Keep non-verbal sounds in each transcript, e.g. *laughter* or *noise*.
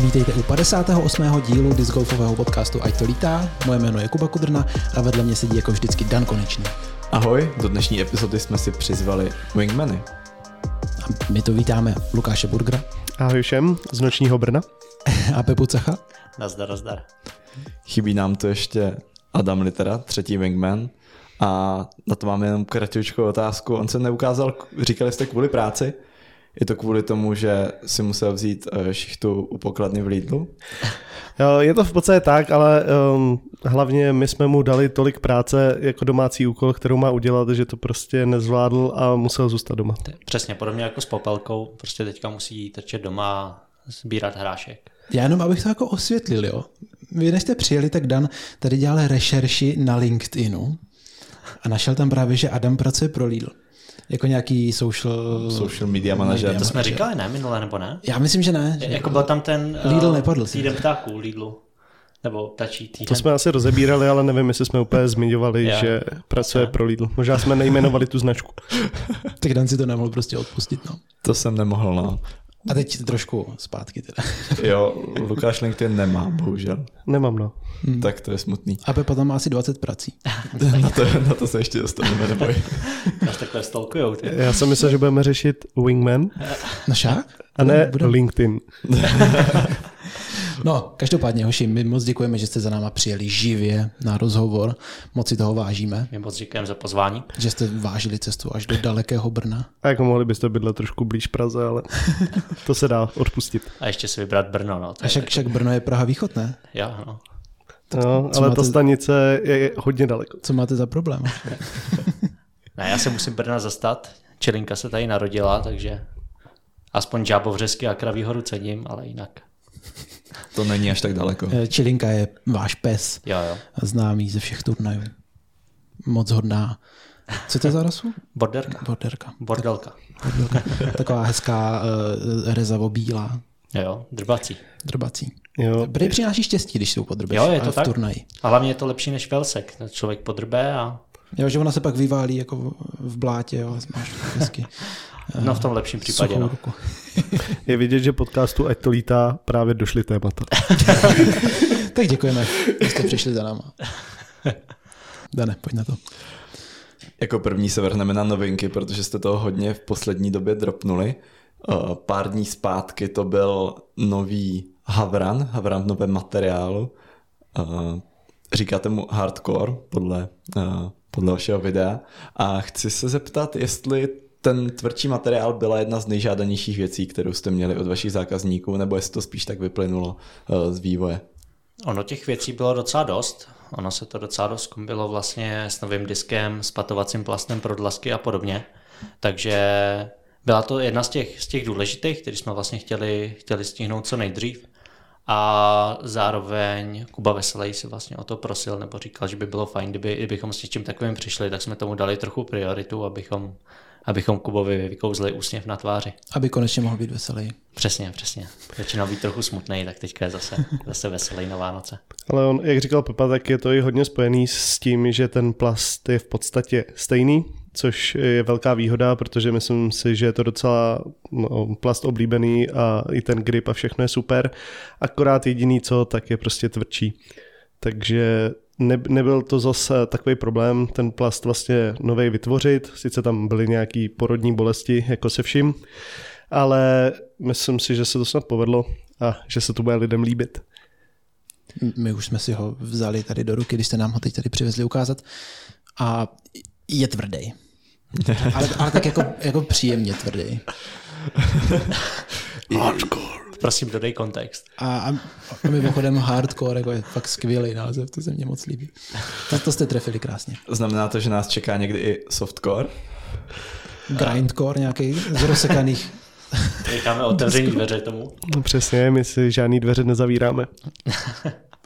Vítejte u 58. dílu discgolfového podcastu Ať to lítá. Moje jméno je Kuba Kudrna a vedle mě sedí jako vždycky Dan Konečný. Ahoj, do dnešní epizody jsme si přizvali Wingmany. A my to vítáme Lukáše Burgra. Ahoj všem z nočního Brna. A Pepu Cecha. Nazdar, nazdar. Chybí nám tu ještě Adam Litera, třetí Wingman. A na to máme jenom kratičkou otázku. On se neukázal, říkali jste kvůli práci, je to kvůli tomu, že si musel vzít eh, šichtu u pokladny v Lidlu? *laughs* Jo, je to v podstatě tak, ale um, hlavně my jsme mu dali tolik práce jako domácí úkol, kterou má udělat, že to prostě nezvládl a musel zůstat doma. Přesně, podobně jako s popelkou, prostě teďka musí trčet doma a sbírat hrášek. Já jenom, abych to jako osvětlil, jo. Vy než jste přijeli, tak Dan tady dělal rešerši na LinkedInu a našel tam právě, že Adam pracuje pro Lidl. Jako nějaký social... Social media manažer. To jsme říkali, ne, minule, nebo ne? Já myslím, že ne. Že jako byl tam ten Lidl uh, nepadl. týden ptáků Lidlu. Nebo ptačí týden. To jsme asi rozebírali, ale nevím, jestli jsme úplně zmiňovali, Jo. že pracuje pro Lidl. Možná jsme nejmenovali tu značku. *laughs* Tak Dan si to nemohl prostě odpustit, no. To jsem nemohl, no. A teď trošku zpátky teda. *laughs* Jo, Lukáš LinkedIn nemá, bohužel. Nemám, no. Hmm. Tak to je smutný. A Pepa tam má asi 20 prací. *laughs* Na to, na to se ještě dostaneme, neboj. Nás *laughs* takhle stolkujou. Ty. Já jsem myslel, že budeme řešit Wingman No šák? a ne Budem. LinkedIn. No, každopádně, hoši, my moc děkujeme, že jste za náma přijeli živě na rozhovor. Moc si toho vážíme, My moc děkujeme za pozvání. že jste vážili cestu až do dalekého Brna. A jako mohli byste bydlet trošku blíž Praze, ale *laughs* to se dá odpustit. A ještě si vybrat Brno, no. A však, však Brno je Praha východ, ne? Jo, no. No, co ale máte- ta stanice je hodně daleko. Co máte za problém? *laughs* *laughs* Ne, já se musím Brna zastat. Čelinka se tady narodila, takže aspoň Žábovřesky a Kraví horu cením, ale jinak. To není až tak daleko. Eh, Čilinka je váš pes, Jo, jo. známý ze všech turnajů. Moc hodná. Co to je za rasu? Borderka. Borderka. Bordelka. Bordelka. Taková hezká uh, rezavo-bílá, Jo, jo, drbací. drbací. Jo. Prý přináší štěstí, když jsou podrbeš Jo, je to ale v tak. turnaji. A hlavně je to lepší než Velsek. Člověk podrbe a Jo, že ona se pak vyválí jako v- v blátě, jo, a máš hezky *laughs* no v tom lepším případě. No. ruku. Je vidět, že podcastu Ať to lítá právě došly témata. *laughs* Tak děkujeme, že jste přišli za náma. Dane, pojď na to. Jako první se vrhneme na novinky, protože jste toho hodně v poslední době dropnuli. Uh, Pár dní zpátky to byl nový Havran, Havran v novém materiálu. Uh, Říkáte mu hardcore podle, uh, podle vašeho videa. A chci se zeptat, jestli ten tvrdší materiál byla jedna z nejžádanějších věcí, kterou jste měli od vašich zákazníků, nebo jestli to spíš tak vyplynulo uh, z vývoje. Ono těch věcí bylo docela dost. Ono se to docela dost kombilo vlastně s novým diskem, s patovacím plastem pro dlasky a podobně. Takže byla to jedna z těch, z těch důležitých, který jsme vlastně chtěli, chtěli stihnout co nejdřív. A zároveň Kuba Veselý si vlastně o to prosil, nebo říkal, že by bylo fajn, kdyby, kdybychom s něčím takovým přišli, tak jsme tomu dali trochu prioritu, abychom, abychom Kubovi vykouzli úsměv na tváři. Aby konečně mohl být veselý. Přesně, přesně. Začínal být trochu smutný, tak teďka je zase, zase veselý na Vánoce. Ale on, jak říkal Pepa, tak je to i hodně spojený s tím, že ten plast je v podstatě stejný, což je velká výhoda, protože myslím si, že je to docela no, plast oblíbený a i ten grip a všechno je super. Akorát jediný co, tak je prostě tvrdší. Takže ne, nebyl to zase takový problém ten plast vlastně novej vytvořit, sice tam byly nějaký porodní bolesti, jako se vším, ale myslím si, že se to snad povedlo a že se to bude lidem líbit. My už jsme si ho vzali tady do ruky, když jste nám ho teď tady přivezli ukázat. A je tvrdý. *laughs* Ale, ale tak jako, jako příjemně tvrdý. Prosím, dodej kontext. A, a, a mimochodem hardcore jako je fakt skvělý název, to se mně moc líbí. Tak to jste trefili krásně. Znamená to, že nás čeká někdy i softcore? Grindcore nějaký z rozsekaných. Necháme otevřený dveře tomu. No přesně, my si žádný dveře nezavíráme.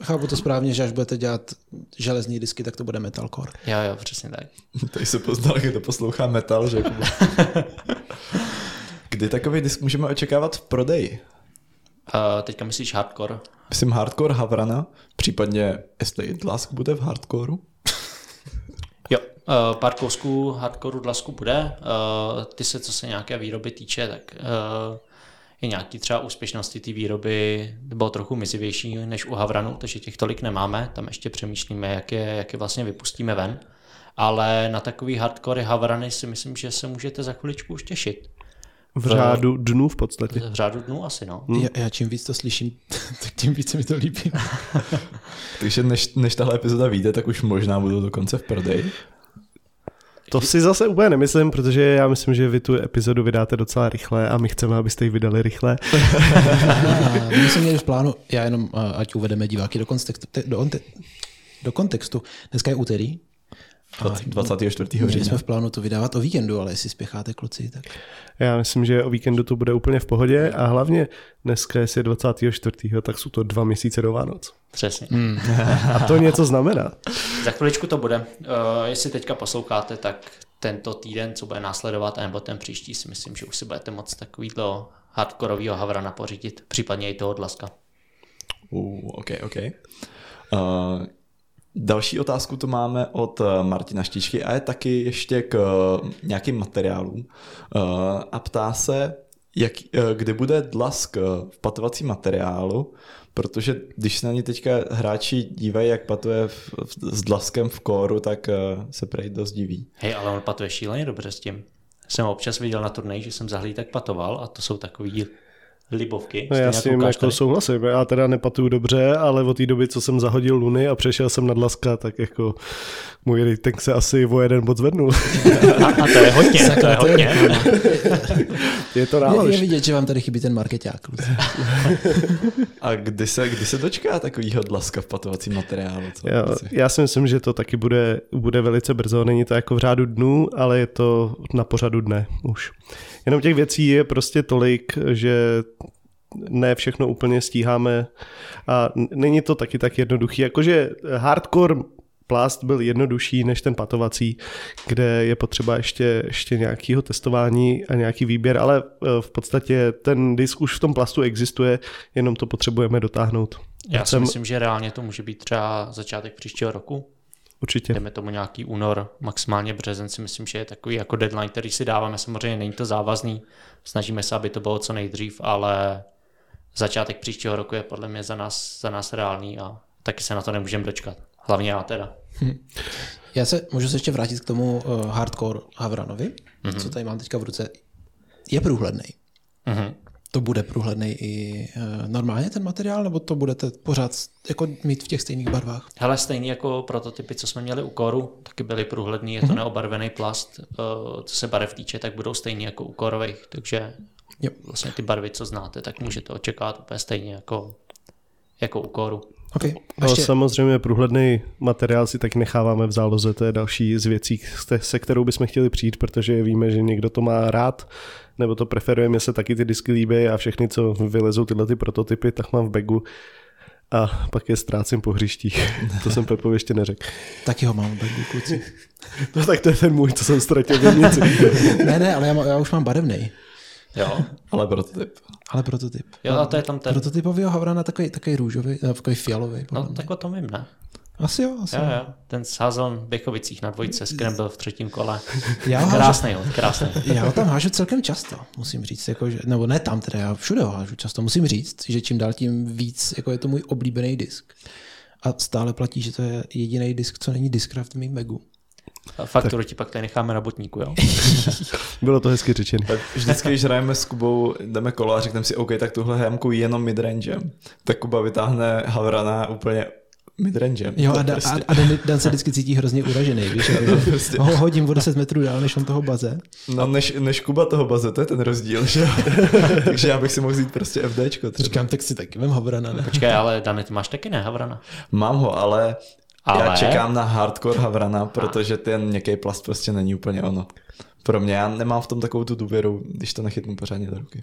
Chápu to správně, že až budete dělat železní disky, tak to bude metalcore. Jo, jo, přesně tak. Tady se poznal, kdo poslouchá metal, že? *laughs* Kdy takový disk můžeme očekávat v prodeji? Uh, teďka myslíš hardcore? Myslím hardcore Havrana, případně jestli Dlask bude v hardcoreu. *laughs* Jo, uh, pár kousků hardcoreu dlasku bude. Uh, ty se, co se nějaké výroby týče, tak uh, i nějaký třeba úspěšnosti té výroby bylo trochu mizivější než u Havranu, takže těch tolik nemáme, tam ještě přemýšlíme, jak je, jak je vlastně vypustíme ven. Ale na takový hardcore Havrany si myslím, že se můžete za chviličku už těšit. V řádu dnů v podstatě. V řádu dnů asi, no. Já, já čím víc to slyším, *laughs* tak tím víc se mi to líbí. *laughs* Takže než, než tahle epizoda vyjde, tak už možná budou dokonce v prodeji. To si zase úplně nemyslím, protože já myslím, že vy tu epizodu vydáte docela rychle a my chceme, abyste ji vydali rychle. A *laughs* my jsme měli v plánu, já jenom, ať uvedeme diváky do kontextu, te- do, onte- do kontextu. Dneska je úterý. A 24. Měli října. jsme v plánu to vydávat o víkendu, ale jestli spěcháte kluci, tak Já myslím, že o víkendu to bude úplně v pohodě a hlavně dneska je 24. tak jsou to dva měsíce do Vánoc. Přesně. A to něco znamená. Za chviličku to bude. Uh, jestli teďka posloucháte, tak tento týden, co bude následovat, nebo ten příští, si myslím, že už si budete moc takovýto hardkorovýho Havrana pořídit, případně i toho dlaska. Uh, OK, OK. Uh, další otázku tu máme od eh, Martina Štíčky a je taky ještě k eh, nějakým materiálům. Uh, a ptá se, jak, eh, kdy bude dlask eh, v patovacím materiálu, protože když se na ně teďka hráči dívají, jak patuje v, v, s dlaskem v kóru, tak eh, se prej dost diví. Hej, ale on patuje šíleně dobře s tím. Jsem občas viděl na turnaji, že jsem zahlí tak patoval a to jsou takový libovky. No já s tím Lukáš jako tady. souhlasím. Já teda nepatuju dobře, ale od té doby, co jsem zahodil Luny a přešel jsem na dlaska, tak jako můj rating se asi o jeden bod zvednul. *laughs* a, a to je hodně, to je hodně. *laughs* je to je, je náhož. vidět, že vám tady chybí ten marketák. A kdy se, kdy se dočká takovýho dlaska v patovacím materiálu? Co? Já, já si myslím, že to taky bude, bude velice brzo. Není to jako v řádu dnů, ale je to na pořadu dne už. Jenom těch věcí je prostě tolik, že ne všechno úplně stíháme a není to taky tak jednoduchý. Jakože hardcore plast byl jednodušší než ten patovací, kde je potřeba ještě, ještě nějakého testování a nějaký výběr, ale eh, v podstatě ten disk už v tom plastu existuje, jenom to potřebujeme dotáhnout. Já si Jsem- myslím, že reálně to může být třeba začátek příštího roku. Určitě. Jdeme tomu nějaký únor, maximálně březen si myslím, že je takový jako deadline, který si dáváme. Samozřejmě není to závazný, snažíme se, aby to bylo co nejdřív, ale začátek příštího roku je podle mě za nás, za nás reálný a taky se na to nemůžeme dočkat. Hlavně já teda. Já se můžu se ještě vrátit k tomu uh, hardcore Havranovi, mm-hmm. co tady mám teďka v ruce. Je průhledný. Mhm. To bude průhledný i uh, normálně ten materiál, nebo to budete pořád jako mít v těch stejných barvách? Hele, stejný jako prototypy, co jsme měli u koru, taky byly průhledný, je to neobarvený plast, eh, co se barev týče, tak budou stejný jako u korových, takže Jo. vlastně ty barvy, co znáte, tak můžete očekávat úplně stejně jako, jako u koru. OK. A No, ještě, samozřejmě průhledný materiál si tak necháváme v záloze, to je další z věcí, se- se kterou bychom chtěli přijít, protože víme, že někdo to má rád, nebo to preferuje, mně se taky ty disky líbí a všechny, co vylezou tyhle ty prototypy, tak mám v bagu a pak je ztrácím po hřištích. *laughs* to jsem Pepovi ještě neřekl. taky ho mám v bagu, kluci. *laughs* No tak to je ten můj, co jsem ztratil v *laughs* ne, ne, ale já, má, já už mám barevný. Jo, Ale prototyp. Ale prototyp. jo a to je tam ten, Prototypovýho Havrana takový, takový růžový, nebo takový fialový. no podle mě. tak o tom vím, ne? Asi jo, asi Jo, jo. ten sázel v Běchovicích na dvojce, Scramble v třetím kole. Já ho, hážu, Krásný krásný. já ho tam hážu celkem často, musím říct. Jako, že, nebo ne tam teda, já všude ho hážu často. Musím říct, že čím dál tím víc jako je to můj oblíbený disk. A stále platí, že to je jediný disk, co není Discraft v mým bagu. A fakturu ti pak tady necháme na botníku, jo? *laughs* Bylo to hezky řečeno. Tak vždycky, když hrajeme s Kubou, jdeme kolo a řekneme si, OK, tak tuhle hrajemku jenom midrangem. Tak Kuba vytáhne Havrana úplně midrangem. Jo, a, da, prostě, a, a Dan, Dan, se vždycky cítí hrozně uražený, víš, že *laughs* prostě- ho hodím o 10 metrů dál, než on toho baze. No, než, než Kuba toho baze, to je ten rozdíl, že jo? *laughs* Takže já bych si mohl vzít prostě FDčko třeba. Říkám, tak si taky vem Havrana, ne? Počkej, ale Dane, ty máš taky ne, Havrana? Mám ho, ale, Ale? já čekám na hardcore Havrana, protože ten měkký plast prostě není úplně ono. Pro mě, já nemám v tom takovou tu důvěru, když to nechytnu pořádně do ruky.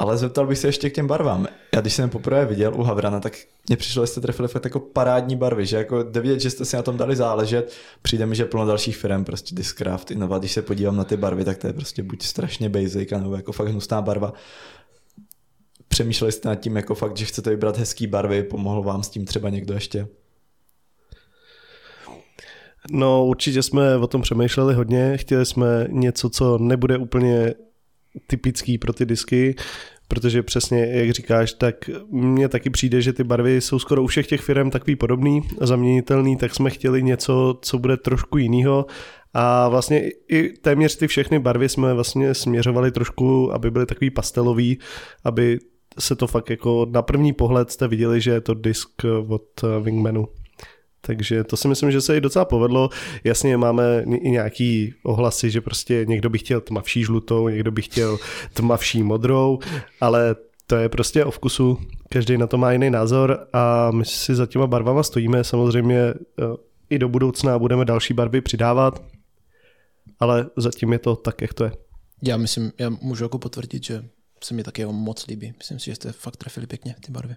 Ale zeptal bych se ještě k těm barvám. Já když jsem poprvé viděl u Havrana, tak mně přišlo, že jste trefili fakt jako parádní barvy, že jako jde vidět, že jste si na tom dali záležet. Přijde mi, že plno dalších firm, prostě Discraft, Innova, když se podívám na ty barvy, tak to je prostě buď strašně basic, nebo jako fakt hnusná barva. Přemýšleli jste nad tím jako fakt, že chcete vybrat hezký barvy, pomohl vám s tím třeba někdo ještě? No určitě jsme o tom přemýšleli hodně, chtěli jsme něco, co nebude úplně typický pro ty disky, protože přesně, jak říkáš, tak mně taky přijde, že ty barvy jsou skoro u všech těch firm takový podobný, zaměnitelný, tak jsme chtěli něco, co bude trošku jinýho a vlastně i téměř ty všechny barvy jsme vlastně směřovali trošku, aby byly takový pastelový, aby se to fakt jako na první pohled jste viděli, že je to disk od Wingmanu. Takže to si myslím, že se i docela povedlo. Jasně máme i nějaký ohlasy, že prostě někdo by chtěl tmavší žlutou, někdo by chtěl tmavší modrou, ale to je prostě o vkusu. Každý na to má jiný názor a my si za těma barvama stojíme. Samozřejmě eh, i do budoucna budeme další barvy přidávat, ale zatím je to tak, jak to je. Já myslím, já můžu jako potvrdit, že se mi taky moc líbí. Myslím si, že jste fakt trefili pěkně ty barvy.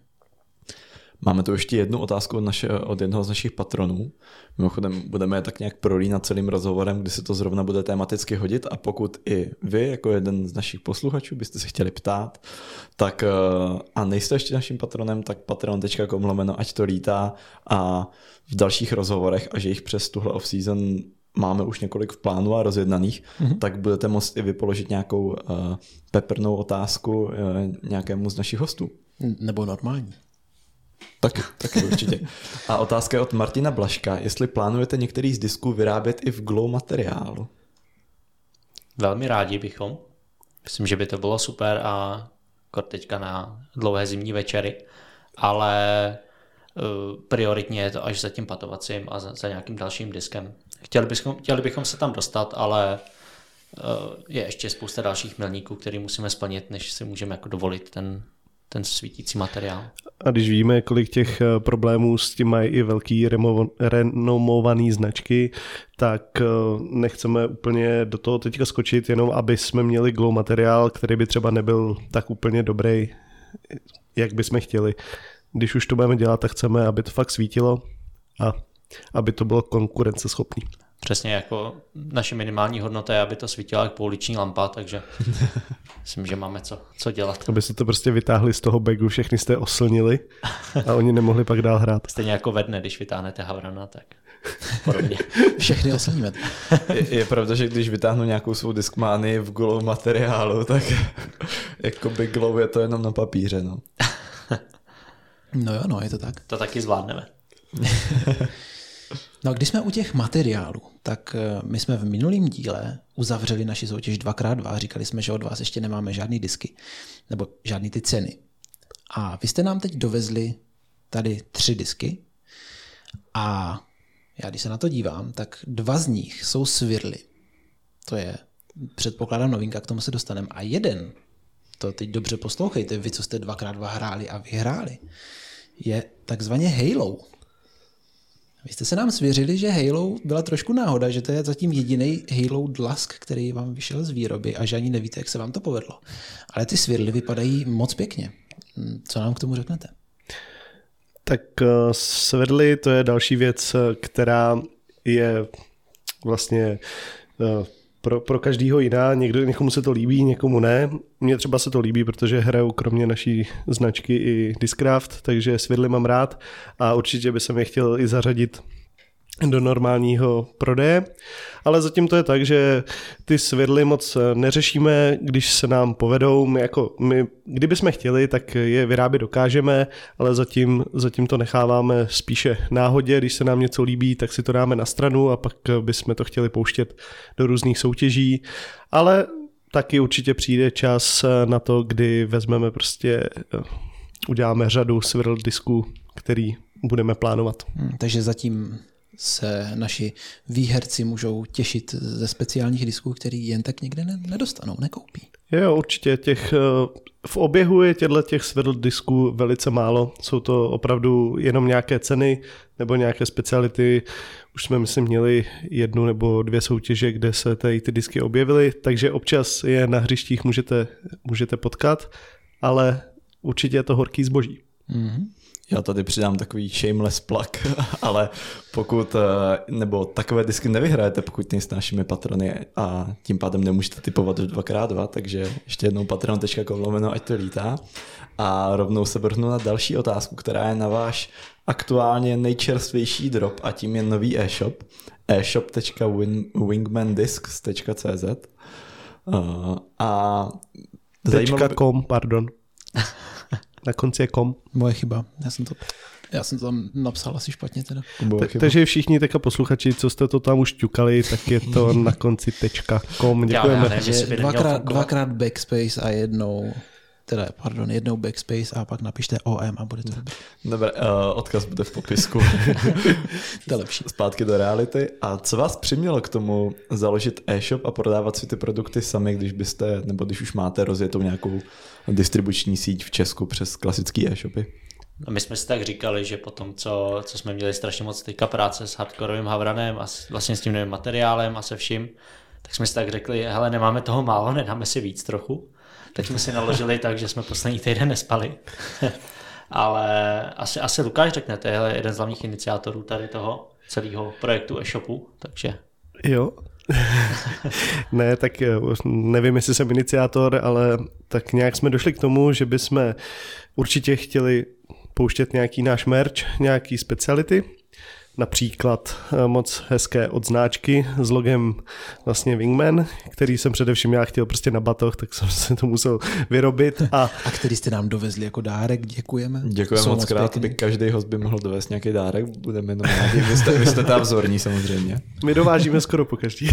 Máme tu ještě jednu otázku od, naše, od jednoho z našich patronů. Mimochodem budeme je tak nějak prolínat celým rozhovorem, kdy se to zrovna bude tematicky hodit a pokud i vy, jako jeden z našich posluchačů, byste se chtěli ptát, tak eh, a nejste ještě naším patronem, tak patreon.com lomeno ať to lítá a v dalších rozhovorech, a že jich přes tuhle off-season máme už několik v plánu a rozjednaných, mm-hmm. tak budete moct i vypoložit nějakou uh, peprnou otázku uh, nějakému z našich hostů. Nebo normální. Taky, taky určitě. A otázka je od Martina Blaška, jestli plánujete některý z disků vyrábět i v glow materiálu. Velmi rádi bychom. Myslím, že by to bylo super a teďka na dlouhé zimní večery, ale uh, prioritně je to až za tím patovacím a za, nějakým dalším diskem. Chtěli bychom, chtěli bychom se tam dostat, ale uh, je ještě spousta dalších milníků, které musíme splnit, než si můžeme jako dovolit ten ten svítící materiál. A když víme, kolik těch eh, problémů s tím mají i velký renomovaný značky, tak eh, nechceme úplně do toho teďka skočit, jenom aby jsme měli glow materiál, který by třeba nebyl tak úplně dobrý, jak bychom chtěli. Když už to budeme dělat, tak chceme, aby to fakt svítilo a aby to bylo konkurenceschopný. Přesně jako naše minimální hodnota je, aby to svítila jako pouliční lampa, takže *laughs* myslím, že máme co, co dělat. Aby se to prostě vytáhli z toho bagu, všechny jste oslnili a oni nemohli pak dál hrát. Stejně jako ve dne, když vytáhnete Havrana, tak *laughs* podobně. Všechny oslníme. Je, je, pravda, že když vytáhnu nějakou svou diskmány v glow materiálu, tak *laughs* jako by glow je to jenom na papíře. No, no jo, no, je to tak. To taky zvládneme. No když jsme u těch materiálů, tak eh, my jsme v minulém díle uzavřeli naši soutěž 2x2 a říkali jsme, že od vás ještě nemáme žádný disky, nebo žádný ty ceny. A vy jste nám teď dovezli tady tři disky a já když se na to dívám, tak dva z nich jsou svirly. To je, předpokládám, novinka, k tomu se dostaneme. A jeden, to teď dobře poslouchejte, vy, co jste dvakrát hráli a vyhráli, je takzvaně Halo. Vy jste se nám svěřili, že Halo byla trošku náhoda, že to je zatím jediný Halo Dlask, který vám vyšel z výroby a že ani nevíte, jak se vám to povedlo. Ale ty svěrly vypadají moc pěkně. Hm, co nám k tomu řeknete? Tak uh, svěrly to je další věc, která je vlastně uh, pro, pro každýho jiná, někdo, někomu se to líbí, někomu ne. Mně třeba se to líbí, protože hraju kromě naší značky i Discraft, takže svědly mám rád a určitě by se je chtěl i zařadit do normálního prodeje, ale zatím to je tak, že ty svědly moc neřešíme, když se nám povedou, my jako my, kdyby jsme chtěli, tak je vyrábět dokážeme, ale zatím, zatím to necháváme spíše náhodě, když se nám něco líbí, tak si to dáme na stranu a pak bychom to chtěli pouštět do různých soutěží, ale taky určitě přijde čas na to, kdy vezmeme prostě, uděláme řadu svědl disků, který budeme plánovat. Hmm, takže zatím se naši výherci můžou těšit ze speciálních disků, který jen tak někde nedostanou, nekoupí. Jo, určitě. Těch, eh, v oběhu je těchto těch svedl disků velice málo. Jsou to opravdu jenom nějaké ceny nebo nějaké speciality. Už jsme, myslím, měli jednu nebo dvě soutěže, kde se tady ty disky objevily, takže občas je na hřištích můžete, můžete potkat, ale určitě je to horký zboží. Mm-hmm. Já tady přidám takový shameless plug, *laughs* ale pokud, eh, nebo takové disky nevyhrajete, pokud nejste našimi patrony a tím pádem nemůžete typovat už dvakrát dva, takže ještě jednou patron.com lomeno, ať to lítá. A rovnou se vrhnu na další otázku, která je na váš aktuálně nejčerstvější drop a tím je nový e-shop e-shop.wingmandiscs.cz uh, a zajímalo... .com, pardon. *laughs* na konci je kom. Moje chyba. Já jsem to, já jsem to tam napsal asi špatně teda. Ta, takže všichni teďka posluchači, co jste to tam už ťukali, tak je to *laughs* na konci tečka com. Děkujeme. Já, já by neměl Dvakrát, dvakrát backspace a jednou teda, pardon, jednou backspace a pak napište OM a bude to dobré. Dobré, uh, odkaz bude v popisku. *laughs* To je lepší. Zpátky do reality. A co vás přimělo k tomu založit e-shop a prodávat si ty produkty sami, když byste, nebo když už máte rozjetou nějakou distribuční síť v Česku přes klasický e-shopy? A my jsme si tak říkali, že po tom, co, co jsme měli strašně moc teďka práce s hardcoreovým havranem a s, vlastně s tím novým materiálem a se vším, tak jsme si tak řekli, hele, nemáme toho málo, nedáme si víc trochu. Tak jsme si naložili tak, že jsme poslední týden nespali. *laughs* Ale asi, asi Lukáš řekne, to je jeden z hlavních iniciátorů tady toho celého projektu e-shopu, takže Jo. *laughs* ne, tak eh, nevím, jestli jsem iniciátor, ale tak nějak jsme došli k tomu, že bychom určitě chtěli pouštět nějaký náš merch, nějaký speciality, například eh, moc hezké odznáčky s logem vlastně Wingman, který jsem především já chtěl prostě na batoh, tak jsem se to musel vyrobit a A který jste nám dovezli jako dárek, děkujeme. Děkujeme Jsou moc krát, by každý host by mohl dovést nějaký dárek, budeme jenom rádi. Vy jste, vy jste tam vzorní samozřejmě. my dovážíme skoro po každý.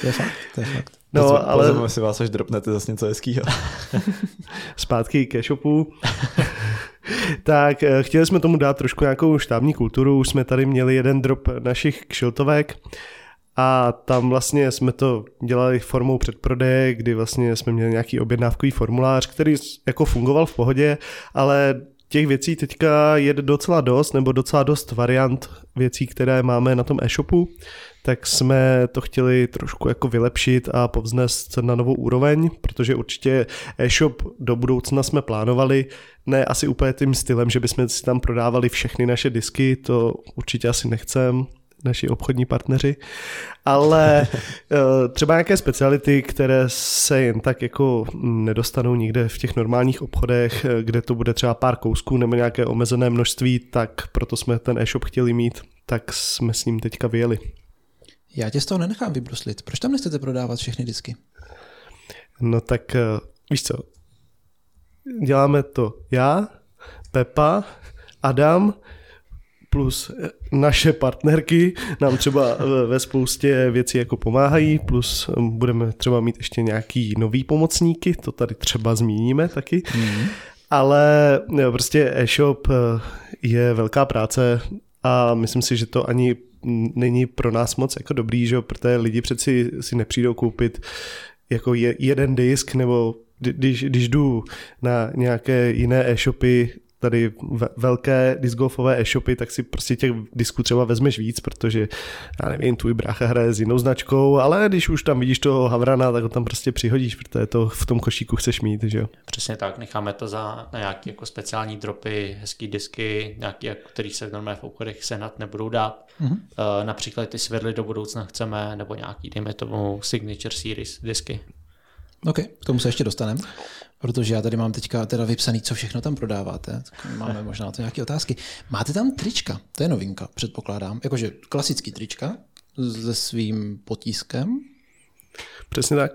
To je fakt, to je fakt. No, ale Pozveme si vás, až dropnete zase něco hezkýho. zpátky ke shopu. Tak eh, chtěli jsme tomu dát trošku nějakou štábní kulturu, už jsme tady měli jeden drop našich kšiltovek a tam vlastně jsme to dělali formou předprodeje, kdy vlastně jsme měli nějaký objednávkový formulář, který jako fungoval v pohodě, ale těch věcí teďka je docela dost, nebo docela dost variant věcí, které máme na tom e-shopu, tak jsme to chtěli trošku jako vylepšit a povznést na novou úroveň, protože určitě e-shop do budoucna jsme plánovali, ne asi úplně tím stylem, že bychom si tam prodávali všechny naše disky, to určitě asi nechcem, naši obchodní partneři, ale *laughs* eh, třeba nějaké speciality, které se jen tak jako nedostanou nikde v těch normálních obchodech, eh, kde to bude třeba pár kousků nebo nějaké omezené množství, tak proto jsme ten e-shop chtěli mít, tak jsme s ním teďka vyjeli. Já tě z toho nenechám vybruslit. Proč tam nechcete prodávat všechny disky? No tak eh, víš co, děláme to já, Pepa, Adam, plus naše partnerky nám třeba eh, ve spoustě věcí jako pomáhají, plus eh, budeme třeba mít ještě nějaký nový pomocníky, to tady třeba zmíníme taky. Mm. Ale prostě e-shop je velká práce a myslím si, že to ani není pro nás moc jako dobrý, že jo, protože lidi přeci si nepřijdou koupit jako je, jeden disk, nebo kdy- když, když jdu na nějaké jiné e-shopy, tady ve- velké discgolfové e-shopy, tak si prostě těch disků třeba vezmeš víc, protože já nevím, tvůj brácha hraje s jinou značkou, ale když už tam vidíš toho Havrana, tak ho tam prostě přihodíš, protože to v tom košíku chceš mít, že jo. Přesně tak, necháme to za na nějaké jako speciální dropy, hezký disky, nějaký, který se normálně v obchodech sehnat nebudou dát. Mm-hmm. Uh, například ty svědly do budoucna chceme, nebo nějaký, dejme tomu, Signature Series disky. OK, k tomu se ještě dostaneme, protože já tady mám teďka teda vypsaný, co všechno tam prodáváte. Tak máme možná na to nějaké otázky. Máte tam trička, to je novinka, předpokládám. Jakože klasický trička se svým potískem Přesně tak.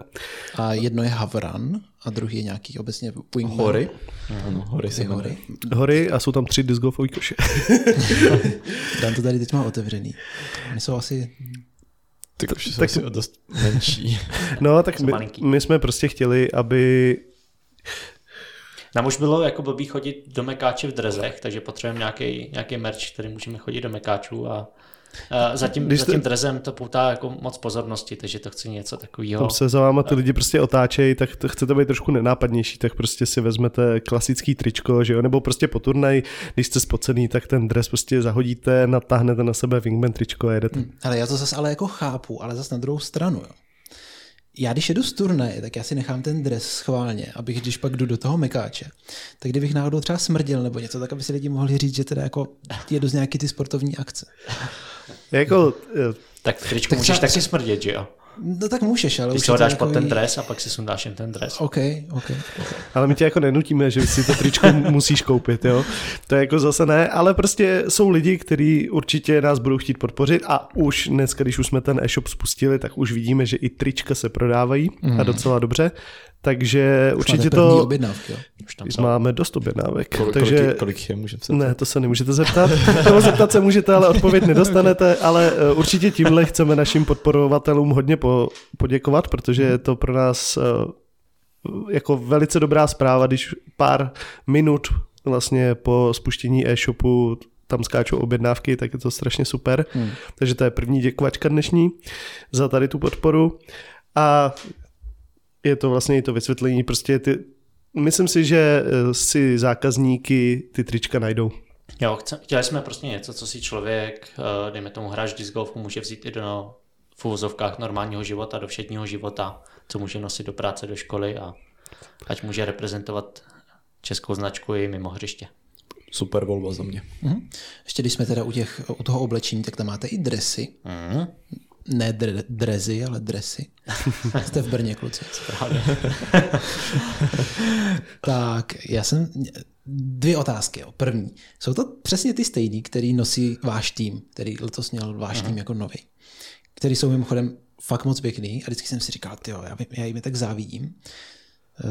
a jedno je Havran a druhý je nějaký obecně Wingman. Hory? Ano, hory se hory. Hory a jsou tam tři discgolfové koše. *laughs* Dan to tady teď má otevřený. Oni jsou asi... Ty koši jsou asi o dost menší. No, tak my, my jsme prostě chtěli, aby Nám už bylo jako blbý chodit do mekáče v drezech, takže potřebujeme nějaký, nějaký merch, který můžeme chodit do mekáčů a a zatím, Když za jste- tím drezem to poutá jako moc pozornosti, takže to chci něco takového. tam se za váma ty lidi prostě otáčejí, tak to chcete být trošku nenápadnější, tak prostě si vezmete klasický tričko, že jo, nebo prostě po turnaji, když jste spocený, tak ten dres prostě zahodíte, natáhnete na sebe wingman tričko a jedete. Ale já to zase ale jako chápu, ale zase na druhou stranu, jo. Já když jedu z turnaje, tak já si nechám ten dres schválně, abych když pak jdu do toho mekáče, tak kdybych náhodou třeba smrdil nebo něco, tak aby si lidi mohli říct, že teda jako jedu z nějaký ty sportovní akce. *laughs* Jako, eh, Tak v tričku Tak můžeš třeba- taky smrdět, že jo? No tak můžeš, ale Ty už si ho dáš pod ten dres a pak si sundáš jen ten dres. OK, OK. ale my tě jako nenutíme, že si to tričko musíš koupit, jo. To je jako zase ne, ale prostě jsou lidi, kteří určitě nás budou chtít podpořit a už dneska, když už jsme ten e-shop spustili, tak už vidíme, že i trička se prodávají a docela dobře. Takže Už určitě máte první to... objednávky, jo? Už tam jsou. Máme dost objednávek. Kol, takže... kolik, kolik je, můžeme se Ne, to se nemůžete zeptat. *laughs* Nebo zeptat se můžete, ale odpověď nedostanete. *laughs* Ale eh, určitě tímhle chceme našim podporovatelům hodně po, poděkovat, protože je to pro nás eh, jako velice dobrá zpráva, když pár minut vlastně po spuštění e-shopu tam skáčou objednávky, tak je to strašně super. Hmm. Takže to je první děkovačka dnešní za tady tu podporu. A je to vlastně i to vysvětlení, prostě ty, myslím si, že eh, si zákazníky ty trička najdou. Jo, chce, chtěli jsme prostě něco, co si člověk, eh, dejme tomu hráč disc golfu, může vzít i do v uvozovkách normálního života, do všedního života, co může nosit do práce, do školy a ať může reprezentovat českou značku i mimo hřiště. Super volba za mě. Mhm. Ještě když jsme teda u, těch, u toho oblečení, tak tam máte i dresy. Mhm. Ne dre, drezy, ale dresy. *laughs* Jste v Brně, kluci. Právě. *laughs* tak, já jsem... Dvě otázky. Jo. První. Jsou to přesně ty stejný, který nosí váš tým, který letos měl váš tým jako nový. Který jsou mimochodem fakt moc pěkný a vždycky jsem si říkal, jo, já, já jim je tak závidím.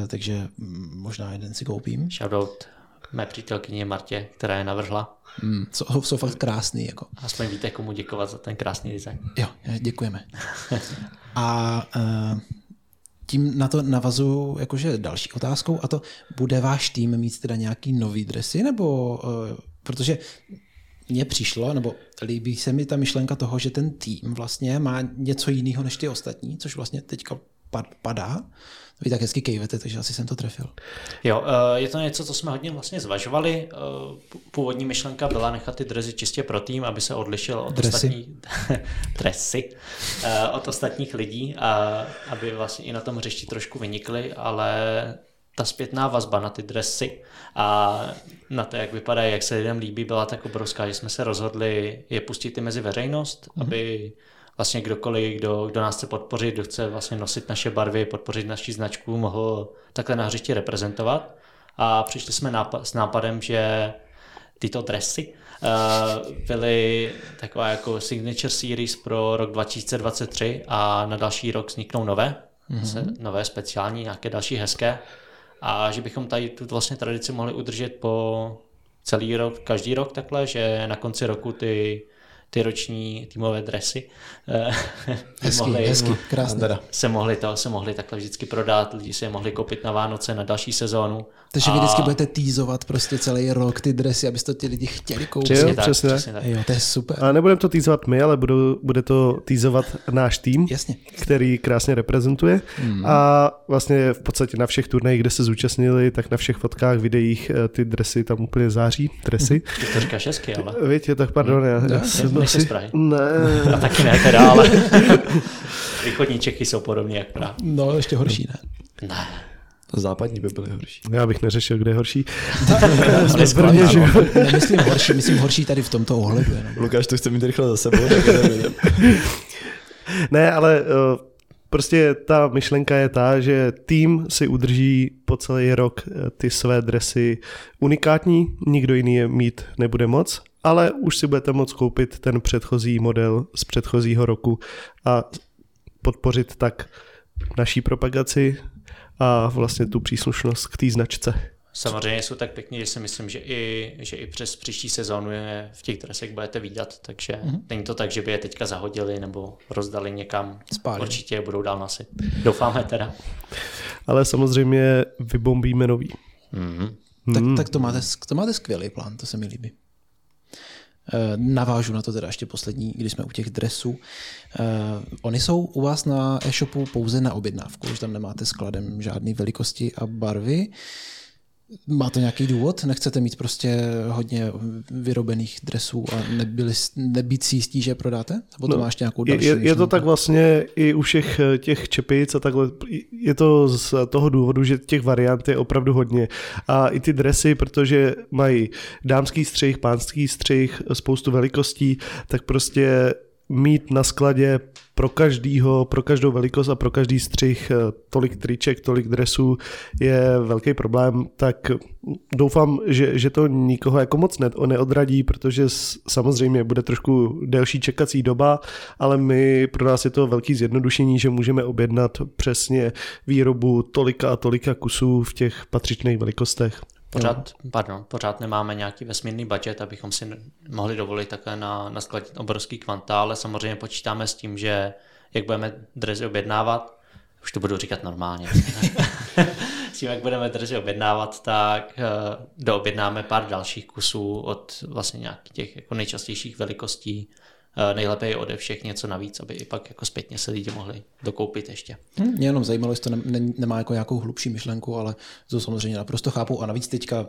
Eh, takže možná jeden si koupím. Shoutout mé přítelkyně Martě, která je navrhla. Mm, jsou, jsou fakt krásný. Jako. Aspoň víte, komu děkovat za ten krásný design. Jo, děkujeme. A uh, tím na to navazu jakože další otázkou a to bude váš tým mít teda nějaký nový dresy, nebo uh, protože mně přišlo, nebo líbí se mi ta myšlenka toho, že ten tým vlastně má něco jiného než ty ostatní, což vlastně teďka padá. Vy tak hezky kejvete, takže asi jsem to trefil. Jo, je to něco, co jsme hodně vlastně zvažovali. Původní myšlenka byla nechat ty dresy čistě pro tým, aby se odlišil od Dresy. ostatních *laughs* dresy, od ostatních lidí a aby vlastně i na tom hřišti trošku vynikly, ale ta zpětná vazba na ty dresy a na to, jak vypadají, jak se lidem líbí, byla tak obrovská, že jsme se rozhodli je pustit i mezi veřejnost, mm-hmm. aby vlastně kdokoliv, kdo, kdo nás chce podpořit, kdo chce vlastně nosit naše barvy, podpořit naši značku, mohl takhle na hřišti reprezentovat. A přišli jsme nápad, s nápadem, že tyto dresy uh, byly taková jako signature series pro rok 2023 a na další rok vzniknou nové, mm-hmm. se, nové speciální, nějaké další hezké a že bychom tady tu vlastně tradici mohli udržet po celý rok, každý rok takhle, že na konci roku ty ty roční týmové dresy *laughs* hezky, mohli, hezky, krásně. Se mohli, to, se mohli takhle vždycky prodat, lidi si je mohli koupit na Vánoce, na další sezónu. Takže a... vy vždycky budete týzovat prostě celý rok ty dresy, abyste to ti lidi chtěli koupit. Přesně, tak, přesně. přesně tak. Jo, to je super. A nebudeme to týzovat my, ale budou, bude to týzovat náš tým, Jasně. který krásně reprezentuje. Hmm. A vlastně v podstatě na všech turnajích, kde se zúčastnili, tak na všech fotkách, videích eh, ty dresy tam úplně září. Dresy. Ty to říkáš hezky, ale... Víte, tak pardon, já, já jsem Nejsi z Prahy. Ne. A taky ne teda, ale *laughs* východní Čechy jsou podobně jak Praha. No, ještě horší, ne? Ne. Západní by byly horší. Já bych neřešil, kde je horší. *laughs* Jsme v Brně, že jo? Nemyslím horší, myslím horší tady v tomto ohledu. Jenom. Lukáš to chce mít rychle za sebou, tak. *laughs* Ne, ale uh, prostě ta myšlenka je ta, že tým si udrží po celý rok eh, ty své dresy unikátní, nikdo jiný je mít nebude moc, ale už si budete moct koupit ten předchozí model z předchozího roku a podpořit tak naší propagaci a vlastně tu příslušnost k té značce. Samozřejmě jsou tak pěkně, že si myslím, že i, že i přes příští sezónu je v těch dresech budete výdat, takže mm-hmm. není to tak, že by je teďka zahodili nebo rozdali někam. Spálili. Určitě je budou dál nosit. Doufáme teda. Ale samozřejmě vybombíme nový. Mm-hmm. Tak, tak to, máte, to máte skvělý plán, to se mi líbí. Eh, Navážu na to teda ještě poslední, když jsme u těch dresů. Eh, Oni jsou u vás na e-shopu pouze na objednávku, že tam nemáte skladem žádné velikosti a barvy. Má to nějaký důvod? Nechcete mít prostě hodně vyrobených dresů a nebyli, nebýt si jistí, že je prodáte? Nebo to No, máš nějakou další je, je to tak vlastně i u všech eh, těch čepic a takhle. Je to z toho důvodu, že těch variant je opravdu hodně. A i ty dresy, protože mají dámský střih, pánský střih, spoustu velikostí, tak prostě mít na skladě pro každýho, pro každou velikost a pro každý střih eh, tolik triček, tolik dresů je velký problém, tak doufám, že, že to nikoho jako moc ne, neodradí, protože samozřejmě bude trošku delší čekací doba, ale my, pro nás je to velký zjednodušení, že můžeme objednat přesně výrobu tolika a tolika kusů v těch patřičných velikostech. Pořád, pardon, pořád nemáme nějaký vesmírný budget, abychom si mohli dovolit také na, na skladit obrovský kvanta, ale samozřejmě počítáme s tím, že jak budeme dresy objednávat, už to budu říkat normálně, *laughs* s tím, jak budeme dresy objednávat, tak uh, doobjednáme pár dalších kusů od vlastně nějakých těch jako nejčastějších velikostí, Eh, nejlépe ode všech něco navíc, aby i pak jako zpětně se lidi mohli dokoupit ještě. Hmm, mě jenom zajímalo, jestli to ne, nemá jako nějakou hlubší myšlenku, ale to samozřejmě naprosto chápu. A navíc teďka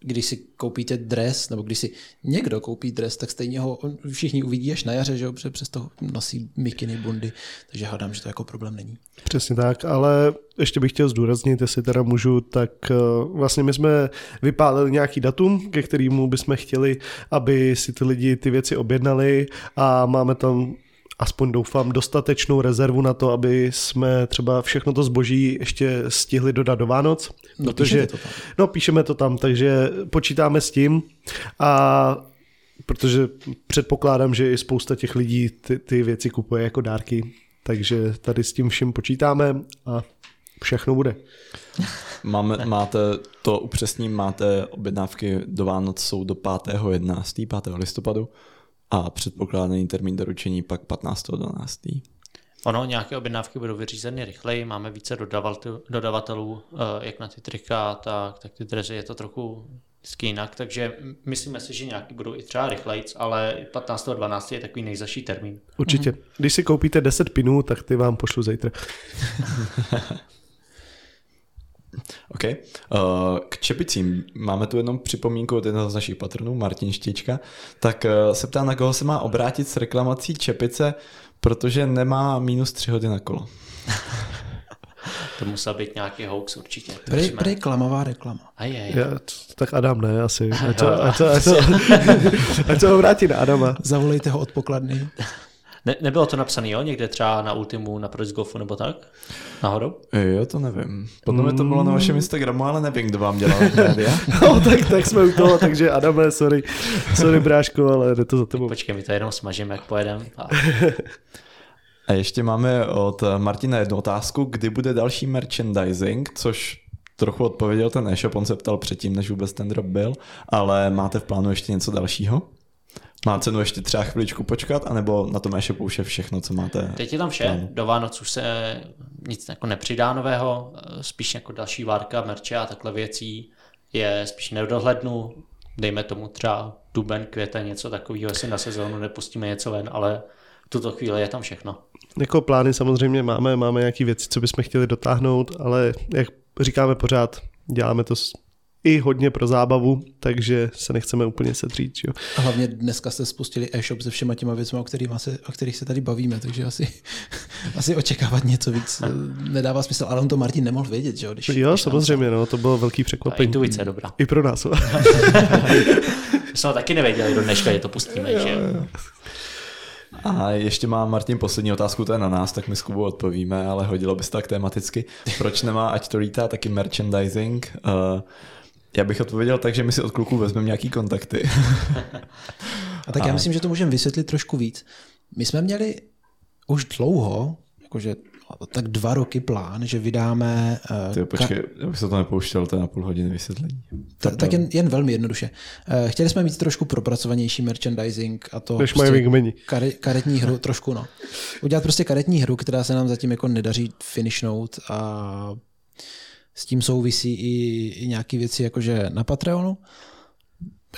když si koupíte dres, nebo když si někdo koupí dres, tak stejně ho všichni uvidí až na jaře, že jo, protože přesto nosí mikiny, bundy, takže hádám, že to jako problém není. Přesně tak, ale ještě bych chtěl zdůraznit, jestli teda můžu, tak eh, vlastně my jsme vypálili nějaký datum, ke kterému bychom chtěli, aby si ty lidi ty věci objednali a máme tam aspoň doufám, dostatečnou rezervu na to, aby jsme třeba všechno to zboží ještě stihli dodat do Vánoc. No, protože, to tam. No, píšeme to tam, takže počítáme s tím a protože předpokládám, že i spousta těch lidí ty, ty věci kupuje jako dárky, takže tady s tím vším počítáme a všechno bude. *laughs* Máme, máte, to upřesním, máte objednávky do Vánoc jsou do 5.11., 5. listopadu a předpokládaný termín doručení pak 15.12. Ono, nějaké objednávky budou vyřízeny rychleji, máme více dodavatelů, eh, jak na ty trika, tak, tak ty drezy je to trochu vždycky jinak, takže myslíme si, že nějaký budou i třeba rychlejc, ale 15.12. je takový nejzaší termín. Určitě. Mhm. Když si koupíte 10 pinů, tak ty vám pošlu zítra. *laughs* OK. Uh, k čepicím máme tu jenom připomínku od jednoho z našich patronů, Martin Štička. Tak uh, se ptá, na koho se má obrátit s reklamací čepice, protože nemá minus 3 hodiny na kolo. *laughs* to musel být nějaký hoax určitě. Prej, prej klamavá reklama. Aj, aj. Já, tak Adam ne, asi. *laughs* Ať to, ať to, ať to, *laughs* ať to vrátí na Adama. Zavolejte ho od pokladny. Ne, nebylo to napsané, jo? Někde třeba na Ultimu, na Proč Golfu nebo tak? Náhodou? Jo, to nevím. Potom mm. to bylo na vašem Instagramu, ale nevím, kdo vám dělal *laughs* média. no, tak, tak jsme u toho, takže Adame, sorry, sorry bráško, ale jde to za tebou. Počkej, my to jenom smažíme, jak pojedeme. A... *laughs* a ještě máme od Martina jednu otázku, kdy bude další merchandising, což trochu odpověděl ten e-shop, on se ptal předtím, než vůbec ten drop byl, ale máte v plánu ještě něco dalšího? Má cenu ještě třeba chviličku počkat, anebo na tom e-shopu už je všechno, co máte? Teď je tam vše, plánu. do Vánoc už se nic jako nepřidá nového, spíš jako další várka, merče a takhle věcí je spíš nedohlednu, dejme tomu třeba duben, květen, něco takového, jestli na sezónu nepustíme něco ven, ale v tuto chvíli je tam všechno. Jako plány samozřejmě máme, máme nějaké věci, co bychom chtěli dotáhnout, ale jak říkáme pořád, děláme to i hodně pro zábavu, takže se nechceme úplně sedřít. Jo. A hlavně dneska jste spustili e-shop se všema těma věcmi, o, kterých se, o kterých se tady bavíme, takže asi, *laughs* asi očekávat něco víc nedává smysl, ale on to Martin nemohl vědět, že jo? Když, jo, když samozřejmě, no, to bylo velký překvapení. A intuice dobrá. I pro nás. jsme taky nevěděli do dneška, že to pustíme, jo, že jo. A ještě má Martin poslední otázku, to je na nás, tak my s Kubou odpovíme, ale hodilo by se tak tematicky. Proč nemá, ať to lítá, taky merchandising? Uh, já bych odpověděl tak, že my si od kluků vezmeme nějaký kontakty. *laughs* A tak já myslím, že to můžeme vysvětlit trošku víc. My jsme měli už dlouho, jakože tak dva roky plán, že vydáme... Uh, Ty, počkej, ka- já bych se to nepouštěl, to je na půl hodiny vysvětlení. Ta, tak jen, jen velmi jednoduše. Uh, chtěli jsme mít trošku propracovanější merchandising a to Než prostě kare, karetní hru, *laughs* trošku no. Udělat prostě karetní hru, která se nám zatím jako nedaří finishnout a s tím souvisí i, i nějaké věci jakože na Patreonu.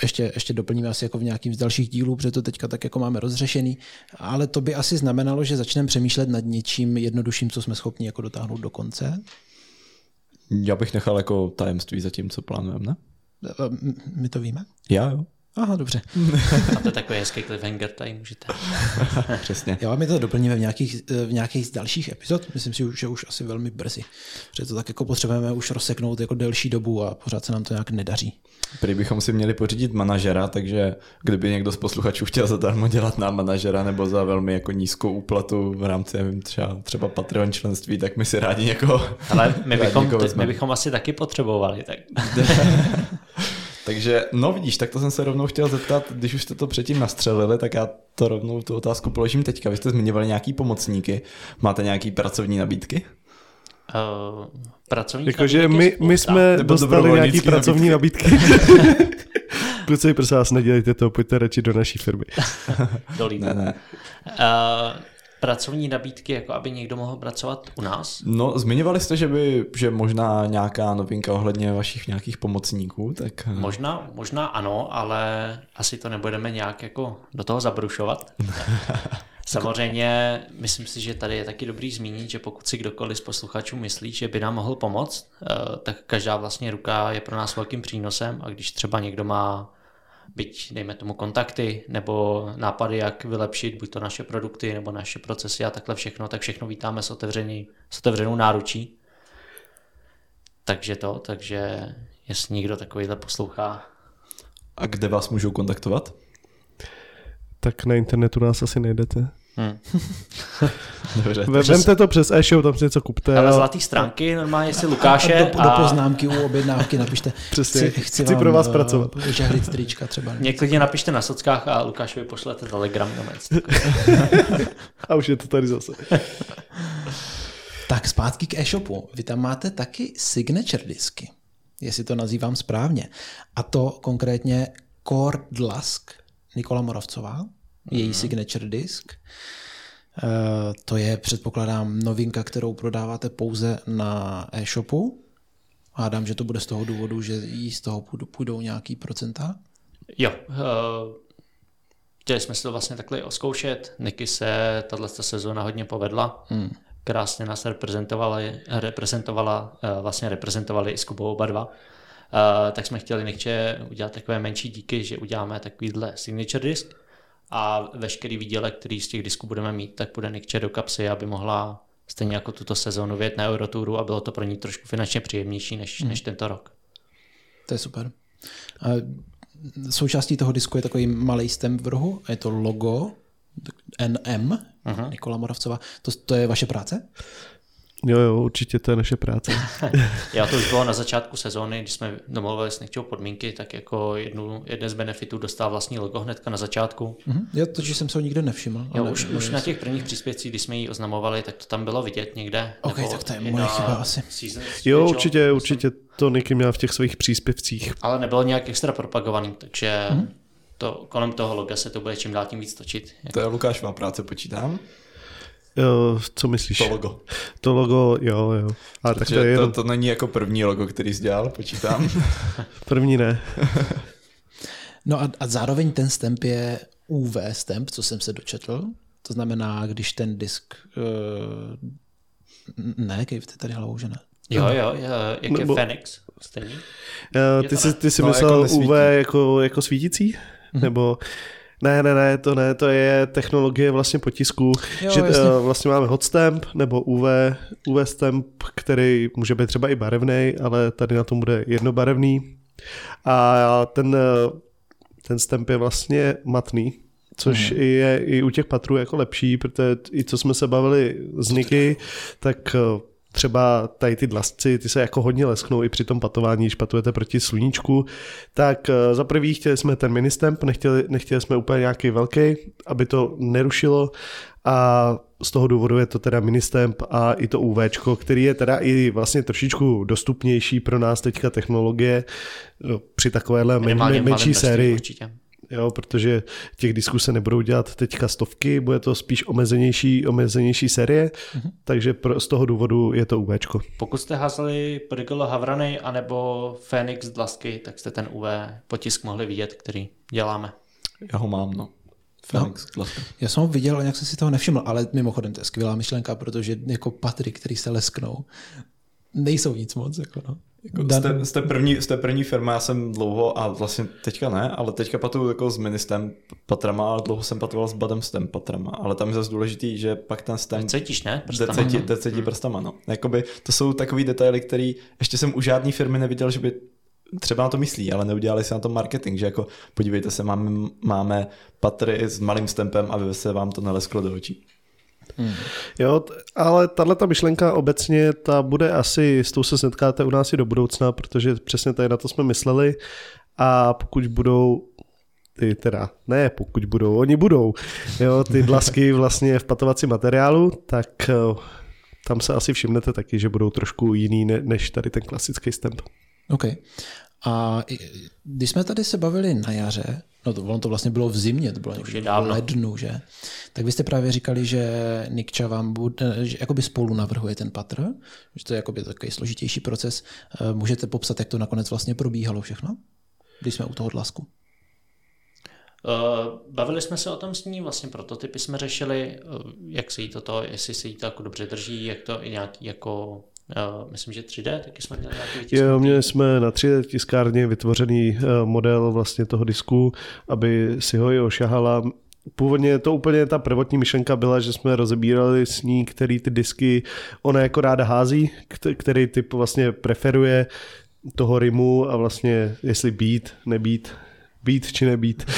Ještě, ještě doplníme asi jako v nějakým z dalších dílů, protože to teďka tak jako máme rozřešený, ale to by asi znamenalo, že začneme přemýšlet nad něčím jednodušším, co jsme schopni jako dotáhnout do konce. Já bych nechal jako tajemství za tím, co plánujeme, ne? My to víme? Já jo. Aha, dobře. A to je takový hezký cliffhanger, tady můžete. *laughs* Přesně. Já vám je to doplníme v nějakých, eh, v nějakých dalších epizod. Myslím si, že už asi velmi brzy. Protože to tak jako potřebujeme už rozseknout jako delší dobu a pořád se nám to nějak nedaří. Prý bychom si měli pořídit manažera, takže kdyby někdo z posluchačů chtěl zadarmo dělat nám manažera nebo za velmi jako nízkou úplatu v rámci nevím, třeba, třeba Patreon členství, tak my si rádi někoho Ale my *laughs* rádi bychom, někoho my bychom asi taky potřebovali. Tak. *laughs* Takže, no vidíš, tak to jsem se rovnou chtěl zeptat, když už jste to předtím nastřelili, tak já to rovnou tu otázku položím teďka. Vy jste zmiňovali nějaký pomocníky, máte nějaký pracovní nabídky? Uh, pracovní Jakože my, my jsme Nebo dostali nějaký pracovní nabídky. Kluci, *laughs* prosím vás, nedělejte to, pojďte radši do naší firmy. *laughs* Dolí. Ne, ne. Uh, pracovní nabídky, jako aby někdo mohl pracovat u nás. No, zmiňovali jste, že by, že možná nějaká novinka ohledně vašich nějakých pomocníků, tak... eh, Možná, možná ano, ale asi to nebudeme nějak jako do toho zabrušovat. *laughs* Samozřejmě, myslím si, že tady je taky dobrý zmínit, že pokud si kdokoliv z posluchačů myslí, že by nám mohl pomoct, eh, tak každá vlastně ruka je pro nás velkým přínosem a když třeba někdo má byť, dejme tomu, kontakty nebo nápady, jak vylepšit buď to naše produkty nebo naše procesy a takhle všechno, tak všechno vítáme s, otevřený, s otevřenou náručí. Takže to, takže jestli někdo takovýhle poslouchá, A kde vás můžou kontaktovat? Tak na internetu nás asi nejdete. Hmm. *laughs* Dobře. Ve- Vemte to přes e-show, tam si něco kupte. Ale a- zlatý stránky, normálně si Lukáše a do, do a poznámky u objednávky napište. Přesně, chci pro vás eh, pracovat. Žehlit trička třeba. mě klidně napište na sockách a Lukášovi pošlete telegram do *laughs* A už je to tady zase. Tak zpátky k e-shopu. Vy tam máte taky signature disky, jestli to nazývám správně. A to konkrétně Core Dlask Nikola Moravcová, její signature disk. Eh, To je, předpokládám, novinka, kterou prodáváte pouze na e-shopu. Hádám, že to bude z toho důvodu, že jí z toho půjdou, nějaký procenta. Jo, uh, chtěli jsme si to vlastně takhle oskoušet. Niky se tahle sezóna hodně povedla. Hmm. Krásně nás reprezentovali, reprezentovala, uh, vlastně reprezentovali i s Kubou oba dva. Uh, tak jsme chtěli Nikče udělat takové menší díky, že uděláme takovýhle signature disk a veškerý výdělek, který z těch disků budeme mít, tak bude Nikče do kapsy, aby mohla stejně jako tuto sezónu vět na Eurotouru a bylo to pro ní trošku finančně příjemnější než, hmm. než tento rok. To je super. A součástí toho disku je takový malý stem v rohu je to logo NM, uh-huh. Nikola Moravcová. To, to je vaše práce? Jo, jo, určitě to je naše práce. *laughs* Já to už bylo na začátku sezóny, když jsme domluvili s Nikčou podmínky, tak jako jednu, jeden z benefitů dostal vlastní logo hnedka na začátku. Uh-huh. Já to, že jsem se ho nikde nevšiml. Jo, ale- už, už na těch prvních příspěvcích, když jsme ji oznamovali, tak to tam bylo vidět někde. Ok, nebo tak to je moje chyba asi. Season Jo, určitě, určitě to Niky měla v těch svých příspěvcích. Ale nebylo nějak extra propagovaný, takže Mhm. to, kolem toho loga se to bude čím dál tím víc točit. To je Lukášová práce, počítám. Jo, co myslíš? To logo. To logo, jo, jo. A tak to Takže je to, jenom to není jako první logo, který jsi dělal, počítám. *laughs* první ne. *laughs* No a, a zároveň ten stamp je UV stamp, co jsem se dočetl. To znamená, když ten disk... Uh, ne, kejvte tady hlavou, že ne. Jo, jo, jo jak Nebo- je Phoenix, stejný. Uh, ty, jsi, ty jsi No, myslel jako jako nesvítí. UV jako, jako svítící? Nebo... Ne, ne, ne, to ne, to je technologie vlastně potisku, Jo, že jasně. uh, vlastně máme hot stamp nebo UV, UV stamp, který může být třeba i barevný, ale tady na tom bude jednobarevný. A ten, uh, ten stamp je vlastně matný, což Mhm. je i u těch patrů jako lepší, protože i co jsme se bavili z Niky, tak uh, třeba tady ty dlasci, ty se jako hodně lesknou i při tom patování, když patujete proti sluníčku, tak eh, za prvý chtěli jsme ten ministemp, nechtěli, nechtěli jsme úplně nějaký velký, aby to nerušilo a z toho důvodu je to teda ministemp a i to UV, který je teda i vlastně trošičku dostupnější pro nás teďka technologie eh, při takovéhle men, menší sérii. Určitě. Jo, protože těch disků se nebudou dělat teďka stovky, bude to spíš omezenější, omezenější série, mm-hmm. takže pro, z toho důvodu je to UVčko. Pokud jste házeli Prigolo Havrany anebo Phoenix Dlasky, tak jste ten UV potisk mohli vidět, který děláme. Já ho mám, no. Felix no. Já jsem ho viděl a nějak jsem si toho nevšiml, ale mimochodem to je skvělá myšlenka, protože jako patry, který se lesknou, nejsou nic moc. Jako no. Jako jste, jste, první, jste první firma, já jsem dlouho, a vlastně teďka ne, ale teďka patuju jako s ministem patrama, ale dlouho jsem patoval s badem stem patrama, ale tam je zase důležitý, že pak ten stem... Cítíš, ne? Prstama. Cítí, cítí hmm. prstama, no. Jakoby, to jsou takový detaily, který ještě jsem u žádné firmy neviděl, že by třeba na to myslí, ale neudělali si na to marketing, že jako podívejte se, máme, máme patry s malým stempem, aby se vám to nalesklo do očí. Hmm. Jo, ale tahle ta myšlenka obecně, ta bude asi, s tou se setkáte u nás i do budoucna, protože přesně tady na to jsme mysleli a pokud budou ty teda, ne pokud budou, oni budou, jo, ty dlasky *laughs* vlastně v patovacím materiálu, tak eh, tam se asi všimnete taky, že budou trošku jiný než tady ten klasický stamp. OK. A když jsme tady se bavili na jaře, no to, ono to vlastně bylo v zimě, to bylo někdy v lednu, že? Tak vy jste právě říkali, že Nikča vám bude, že jakoby spolu navrhuje ten patr, že to je jakoby takový složitější proces. Eh, můžete popsat, jak to nakonec vlastně probíhalo všechno, když jsme u toho dlasku? Uh, bavili jsme se o tom s ní, vlastně prototypy jsme řešili, uh, jak se jí toto, jestli se jí to jako dobře drží, jak to i nějaký jako Uh, myslím, že 3D, taky jsme měli nějaký Jo, měli jsme na 3D tiskárně vytvořený uh, model vlastně toho disku, aby si ho i ošahala. Původně to úplně ta prvotní myšlenka byla, že jsme rozebírali s ní, který ty disky ona jako ráda hází, který typ vlastně preferuje toho rimu a vlastně jestli být, nebýt, být či nebýt.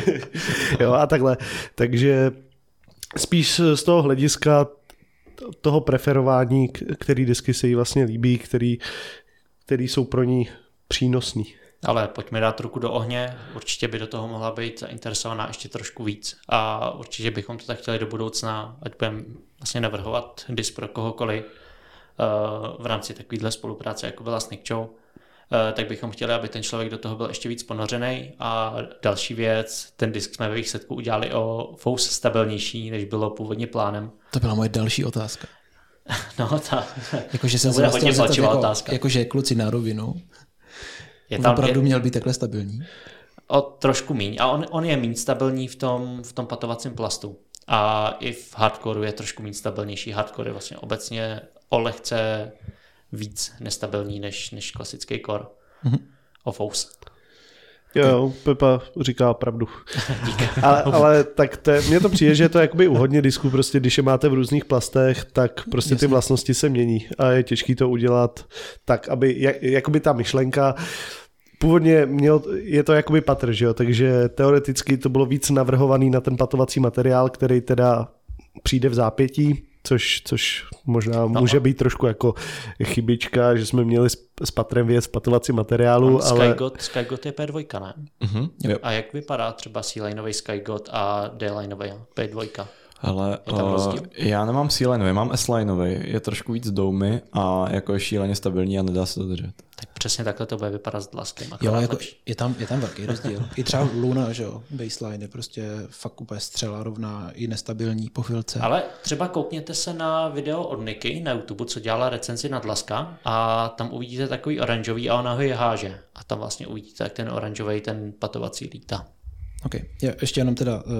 *laughs* jo a takhle. Takže spíš z toho hlediska toho preferování, který disky se jí vlastně líbí, který, který jsou pro ní přínosný. Ale pojďme dát ruku do ohně, určitě by do toho mohla být zainteresovaná ještě trošku víc. A určitě bychom to tak chtěli do budoucna, ať budeme vlastně navrhovat disk pro kohokoliv uh, v rámci takovéhle spolupráce, jako byla s Nickčou, Eh, tak bychom chtěli, aby ten člověk do toho byl ještě víc ponořený. A další věc, ten disk jsme ve výsledku udělali o fous stabilnější, než bylo původně plánem. To byla moje další otázka. *laughs* no, ta, jakože jsem to bude hodně jako, otázka. Jakože kluci na rovinu. Je tam, opravdu je, měl být takhle stabilní? O trošku míň. A on, on je méně stabilní v tom, v tom patovacím plastu. A i v hardcore je trošku méně stabilnější. Hardcore je vlastně obecně o lehce víc nestabilní než, než klasický core mm-hmm. of Ouse. Jo, Pepa říká pravdu. *laughs* *laughs* ale, ale tak to, mně to přijde, že je to jakoby u hodně disků, prostě když je máte v různých plastech, tak prostě ty vlastnosti se mění a je těžký to udělat tak, aby jak, jakoby ta myšlenka původně měl, je to jakoby patr, že jo? takže teoreticky to bylo víc navrhovaný na ten patovací materiál, který teda přijde v zápětí, což, což možná no. může být trošku jako chybička, že jsme měli s, s Patrem věc patovací materiálu, Sky ale... God, Skygot je P2, ne? Uh-huh, A jak vypadá třeba C-lineový Skygot a D-lineový P2? Ale uh, já nemám C-lineový, mám S-lineový, je trošku víc doumy a jako je šíleně stabilní a nedá se to držet. Tak přesně takhle to bude vypadat s dlaskem. Jo, jako, je, tam, je tam velký rozdíl. I třeba Luna, že jo, baseline je prostě fakt úplně střela rovná, i nestabilní po chvilce. Ale třeba koukněte se na video od Niky na YouTube, co dělala recenzi na dlaska a tam uvidíte takový oranžový a ona ho je háže. A tam vlastně uvidíte, jak ten oranžový, ten patovací lítá. OK. Je, ještě jenom teda uh,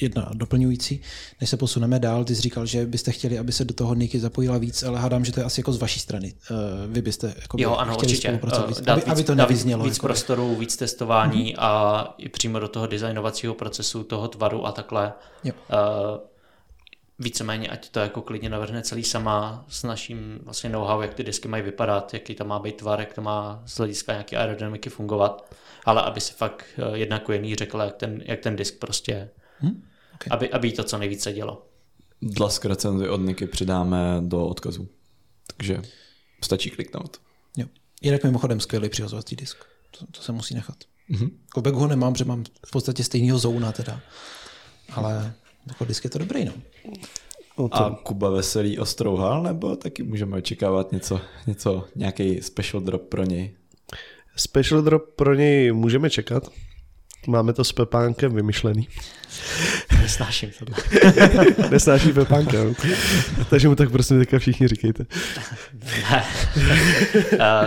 jedna doplňující. Než se posuneme dál, ty jsi říkal, že byste chtěli, aby se do toho Niky zapojila víc, ale hádám, že to je asi jako z vaší strany. Uh, vy byste jako jo, ano, chtěli určitě. spolupracovat víc, uh, aby, víc, aby to nevyznělo. Víc jako prostoru, víc testování mm-hmm. a i přímo do toho designovacího procesu, toho tvaru a takhle. Jo. Uh, víceméně, ať to jako klidně navrhne celý sama s naším vlastně know-how, jak ty disky mají vypadat, jaký to má být tvar, jak to má z hlediska nějaké aerodynamiky fungovat ale aby si fakt eh, jedna ku jedný řekla, jak ten, jak ten disk prostě, hmm? okay. aby, aby jí to co nejvíce dělo. Dlask recenzi od Niky přidáme do odkazu, takže stačí kliknout. Jo. Jinak mimochodem skvělý přihazovací disk, to, to se musí nechat. Mm-hmm. Jako ho nemám, že mám v podstatě stejného zóna teda, ale jako disk je to dobrý, no. A Kuba Veselý ostrouhal, nebo taky můžeme očekávat něco, něco nějaký special drop pro něj? Special drop pro něj můžeme čekat. Máme to s Pepánkem vymyšlený. Nesnáším to. *laughs* Nesnáším Pepánka. Takže mu tak prostě teďka všichni říkejte. ne.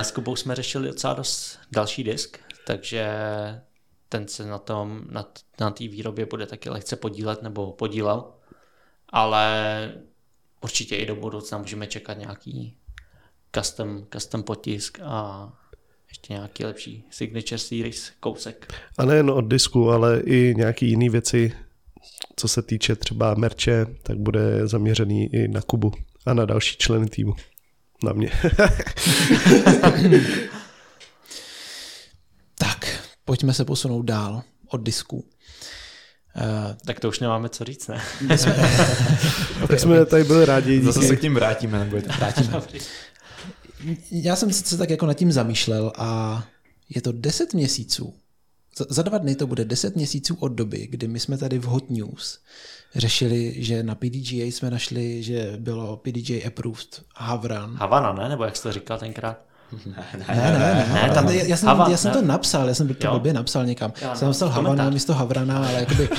S Kubou jsme řešili docela dost další disk, takže ten se na tom, na, na té výrobě bude taky lehce podílet nebo podílel, ale určitě i do budoucna můžeme čekat nějaký custom, custom potisk a ještě nějaký lepší Signature Series kousek. A nejen od disku, ale i nějaký jiný věci, co se týče třeba merče, tak bude zaměřený i na Kubu a na další členy týmu. Na mě. *laughs* Tak, pojďme se posunout dál od disku. Uh, Tak to už nemáme co říct, ne? *laughs* tak jsme tady byli rádi. Zase díky. se k tím vrátíme, nebo je to vrátíme. *laughs* Já jsem se tak jako nad tím zamýšlel a je to 10 měsíců. Za, dva dny to bude 10 měsíců od doby, kdy my jsme tady v Hot News řešili, že na PDGA jsme našli, že bylo PDGA approved Havran. Havana, ne? Nebo jak jste říkal tenkrát? Ne, ne, ne. Ne, Tam, tam- já, jsem, já jsem to ne? napsal, já jsem to Jo. blbě napsal někam. Jo, jsem napsal Havana místo Havrana, ale jakoby,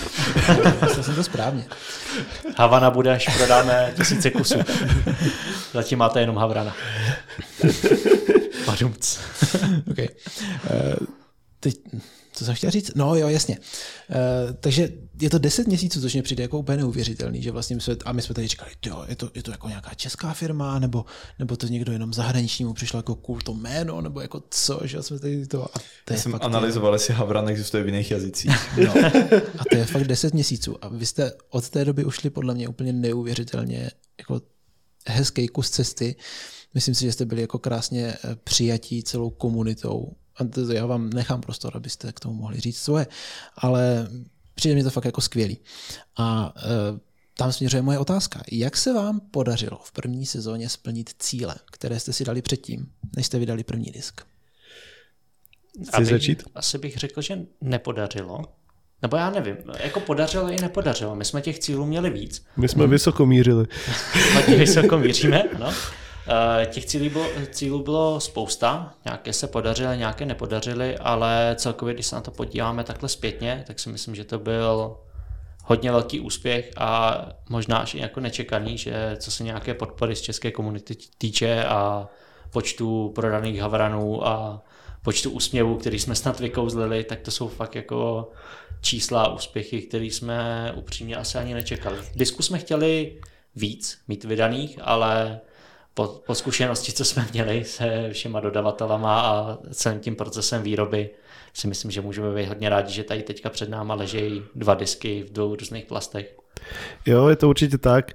*laughs* myslel jsem to správně. Havana bude, až prodáme tisíce kusů. Zatím máte jenom Havrana. Padumc. *laughs* Okay. Uh, teď, co jsem chtěl říct? No jo, jasně. Uh, takže je to 10 měsíců, což mě přijde jako úplně neuvěřitelný, že vlastně my jsme, a my jsme tady říkali, jo, je to, je to jako nějaká česká firma, nebo, nebo to někdo jenom zahraničnímu přišlo jako cool to jméno, nebo jako co, že jsme tady to, a to Já jsem fakt, analyzoval, jestli Havran existuje v jiných jazycích. *laughs* No, a to je fakt 10 měsíců. A vy jste od té doby ušli podle mě úplně neuvěřitelně jako hezký kus cesty. Myslím si, že jste byli jako krásně eh, přijatí celou komunitou. Já vám nechám prostor, abyste k tomu mohli říct svoje. Ale přijde mi to fakt jako skvělý. A e, tam směřuje moje otázka. Jak se vám podařilo v první sezóně splnit cíle, které jste si dali předtím, než jste vydali první disk? Chci Abych- začít? Asi bych řekl, že nepodařilo. Nebo já nevím, jako podařilo i nepodařilo. My jsme těch cílů měli víc. My jsme vysoko mířili. Hodně vysoko míříme, ano. Eh, Těch cílů bylo, cílů bylo spousta, nějaké se podařily, nějaké nepodařily, ale celkově, když se na to podíváme takhle zpětně, tak si myslím, že to byl hodně velký úspěch a možná až i jako nečekaný, že co se nějaké podpory z české komunity týče a počtu prodaných havranů a počtu úsměvů, který jsme snad vykouzlili, tak to jsou fakt jako čísla a úspěchy, které jsme upřímně asi ani nečekali. Disku jsme chtěli víc mít vydaných, ale po, po zkušenosti, co jsme měli se všema dodavatelama a celým tím procesem výroby, si myslím, že můžeme být hodně rádi, že tady teďka před náma ležejí dva disky v dvou různých plastech. Jo, je to určitě tak.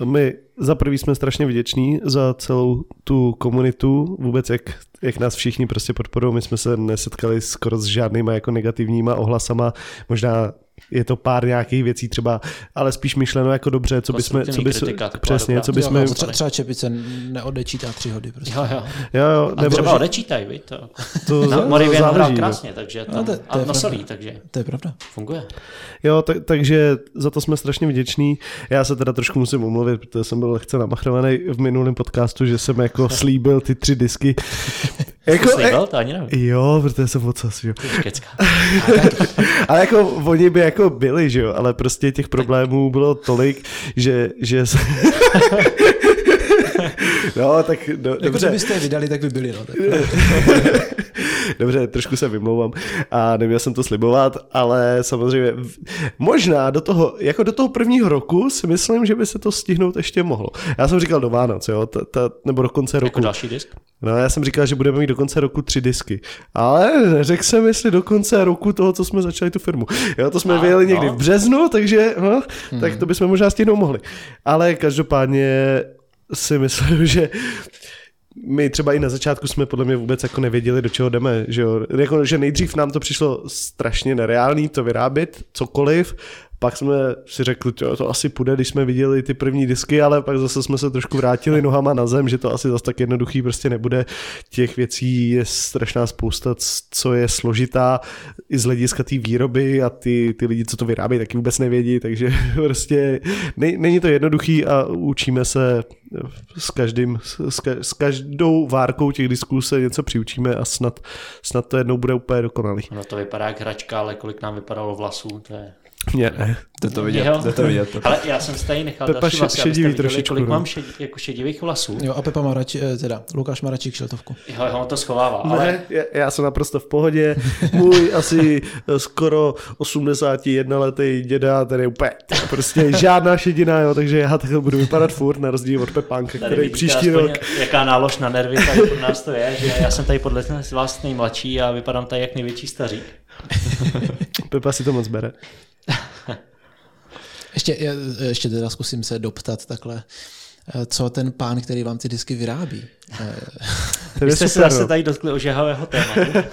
No My za prvý jsme strašně vděční za celou tu komunitu, vůbec jak, jak nás všichni prostě podporují. My jsme se nesetkali skoro s žádnýma jako negativníma ohlasama. Možná je to pár nějakých věcí třeba, ale spíš myšleno jako dobře, co bychom, co Konstruktivní by kritika, taková přesně, co bychom, jo, třeba, třeba Čepice neodečítá tři hody. Prostě. Jo, jo. jo, jo, A nebo třeba odečítaj, víš, to. to *laughs* No, Morivian hrál no. krásně, takže to, No, to- to a je nosolí, pravda. takže To je pravda. funguje. Jo, tak, takže za to jsme strašně vděční. Já se teda trošku musím umluvit, protože jsem byl lehce namachrovaný v minulém podcastu, že jsem jako *laughs* slíbil ty tři disky. jako, Slíbil, to ani nevím. jo, protože jsem ocas, jo. *laughs* Ale jako oni by jako byli, že jo, ale prostě těch problémů bylo tolik, že, že *laughs* no, tak do, Jako dobře. kdybyste je vydali, tak by byli. No, tak. *laughs* Dobře, trošku se vymlouvám a neměl jsem to slibovat, ale samozřejmě možná do toho, jako do toho prvního roku si myslím, že by se to stihnout ještě mohlo. Já jsem říkal do Vánoc, jo, ta, ta, nebo do konce roku. Jako další disk? No, já jsem říkal, že budeme mít do konce roku tři disky. Ale neřekl jsem, jestli do konce roku toho, co jsme začali tu firmu. Jo, to jsme A, vyjeli někdy no. v březnu, takže no, tak to bychom možná stihnout mohli. Ale každopádně si myslím, *laughs* že my třeba i na začátku jsme podle mě vůbec jako nevěděli, do čeho jdeme, že jo. Jako, že nejdřív nám to přišlo strašně nereálný to vyrábět, cokoliv, pak jsme si řekli, že to asi půjde, když jsme viděli ty první disky, ale pak zase jsme se trošku vrátili nohama na zem, že to asi zase tak jednoduchý prostě nebude. Těch věcí je strašná spousta, co je složitá i z hlediska té výroby a ty, ty lidi, co to vyrábí, taky vůbec nevědí, takže *laughs* prostě ne, není to jednoduchý a učíme se s, každým, s, ka- s každou várkou těch disků se něco přiučíme a snad, snad to jednou bude úplně dokonalý. Ono to vypadá jak hračka, ale kolik nám vypadalo vlasů, to je Mě ne. Jde to vidět, jde to vidět. *laughs* Ale já jsem si tady nechal Pepa další vlasy, abyste šedivý viděli, trošičku, kolik no. mám šedi, jako šedivých vlasů. Jo, a Pepa má radši, eh, teda Lukáš má radši kšeltovku. Jo, jo, on to schovává, ale Ne, já, já jsem naprosto v pohodě. Můj asi eh, skoro 81 letý děda, ten je úplně prostě žádná šedina, jo, takže já takhle budu vypadat furt, na rozdíl od Pepánka, tady který vidíte příští rok jaká nálož na nervy tady pro nás to je, že já jsem tady podle vás nejmladší a vypadám tady jak největší stařík. Pepa si to moc bere. *laughs* Ještě, je- ještě teda zkusím se doptat takhle, eh, co ten pán, který vám ty disky vyrábí. *laughs* Eh, Vy jste se zase no. tady dotkli ožehavého tématu. *laughs*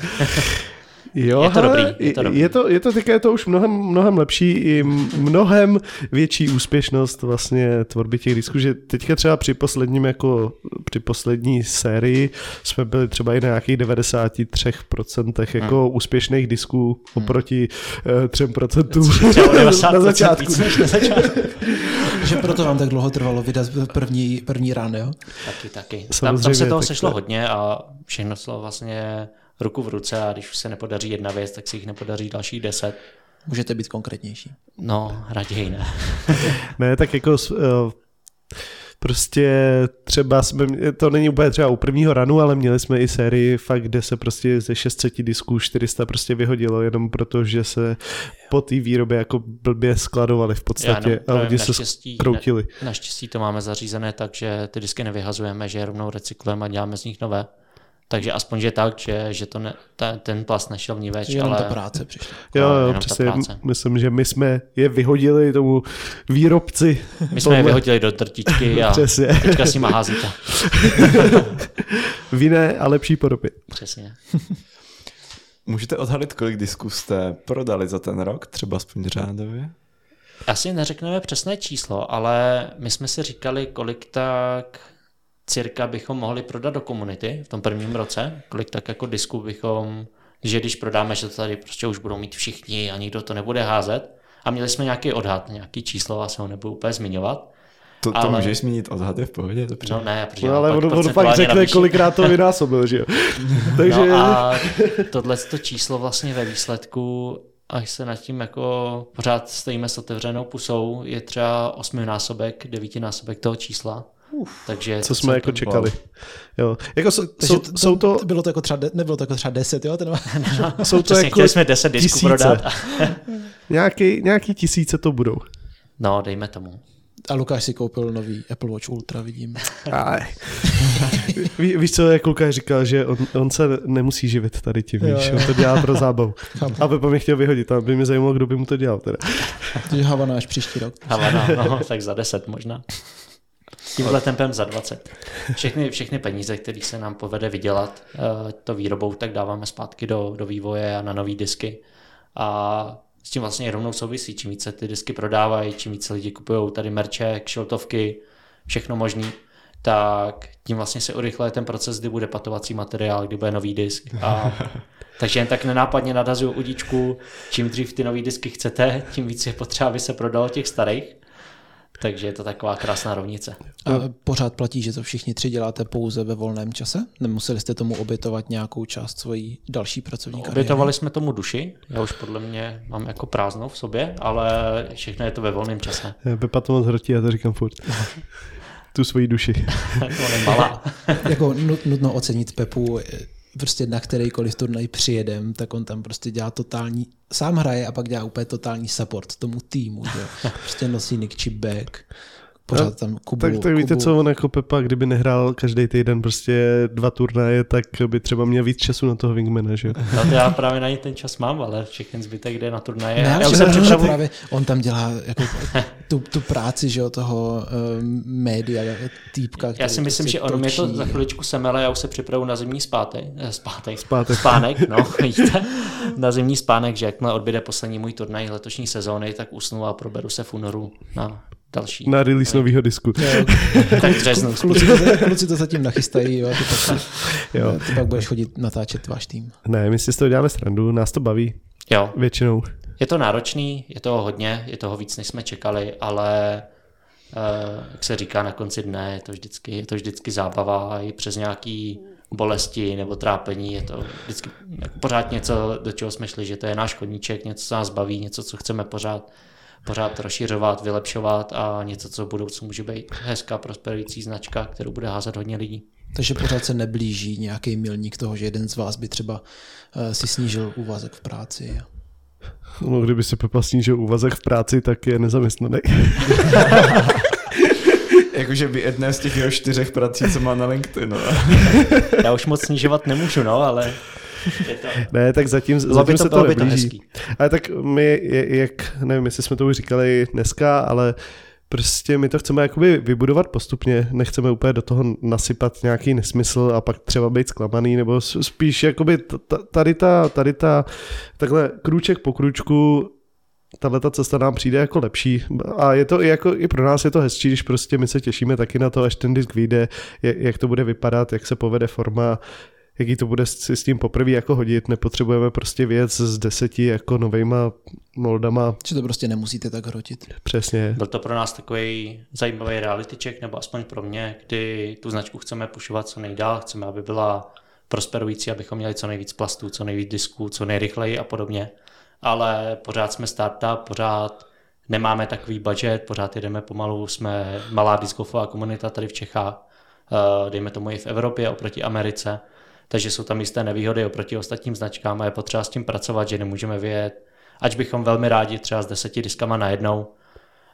Jo, Je to dobrý, je to dobrý. Je to, je to, teďka je to už mnohem, mnohem lepší i mnohem větší úspěšnost vlastně tvorby těch disků, že teďka třeba při posledním jako při poslední sérii jsme byli třeba i na nějakých 93% jako Hmm. úspěšných disků oproti uh, 3% Třeba *laughs* o 90% na začátku. na *laughs* začátku. že proto vám tak dlouho trvalo vydat první, první run, jo? Taky, taky. Tam, tam se toho tak sešlo to- hodně a všechno šlo vlastně ruku v ruce a když už se nepodaří jedna věc, tak si jich nepodaří dalších deset. Můžete být konkrétnější. No, raději ne. *laughs* Ne, tak jako eh, prostě třeba jsme, to není úplně třeba u prvního ranu, ale měli jsme i sérii fakt, kde se prostě ze 600 disků 400 prostě vyhodilo, jenom proto, že se po té výrobě jako blbě skladovali v podstatě Já a lidi se kroutili. Ne, naštěstí to máme zařízené tak, že ty disky nevyhazujeme, že je rovnou recyklujeme a děláme z nich nové. Takže aspoň, že tak, že, že to ne, ta, ten plast nešel v ní več, Že jenom ale ta práce přišla. Jo, jo, přesně, myslím, že my jsme je vyhodili tomu výrobci. my jsme je podle- vyhodili do trtičky a Přesně. teďka s nima házíte. V jiné a lepší podobě. Přesně. Můžete odhalit, kolik disků jste prodali za ten rok, třeba aspoň řádově? Asi neřekneme přesné číslo, ale my jsme si říkali, kolik tak cirka bychom mohli prodat do komunity v tom prvním roce, kolik tak jako disku bychom, že když prodáme, že to tady prostě už budou mít všichni a nikdo to nebude házet. A měli jsme nějaký odhad, nějaký číslo, asi ho nebudu úplně zmiňovat. To, to Ale- můžeš zmínit odhad, je v pohodě, dobře. No ne, protože No, ale on, on pak řekne, navýším. kolikrát to vynásobil, že jo. *laughs* Takže No a tohle to číslo vlastně ve výsledku, až se nad tím jako pořád stojíme s otevřenou pusou, je třeba osminásobek, devítinásobek toho čísla. Uf, Takže co jsme jako čekali. Jo. Jako jsou, Takže jsou, to, jsou to, Bylo to jako třeba, de- nebylo to jako třeba 10, jo? Ten, *laughs* jsou to Přesně, jako chtěli jsme 10 disků tisíce. prodat. *laughs* Nějaký, nějaký tisíce to budou. No, dejme tomu. a Lukáš si koupil nový Apple Watch Ultra, vidím. Aj. Ví, víš, co jak Lukáš říkal, že on, on se nemusí živit tady tím, Jo, víš, jo. on to dělá pro zábavu. A Pepa mě chtěl vyhodit, a by mě zajímalo, kdo by mu to dělal teda. Takže *laughs* Havana až příští rok. Havana, no, tak za 10 možná. Tímhle tempem za 20. Všechny, všechny peníze, které se nám povede vydělat uh, to výrobou, tak dáváme zpátky do, do vývoje a na nové disky. A s tím vlastně rovnou souvisí, čím více ty disky prodávají, čím více lidi kupují tady merče, kšiltovky, všechno možný, tak tím vlastně se urychluje ten proces, kdy bude patovací materiál, kdy bude nový disk. A *laughs* takže jen tak nenápadně nadazuju udíčku, čím dřív ty nový disky chcete, tím víc je potřeba, aby se prodalo těch starých. Takže je to taková krásná rovnice. A pořád platí, že to všichni tři děláte pouze ve volném čase? Nemuseli jste tomu obětovat nějakou část svojí další pracovní kariéry? Obětovali jsme tomu duši, já už podle mě mám jako prázdno v sobě, ale všechno je to ve volném čase. Pepa to moc hrotí, já to říkám furt. *laughs* tu svoji duši. *laughs* to malá. *laughs* jako nu- nutno ocenit Pepu, prostě na kterýkoliv turnaj přijedem, tak on tam prostě dělá totální, sám hraje a pak dělá úplně totální support tomu týmu, že? jo. *laughs* prostě nosí Nick Chip pořád tam Kubu, Tak, tak víte Kubu. co, on jako Pepa, kdyby nehrál každý týden prostě dva turnaje, tak by třeba měl víc času na toho wingmana, že jo? No to já právě na ní ten čas mám, ale všechny zbytek jde na turnaje. Ne, já už jsem on připravu... právě, on tam dělá jako tu, tu práci, že jo, toho um, média, týpka, Já si myslím, prostě že ono mě to za chviličku semele, já už se připravu na zimní spátek, eh, spátek, Spátek. spánek, no, *laughs* vidíte, na zimní spánek, že jakmile odbyde poslední můj turnaj letošní sezóny, tak usnu a proberu se v únoru na další. Na release nového disku. Jo, *laughs* tak v březnu. Kluci to, kluci to zatím nachystají, jo, ty pak, Jo. ty pak budeš chodit natáčet váš tým. Ne, my si z toho děláme srandu, nás to baví Jo, většinou. je to náročný, je toho hodně, je toho víc, než jsme čekali, ale eh, jak se říká na konci dne, je to vždycky, je to vždycky zábava i přes nějaký bolesti nebo trápení, je to vždycky pořád něco, do čeho jsme šli, že to je náš koníček, něco, co nás baví, něco, co chceme pořád, pořád rozšiřovat, vylepšovat a něco, co v budoucnu může být hezká, prosperující značka, kterou bude házet hodně lidí. Takže pořád se neblíží nějaký milník toho, že jeden z vás by třeba uh, si snížil úvazek v práci. No, kdyby si Pepa snížil úvazek v práci, tak je nezaměstnaný. *laughs* Jakože by jedné z těch jeho čtyřech prací, co má na LinkedIn. No. Já už moc snižovat nemůžu, no, ale. Ne, tak zatím, Bylo zatím by to, se to neblíží. hezký. Ale tak my, jak, nevím, jestli jsme to už říkali dneska, ale prostě my to chceme jakoby vybudovat postupně, nechceme úplně do toho nasypat nějaký nesmysl a pak třeba být zklamaný, nebo spíš jakoby tady ta, tady ta, takhle krůček po krůčku tahle ta cesta nám přijde jako lepší a je to i, jako, i pro nás je to hezčí, když prostě my se těšíme taky na to, až ten disk vyjde, jak to bude vypadat, jak se povede forma, jaký to bude si s tím poprvé jako hodit, nepotřebujeme prostě věc z deseti jako novejma moldama, Že to prostě nemusíte tak hrotit. přesně. Byl to pro nás takový zajímavý reality check, nebo aspoň pro mě, kdy tu značku chceme pušovat co nejdál, chceme, aby byla prosperující, abychom měli co nejvíc plastů, co nejvíc disků, co nejrychleji a podobně. Ale pořád jsme startup, pořád nemáme takový budget, pořád jedeme pomalu, jsme malá disková komunita tady v Čechách, eh, dejme tomu i v Evropě oproti Americe, takže jsou tam jisté nevýhody oproti ostatním značkám a je potřeba s tím pracovat, že nemůžeme vyjet, ať bychom velmi rádi třeba s deseti diskama najednou,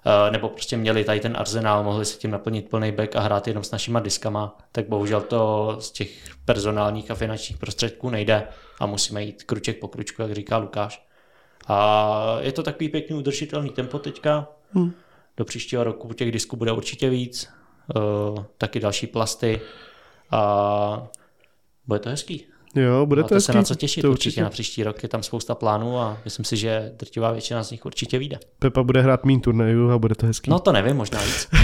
eh, nebo prostě měli tady ten arzenál, mohli si tím naplnit plný back a hrát jenom s našima diskama, tak bohužel to z těch personálních a finančních prostředků nejde a musíme jít kruček po kručku, jak říká Lukáš. A je to takový pěkný udržitelný tempo teďka. Hmm. Do příštího roku těch disků bude určitě víc, eh, taky další plasty a bude to hezký. Jo, bude to, Máte se na co těšit to určitě. na příští rok. Je tam spousta plánů a myslím si, že drtivá většina z nich určitě vyjde. Pepa bude hrát mín turnajů a bude to hezký. No to nevím, možná víc. *laughs*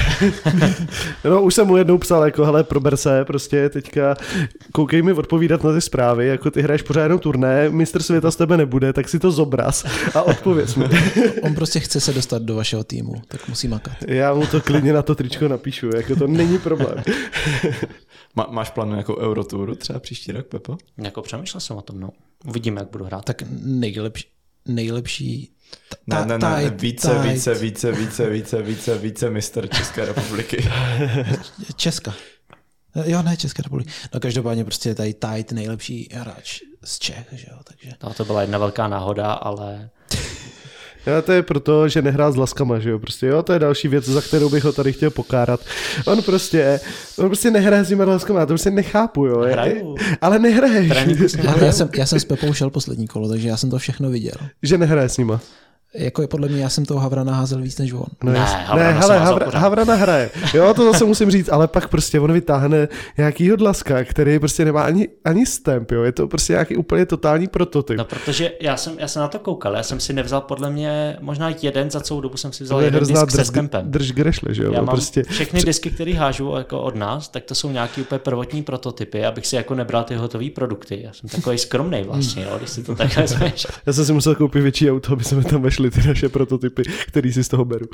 No, už jsem mu jednou psal, jako hele, prober se, prostě teďka koukej mi odpovídat na ty zprávy, jako ty hraješ pořád jenom turné, mistr světa z tebe nebude, tak si to zobraz a odpověz mi. *laughs* On prostě chce se dostat do vašeho týmu, tak musí makat. Já mu to klidně na to tričko napíšu, jako to není problém. *laughs* Má, máš plánu jako Eurotouru třeba příští rok, Pepo? jako přemýšlel jsem o tom, no. Uvidíme, jak budu hrát. Tak nejlepší, nejlepší Ne, ta- ne, ne, tight, více, tight. více, více, více, více, více, více mistr České republiky. *laughs* Česka. Jo, ne České republiky. No každopádně prostě je tady Tide nejlepší hráč z Čech, že jo, takže No, to byla jedna velká náhoda, ale *laughs* Já to je proto, že nehrá s laskama, že jo, prostě jo, to je další věc, za kterou bych ho tady chtěl pokárat. On prostě, on prostě nehraje s těma laskama, já to prostě nechápu, jo. Hraju. Ale nehraje, Tréninku s *laughs* nimi Ale já jsem, já jsem s Pepou šel poslední kolo, takže já jsem to všechno viděl. že nehraje s nima. Jako je podle mě, já jsem toho Havrana házel víc než on. Ne. Havrana ne jsem hele, pořád. Havrana hraje. Jo, to zase musím říct, ale pak prostě on vytáhne nějakýho dlaska, který prostě nemá ani, ani stamp, jo. Je to prostě nějaký úplně totální prototyp. No, protože já jsem, já jsem na to koukal, já jsem si nevzal podle mě možná jeden, za celou dobu jsem si vzal to je jeden disk se drž, stempem. drž grešle, že jo. Já mám prostě, všechny disky, které hážu jako od nás, tak to jsou nějaký úplně prvotní prototypy, abych si jako nebral ty hotové produkty. Já jsem takový skromný vlastně, jo, když si to takhle *laughs* já jsem si musel koupit větší auto, aby jsme tam vešli *laughs* ty naše prototypy, který si z toho beru.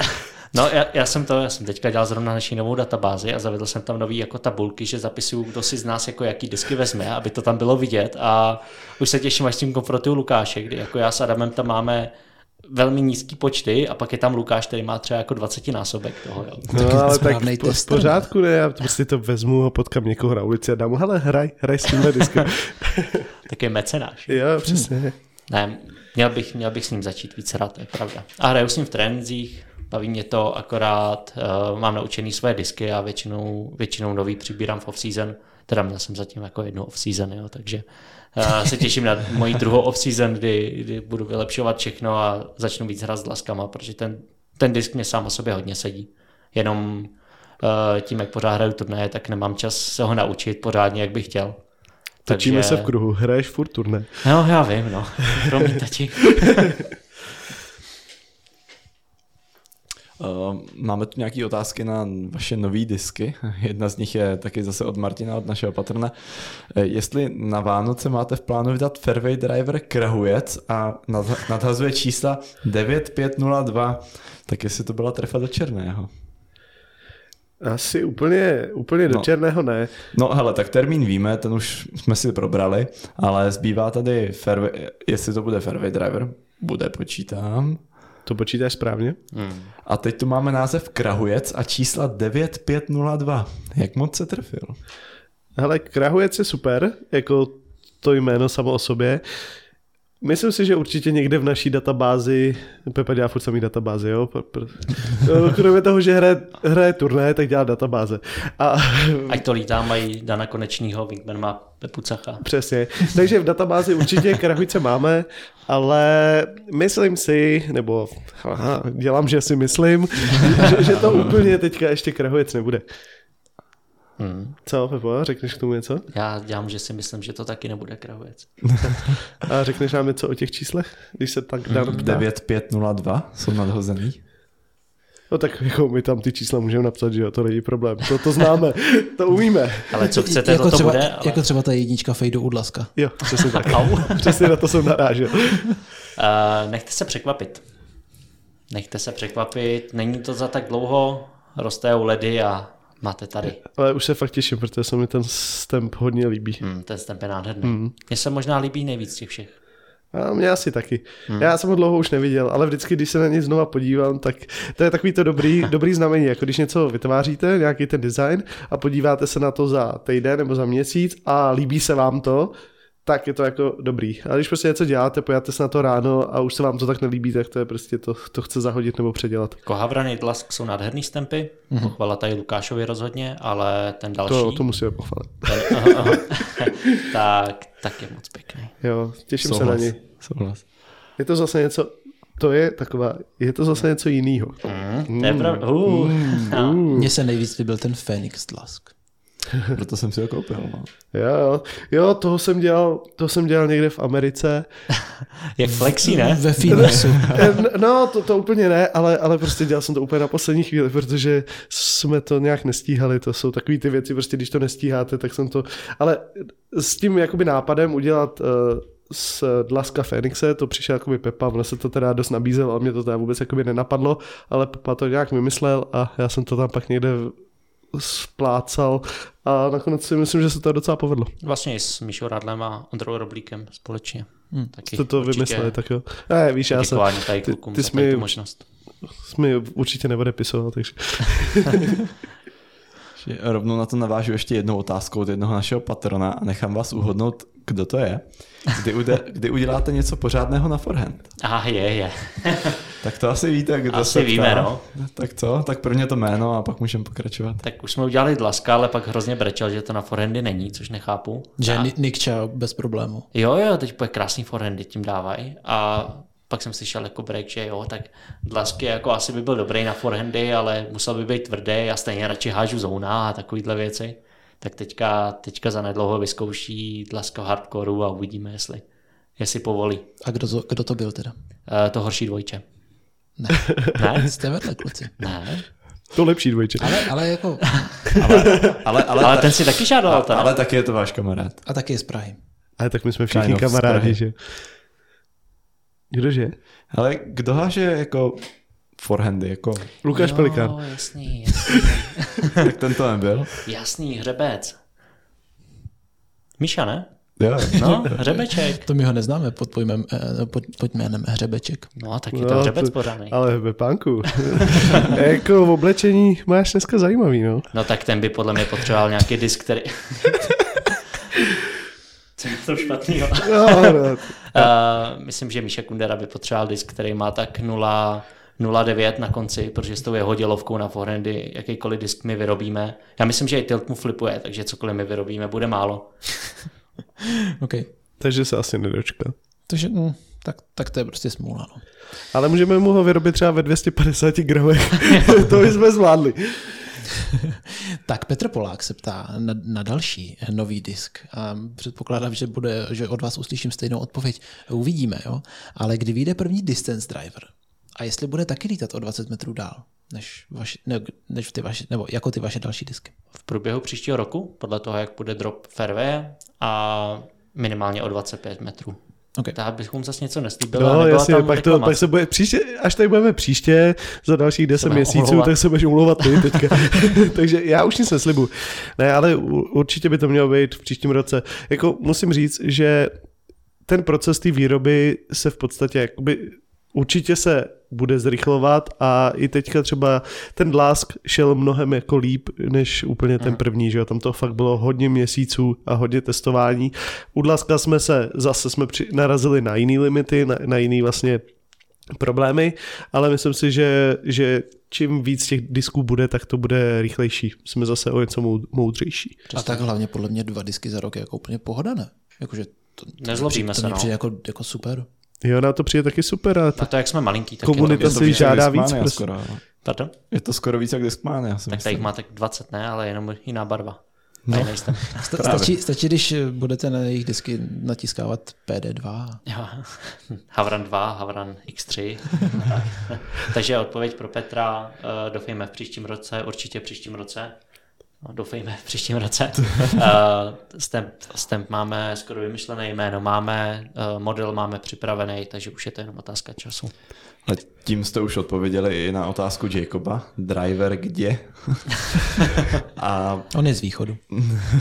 No já, já, jsem to, já jsem teďka dělal zrovna naší novou databázi a zavedl jsem tam nový jako tabulky, že zapisuju, kdo si z nás jako jaký disky vezme, aby to tam bylo vidět a už se těším, až s tím konfrontuju Lukáše, kdy jako já s Adamem tam máme velmi nízký počty a pak je tam Lukáš, který má třeba jako 20 násobek toho. Jo. No, Taky ale tak v, v tester. pořádku ne, já prostě to vezmu a potkám někoho na ulici a dám mu, hele, hraj, hraj s tímhle diskem. *laughs* Taky mecenáš. jo, přesně. Ne, měl bych, měl bych s ním začít více rád, to je pravda. A hraju s ním v trénincích, baví mě to, akorát uh, mám naučený své disky a většinou, většinou nový přibírám v off-season, teda měl jsem zatím jako jednu off-season, jo, takže uh, se těším na moji druhou off-season, kdy, kdy budu vylepšovat všechno a začnu víc hrát s dlaskama, protože ten, ten disk mě sám o sobě hodně sedí. Jenom uh, tím, jak pořád hraju turnaje, tak nemám čas se ho naučit pořádně, jak bych chtěl. Točíme se v kruhu, hraješ furt turné. No, já vím, no. *laughs* Promiň, tati. Uh, *laughs* máme tu nějaké otázky na vaše nové disky. *laughs* Jedna z nich je taky zase od Martina, od našeho patrona. Eh, Jestli na Vánoce máte v plánu vydat Fairway Driver Krahujec a nad- nadhazuje čísla 9502, tak jestli to byla trefa do černého. Asi úplně, úplně do No. černého ne. No hele, tak termín víme, ten už jsme si probrali, ale zbývá tady fairway, jestli to bude fairway driver, bude počítám. To počítáš správně? Hmm. A teď tu máme název Krahujec a čísla 9502. Jak moc se trefil? Hele, Krahujec je super, jako to jméno samo o sobě. Myslím si, že určitě někde v naší databázi, Pepa dělá furt samý databázi, jo? Jo, Kromě toho, že hraje, hraje turné, tak dělá databáze. A Ať to lítá, mají Dana Konečního, Wingman má Pepu Cacha. Přesně. Takže v databázi určitě Krahujce máme, ale myslím si, nebo aha, dělám, že si myslím, že, že to úplně teďka ještě Krahujec nebude. Hmm. Co, Pepo, řekneš k tomu něco? Já dělám, že si myslím, že to taky nebude Krahovec. *laughs* A řekneš nám něco o těch číslech, když se tak dá ptá? 9502 jsou nadhozený. No tak jako my tam ty čísla můžeme napsat, že jo, to není problém. To, to známe, to umíme. Ale co chcete, jako to, to třeba, bude. Ale... Jako třeba ta jednička Fade do Udlaska. Jo, přesně tak. *laughs* Přesně na to jsem narážel. Uh, *laughs* nechte se překvapit. Nechte se překvapit, není to za tak dlouho, roste u ledy a máte tady. Ale už se fakt těším, protože se mi ten stemp hodně líbí. Hmm, ten stemp je nádherný. Hmm. Mně se možná líbí nejvíc těch všech. A mě asi taky. Hmm. Já jsem ho dlouho už neviděl, ale vždycky, když se na něj znova podívám, tak to je takový to dobrý, *laughs* dobrý znamení, jako když něco vytváříte, nějaký ten design a podíváte se na to za týden nebo za měsíc a líbí se vám to, tak je to jako dobrý. A když prostě něco děláte, pojáte se na to ráno a už se vám to tak nelíbí, tak to je prostě to, to chce zahodit nebo předělat. Jako Havran Jidlask jsou nádherný stempy, mm-hmm. pochvala tady Lukášovi rozhodně, ale ten další, To, to musíme pochválit. ten, aha, *laughs* *laughs* aha, tak, tak je moc pěkný. Jo, těším se na něj. Souhlas. Je to zase něco, to je taková, je to zase něco jiného. Mm, to je pravda. Uh, no. *laughs* Mně se nejvíc líbil ten Phoenix Dlask. *laughs* Proto jsem si ho koupil. No. Jo, jo, jo, toho jsem dělal, toho jsem dělal někde v Americe. *laughs* Jak flexí, ne? Ve Phoenixu. *laughs* Eh, No, to, to úplně ne, ale, ale prostě dělal jsem to úplně na poslední chvíli, protože jsme to nějak nestíhali, to jsou takové ty věci, prostě když to nestíháte, tak jsem to, ale s tím jakoby nápadem udělat uh, z Dlaska Fénixe, to přišel jakoby Pepa, ono se to teda dost nabízel, ale mě to teda vůbec jakoby nenapadlo, ale Pepa to nějak vymyslel a já jsem to tam pak někde splácal a nakonec si myslím, že se to docela povedlo. Vlastně i s Míšou Radlem a Ondrou Roblíkem společně. Hmm, taky Jste to určitě vymysleli, tak jo. Ne, víš, já jsem, ty, klukům ty jsi mi, tu možnost. jsi mi určitě neodepisoval, takže *laughs* Že Rovnou na to navážu ještě jednou otázkou od jednoho našeho patrona a nechám vás uhodnout, kdo to je. Kdy, ude, kdy uděláte něco pořádného na forehand? Aha, je, je. *laughs* Tak to asi víte, kdo Asi se víme, ptá. no. Tak co? Tak prvně to jméno a pak můžeme pokračovat. Tak už jsme udělali dlaska, ale pak hrozně brečel, že to na forehandy není, což nechápu. Že a, Ni- Nick Chow bez problému. jo, jo, teď bude krásný forehandy tím dávají. A pak jsem slyšel jako break, že jo, tak dlasky jako asi by byl dobrý na forehandy, ale musel by být tvrdý, já stejně radši hážu zóna a takovýhle věci. Tak teďka, teďka za nedlouho vyzkouší dlaska v hardcoreu a uvidíme, jestli, jestli povolí. A kdo to, kdo to byl teda? E, to horší dvojče. Ne. Ne? *laughs* Jste vedle, kluci. Ne, to lepší dvojče. Ale, ale jako, Ale, ale, ale ta- ten si taky žádal, ten. ale taky je to váš kamarád. a taky je z Prahy. Ale tak my jsme všichni Kind of z kamarádi, že? Kdože? Ale kdo háže jako forehandy, jako, Lukáš Pelikán. Jo, jasný, jasný. *laughs* tak ten to nebyl? Jasný, hřebec. Míša, ne? Jo, No, hřebeček. To my ho neznáme pod, pojmem, eh, pod, pod jménem Hřebeček. No, tak je to hřebec pořádný. Ale ve pánku. *laughs* jako v oblečení máš dneska zajímavý, no. No tak ten by podle mě potřeboval nějaký disk, který... *laughs* Co je to špatného? no, no. Uh, myslím, že Míša Kundera by potřeboval disk, který má tak 0, 0,9 na konci, protože s tou jeho dělovkou na forehandy jakýkoliv disk my vyrobíme. Já myslím, že i tilt mu flipuje, takže cokoliv my vyrobíme, bude málo. *laughs* OK. Takže se asi nedočká. Takže, hm, tak, tak to je prostě smůla. No. Ale můžeme mu ho vyrobit třeba ve 250 gramech. *laughs* to bychom zvládli. *laughs* Tak Petr Polák se ptá na, na další nový disk. A předpokládám, že, bude, že od vás uslyším stejnou odpověď. Uvidíme, jo. Ale kdy vyjde první distance driver? A jestli bude taky lítat o 20 metrů dál, než, vaši, ne, než ty vaše, nebo jako ty vaše další disky. V průběhu příštího roku, podle toho, jak bude drop fairway a minimálně o 25 metrů. Okay. Tak bychom zase něco neslíbili. No, nebyla jasně, tam pak, to, pak se bude příště, až tady budeme příště, za dalších 10 budeme měsíců, omlouvat. tak se budeš umlouvat ty teďka. *laughs* *laughs* Takže já už nic neslibu. Ne, ale určitě by to mělo být v příštím roce. Jako musím říct, že ten proces té výroby se v podstatě jakoby určitě se bude zrychlovat a i teďka třeba ten Dlask šel mnohem jako líp než úplně ten první, že jo, tam to fakt bylo hodně měsíců a hodně testování. U Dlaska jsme se, zase jsme při, narazili na jiný limity, na, na jiný vlastně problémy, ale myslím si, že, že čím víc těch disků bude, tak to bude rychlejší. Jsme zase o něco mou- moudřejší. A tak hlavně podle mě dva disky za rok je jako úplně pohoda, ne? Jakože to, to Nezlobíme to se, mě no. jako, jako super. Jo, na to přijde taky super a Na ta to, jak jsme malinký, tak Komunita je si to, víc žádá víc, Discmania prostě. skoro. no. Pardon? Je to skoro víc jak Discmania, já si Tak tady máte 20, ne, ale jenom jiná barva. No. Nejste. *laughs* Sta- stačí, stačí, když budete na jejich disky natiskávat PD2. Jo. *laughs* Havran 2, Havran X3. tak. *laughs* Takže odpověď pro Petra, eh, doufejme v příštím roce, určitě v příštím roce. No, doufejme v příštím roce. *laughs* Uh, stamp, stamp máme skoro vymyšlené jméno, máme uh, model máme připravený, takže už je to jenom otázka času. Ale tím jste už odpověděli i na otázku Jacoba. Driver kde? *laughs* A, On je z východu.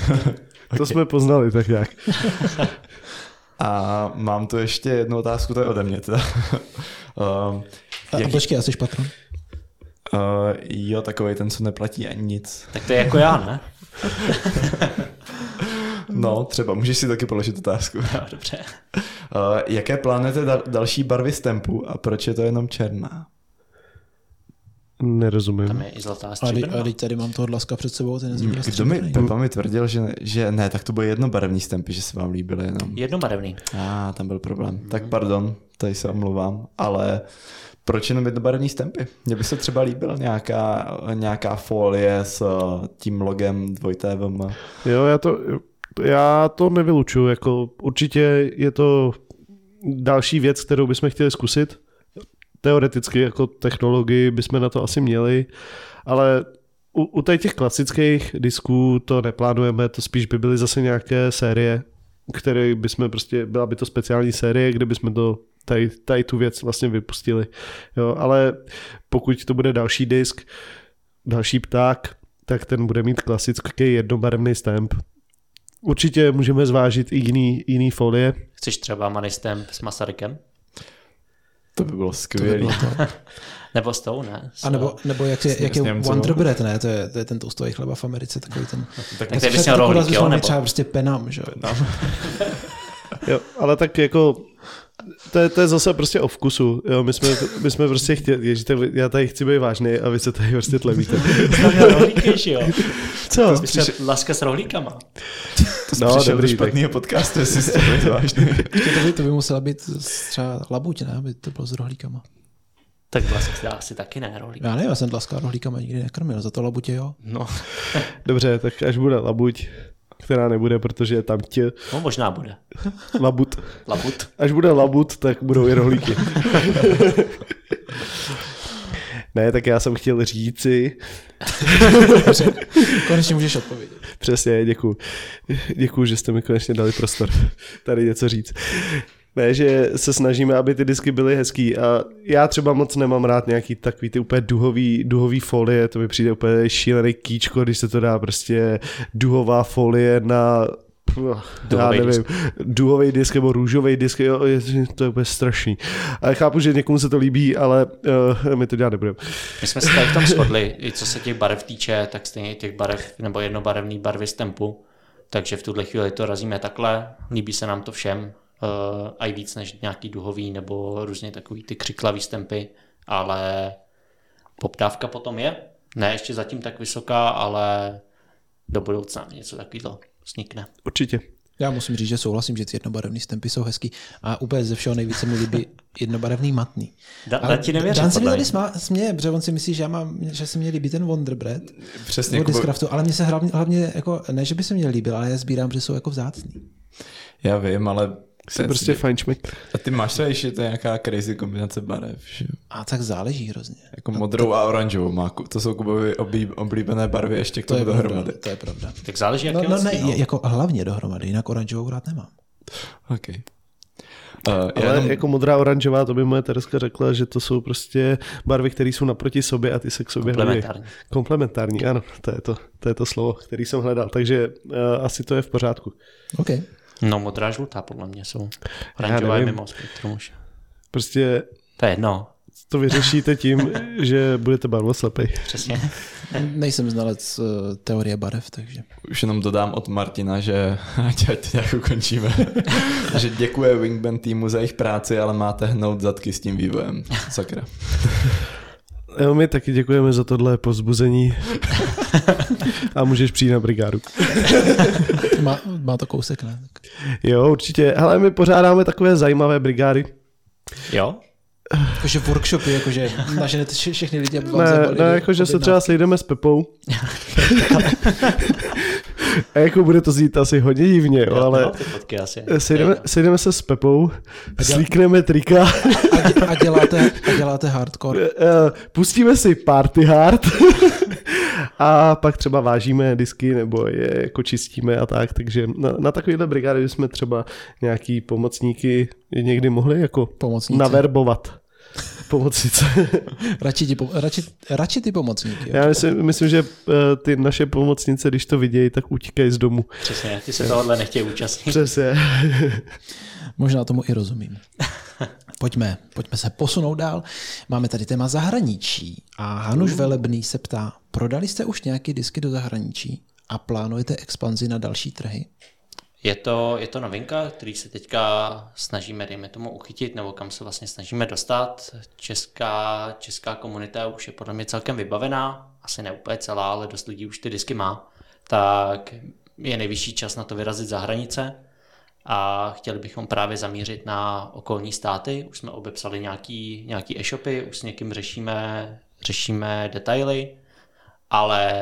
*laughs* to jsme poznali tak nějak. a mám tu ještě jednu otázku, to je ode mě teda. um, A, a počkej, a jsi patron? Uh, jo, takový ten, co neplatí ani nic. Tak to je jako já, ne? *laughs* No, třeba, můžeš si taky položit otázku. Jo, dobře. Uh, jaké plánujete dal- další barvy stempu a proč je to jenom černá? Nerozumím. Tam je i zlatá A, teď- stříbrná. a teď tady mám toho dlaska před sebou, ten je zrovna Kdo mi. Pepa mi tvrdil, že, že ne, tak to byly jednobarevný stempy, že se vám líbily jenom. Jednobarevný. A ah, tam byl problém. Tak pardon, tady se omlouvám, ale proč jenom jednobarevný stempy? Mně by se třeba líbila nějaká, nějaká folie s uh, tím logem 2TVM. Jo, já to, já to nevylučuju, jako určitě je to další věc, kterou bychom chtěli zkusit. Teoreticky jako technologii bychom na to asi měli, ale u, u těch klasických disků to neplánujeme, to spíš by byly zase nějaké série, které bychom prostě, byla by to speciální série, kde bychom to tady, tady tu věc vlastně vypustili. Jo, ale pokud to bude další disk, další pták, tak ten bude mít klasický jednobarevný stamp. Určitě můžeme zvážit i jiný, jiný folie. Chceš třeba money stamp s Masarykem? To by bylo To by skvělé. to. *laughs* Nebo s tou, ne? S, A nebo, nebo jak je, S- jak s je. Wonder Bread, ne? To je, to je ten toastový chleba v Americe, takový ten... Tak Tak ty bys měl rohlík, jo? Nebo? Třeba prostě penam, že jo? Jo, ale tak jako to je, to je zase prostě o vkusu. Jo, my, jsme, my jsme prostě chtěli, ježi, tak já tady chci být vážný a vy se tady prostě tlevíte. Rohlíky, jo? Co? Přišel laska s rohlíkama. No, Přišel dobrý, do špatného podcastu, jestli jste byli vážný. To by, to by musela být třeba labuť, ne? Aby to bylo s rohlíkama. Tak dá asi taky ne rohlík. Já nevím, já jsem dlaska rohlíkama nikdy nekrmil, za to labutě jo. No, Dobře, tak až bude labuť, která nebude, protože je tam tě no možná bude. labut. Labut. Až bude labut, tak budou i rohlíky. ne, tak já jsem chtěl říci, Konečně můžeš odpovědět. Přesně, děkuji. Děkuji, že jste mi konečně dali prostor tady něco říct. Ne, že se snažíme, aby ty disky byly hezký a já třeba moc nemám rád nějaký takový ty úplně duhový, duhový folie, to mi přijde úplně šílený kýčko, když se to dá prostě duhová folie na já Duhovej nevím, duhový disk nebo růžový disk, jo, je, to je úplně strašný. A chápu, že někomu se to líbí, ale uh, my to dělat nebudeme. My jsme se tady v tom shodli, i co se těch barev týče, tak stejně těch barev, nebo jednobarevný barvy z tempu. Takže v tuhle chvíli to razíme takhle, líbí se nám to všem, a i víc než nějaký duhový nebo různě takový ty křiklavý stempy, ale poptávka potom je. Ne ještě zatím tak vysoká, ale do budoucna něco takového vznikne. Určitě. Já musím říct, že souhlasím, že ty jednobarevné stempy jsou hezký a úplně ze všeho nejvíce mi líbí *laughs* jednobarevný matný. Da, Ale ti nevěřím, Dan se mi tady směje, protože on si myslí, že, já mám, že se mě líbí ten Wonder Bread Přesně, od Discraftu, ale mně se hlavně, hlavně jako, ne, že by se mě líbil, ale já sbírám, protože jsou jako vzácný. já vím, ale Jsem prostě fajn šmek. A ty máš třeba ještě to je nějaká crazy kombinace barev, že? A tak záleží hrozně. Jako modrou a oranžovou má. To jsou Kubovi oblí- oblíbené barvy ještě k To tomu je pravda, dohromady. to je pravda. Tak záleží, jak No, je no ne, no. jako hlavně dohromady, jinak oranžovou rád nemám. Okay. Uh, Ale jenom, jako modrá oranžová, to by moje Tereska řekla, že to jsou prostě barvy, které jsou naproti sobě a ty se k sobě. Komplementární. Komplementární, ano, to je to, to je to slovo, který jsem hledal, takže uh, asi to je v pořádku. OK. No modrá žlutá podle mě jsou. Oranžová je mimo spektrum už. Prostě To je jedno, to vyřešíte tím, *laughs* že budete barvoslepej. přesně. Nejsem znalec uh, teorie barev, takže už jenom dodám od Martina, že *laughs* ať, ať to nějak ukončíme, *laughs* že děkuje Wingman týmu za jejich práci, ale máte hnout zadky s tím vývojem. Sakra. Jo, my taky děkujeme za tohle pozbuzení *laughs* a můžeš přijít na brigádu. *laughs* má, má to kousek, ne? Jo, určitě. Hele, my pořádáme takové zajímavé brigády. Jo? Jakože workshopy, jakože naženete vše- všechny lidi, aby vám Ne, ne do jako, že se třeba sejdeme s Pepou. *laughs* a jako bude to znít asi hodně divně, jo, ale fotky asi. sejdeme, sejdeme se s Pepou, slíkneme trika, A, dě, a, děláte, a děláte hardcore. *laughs* eh, pustíme si party hard *laughs* a pak třeba vážíme disky nebo je jako čistíme a tak, takže na, na takovýhle brigády jsme třeba nějaký pomocníky někdy mohli jako Pomocníci. naverbovat. Pomocnice. *laughs* Radši, ti, radši, radši ty pomocníky. Já myslím, myslím, že eh, ty naše pomocnice, když to vidějí, tak utíkají z domu. Přesně, ty se tohohle nechtějí účastnit. Přesně. *laughs* Možná tomu i rozumím. Pojďme, pojďme se posunout dál. Máme tady téma zahraničí a Hanuš Velebný se ptá, prodali jste už nějaké disky do zahraničí a plánujete expanzi na další trhy? Je to, je to novinka, který se teďka snažíme, dejme tomu, uchytit, nebo kam se vlastně snažíme dostat. Česká, česká komunita už je podle mě celkem vybavená, asi ne úplně celá, ale dost lidí už ty disky má. Tak je nejvyšší čas na to vyrazit za hranice a chtěli bychom právě zamířit na okolní státy. Už jsme obepsali nějaký, nějaký e-shopy, už s někým řešíme, řešíme detaily, ale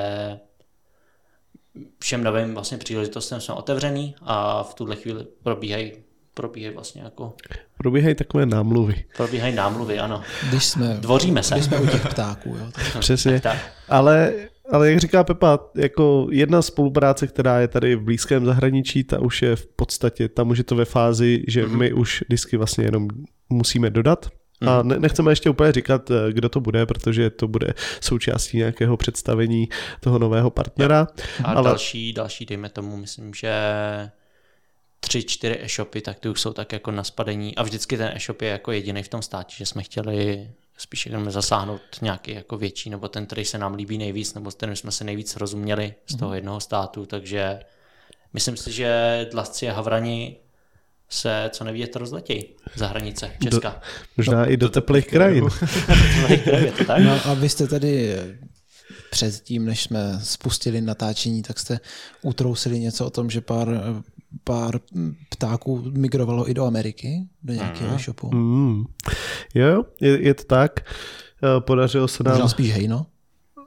všem novým vlastně příležitostem jsme otevřený a v tuhle chvíli probíhají probíhají vlastně jako, Probíhají takové námluvy. probíhají námluvy, ano. Když jsme, Dvoříme se. když jsme u těch ptáků. Jo, tak *laughs* Přesně. Tak, Ale, ale jak říká Pepa, jako jedna spolupráce, která je tady v blízkém zahraničí, ta už je v podstatě, tam už je to ve fázi, že my už disky vlastně jenom musíme dodat. A ne, nechceme ještě úplně říkat, eh, kdo to bude, protože to bude součástí nějakého představení toho nového partnera. a Ale- ale... další, další, dejme tomu, myslím, že tři, čtyři e-shopy, tak ty už jsou tak jako na spadení. A vždycky ten e-shop je jako jediný v tom státě, že jsme chtěli spíš jenom zasáhnout nějaký jako větší, nebo ten, který se nám líbí nejvíc, nebo s kterým jsme se nejvíc rozuměli z toho jednoho státu, takže myslím si, že dlasci a havrani se co nevidět rozletějí za hranice Česka. Možná i do teplých krajin. tak? No a vy jste tady předtím, než jsme spustili natáčení, tak jste utrousili něco o tom, že pár, pár ptáků migrovalo i do Ameriky, do nějakého mm. shopu. Mm. Jo, jo, je, je to tak. Eh, Podařilo se nám... Možná spíš hejno?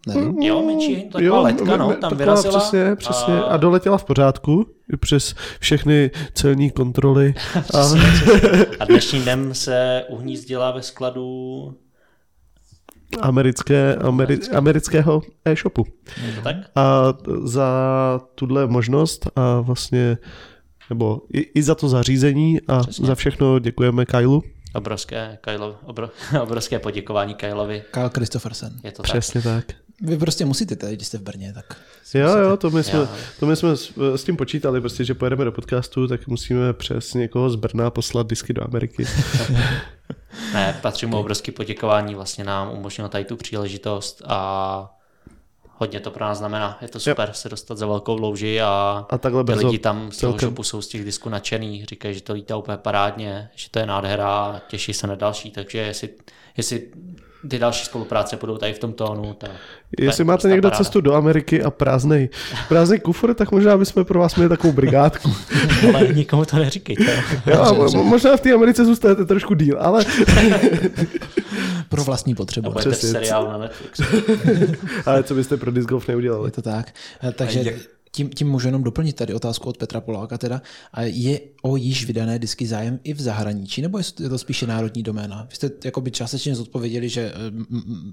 Nevím. Jo, menší, taková letka, no, tam taková vyrazila. Přesně, přesně. A... A, doletěla v pořádku i přes všechny celní kontroly. *laughs* A, a *laughs* dnešním dnem se uhnízdila ve skladu, americké, ameri, amerického e-shopu. tak? A za tuhle možnost a vlastně nebo i, i za to zařízení a Přesně. za všechno děkujeme Kailu. Obrovské, Kyle, obro, *laughs* obrovské poděkování Kylovi. Kyle Christophersen. Je to tak. Přesně tak. Vy prostě musíte tady, když jste v Brně, tak Jo, jo, to my jsme, Jo. to my jsme s, s tím počítali, prostě, že pojedeme do podcastu, tak musíme přes někoho z Brna poslat disky do Ameriky. *laughs* Ne, patří mu obrovské poděkování, vlastně nám umožnilo tady tu příležitost a hodně to pro nás znamená. Je to super se dostat za velkou louži a, A takhle ty brzo lidi tam z toho celkem. shopu jsou z těch disků nadšený, říkají, že to lítá úplně parádně, že to je nádhera a těší se na další, takže jestli, jestli ty další spolupráce budou tady v tom tónu, tak Jestli máte prostě někdo paráda. cestu do Ameriky a prázdnej, prázdnej kufr, tak možná bychom pro vás měli takovou brigádku. *laughs* Ale nikomu to neříkejte. Jo, a mo- možná v té Americe zůstanete trošku díl, ale, *laughs* pro vlastní potřebu. Přesně. seriálu na Netflixu. *laughs* ale co byste pro disc golf neudělali? Je to tak. Eh, Takže tím, tím můžu jenom doplnit tady otázku od Petra Poláka teda. A je o již vydané disky zájem i v zahraničí, nebo je to spíše národní doména? Vy jste jakoby částečně zodpověděli, že eh,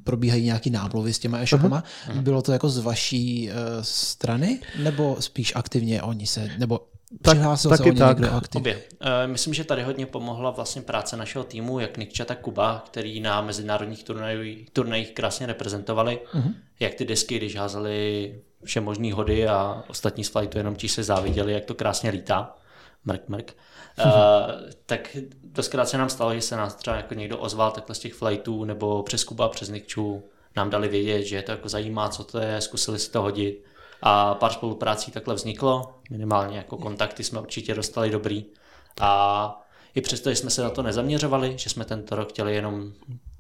probíhají nějaký námluvy s těma e-shopama. Bylo to jako z vaší uh, strany, nebo spíš aktivně oni se, nebo Tak- Přihlásil taky se o ně tak. někdo aktiv. Obě. Eh, Myslím, že tady hodně pomohla vlastně práce našeho týmu, jak Nikča, tak Kuba, který na mezinárodních turnajích, turnajích krásně reprezentovali. Uh-huh. Jak ty desky, když házeli vše možný hody a ostatní z flightu jenom ti se záviděli, jak to krásně lítá. Mrk, mrk. Uh, *laughs* tak doskrát se nám stalo, že se nás třeba jako někdo ozval takhle z těch flightů nebo přes Kuba, přes Nikču, nám dali vědět, že je to jako zajímá, co to je, zkusili si to hodit. A pár spoluprácí takhle vzniklo, minimálně jako kontakty jsme určitě dostali dobrý. A i přesto, že jsme se na to nezaměřovali, že jsme tento rok chtěli jenom,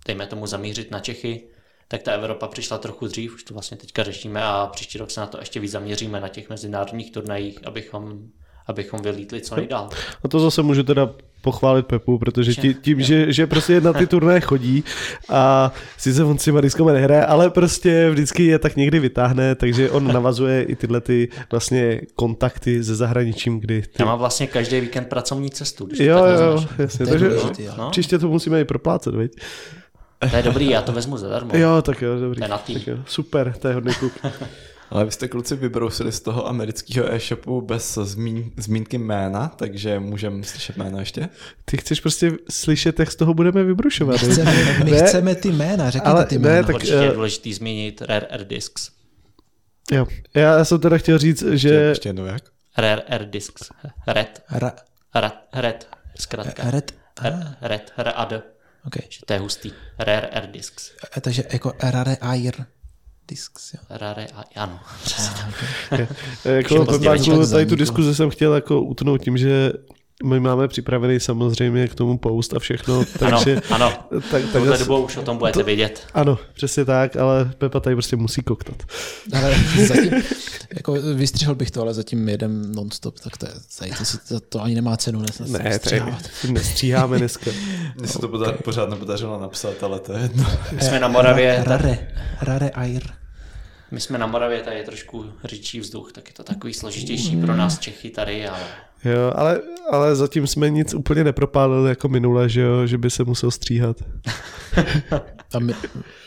dejme tomu, zamířit na Čechy, tak ta Evropa přišla trochu dřív, už to vlastně teďka řešíme a příští rok se na to ještě víc zaměříme na těch mezinárodních turnajích, abychom, abychom vylítli co nejdál. A to zase můžu teda pochválit Pepu, protože tí, tím, že, že prostě na ty turnaje chodí a sice on si diskama nehraje, ale prostě vždycky je tak někdy vytáhne, takže on navazuje i tyhle ty vlastně kontakty se zahraničím, kdy ty... Já mám vlastně každý víkend pracovní cestu, když Jo, jo, jasně, To je takže důležitý, jo. No, příště to musíme i proplácet, viď? To je dobrý, já to vezmu zadarmo. Jo, tak jo, dobrý. To je na. Tak jo, super, to je hodný kluk. *laughs* Ale vy jste kluci vybrousili z toho amerického e-shopu bez zmín, zmínky jména, takže můžeme slyšet jméno ještě? Ty chceš prostě slyšet, jak z toho budeme vybrušovat. viď? Chceme, my Ne, chceme ty jména, řekněte ale ty ne, jména. tak- Určitě je eh, důležitý zmínit Rare Air Discs. Jo, já jsem teda chtěl říct, Ještě, že... ještě jednou jak? Rare Air Discs. Red. Ra, Red. Red. Zkrátka. red, Red. Red. Rad. Okay. Že to je hustý. Rare Air Discs. A Takže jako Rare Air Discs, jo. Rare a ano. Jako Všechno Pepáku, tak tady tu diskuzi jsem chtěl jako utnout tím, že my máme připravený samozřejmě k tomu post a všechno, takže... Ano, ano. Tak, Touhle tak dobou už o tom budete vědět. ano, přesně tak, ale Pepa tady prostě musí koktat. Ale zatím, jako vystřihl bych to, ale zatím jedem non-stop, tak to, je, tady to, si, to, to ani nemá cenu nes, Ne, tady nestříháme dneska. Mně se to pořád, pořád nepodařilo napsat, ale to je jedno. My jsme na Moravě, Rare, Rare Air. my jsme na Moravě, tady je trošku řičí vzduch, tak je to takový složitější pro nás Čechy tady, ale Jo, ale, ale zatím jsme nic úplně nepropálili jako minule, že jo, že by se musel stříhat. *laughs* A my,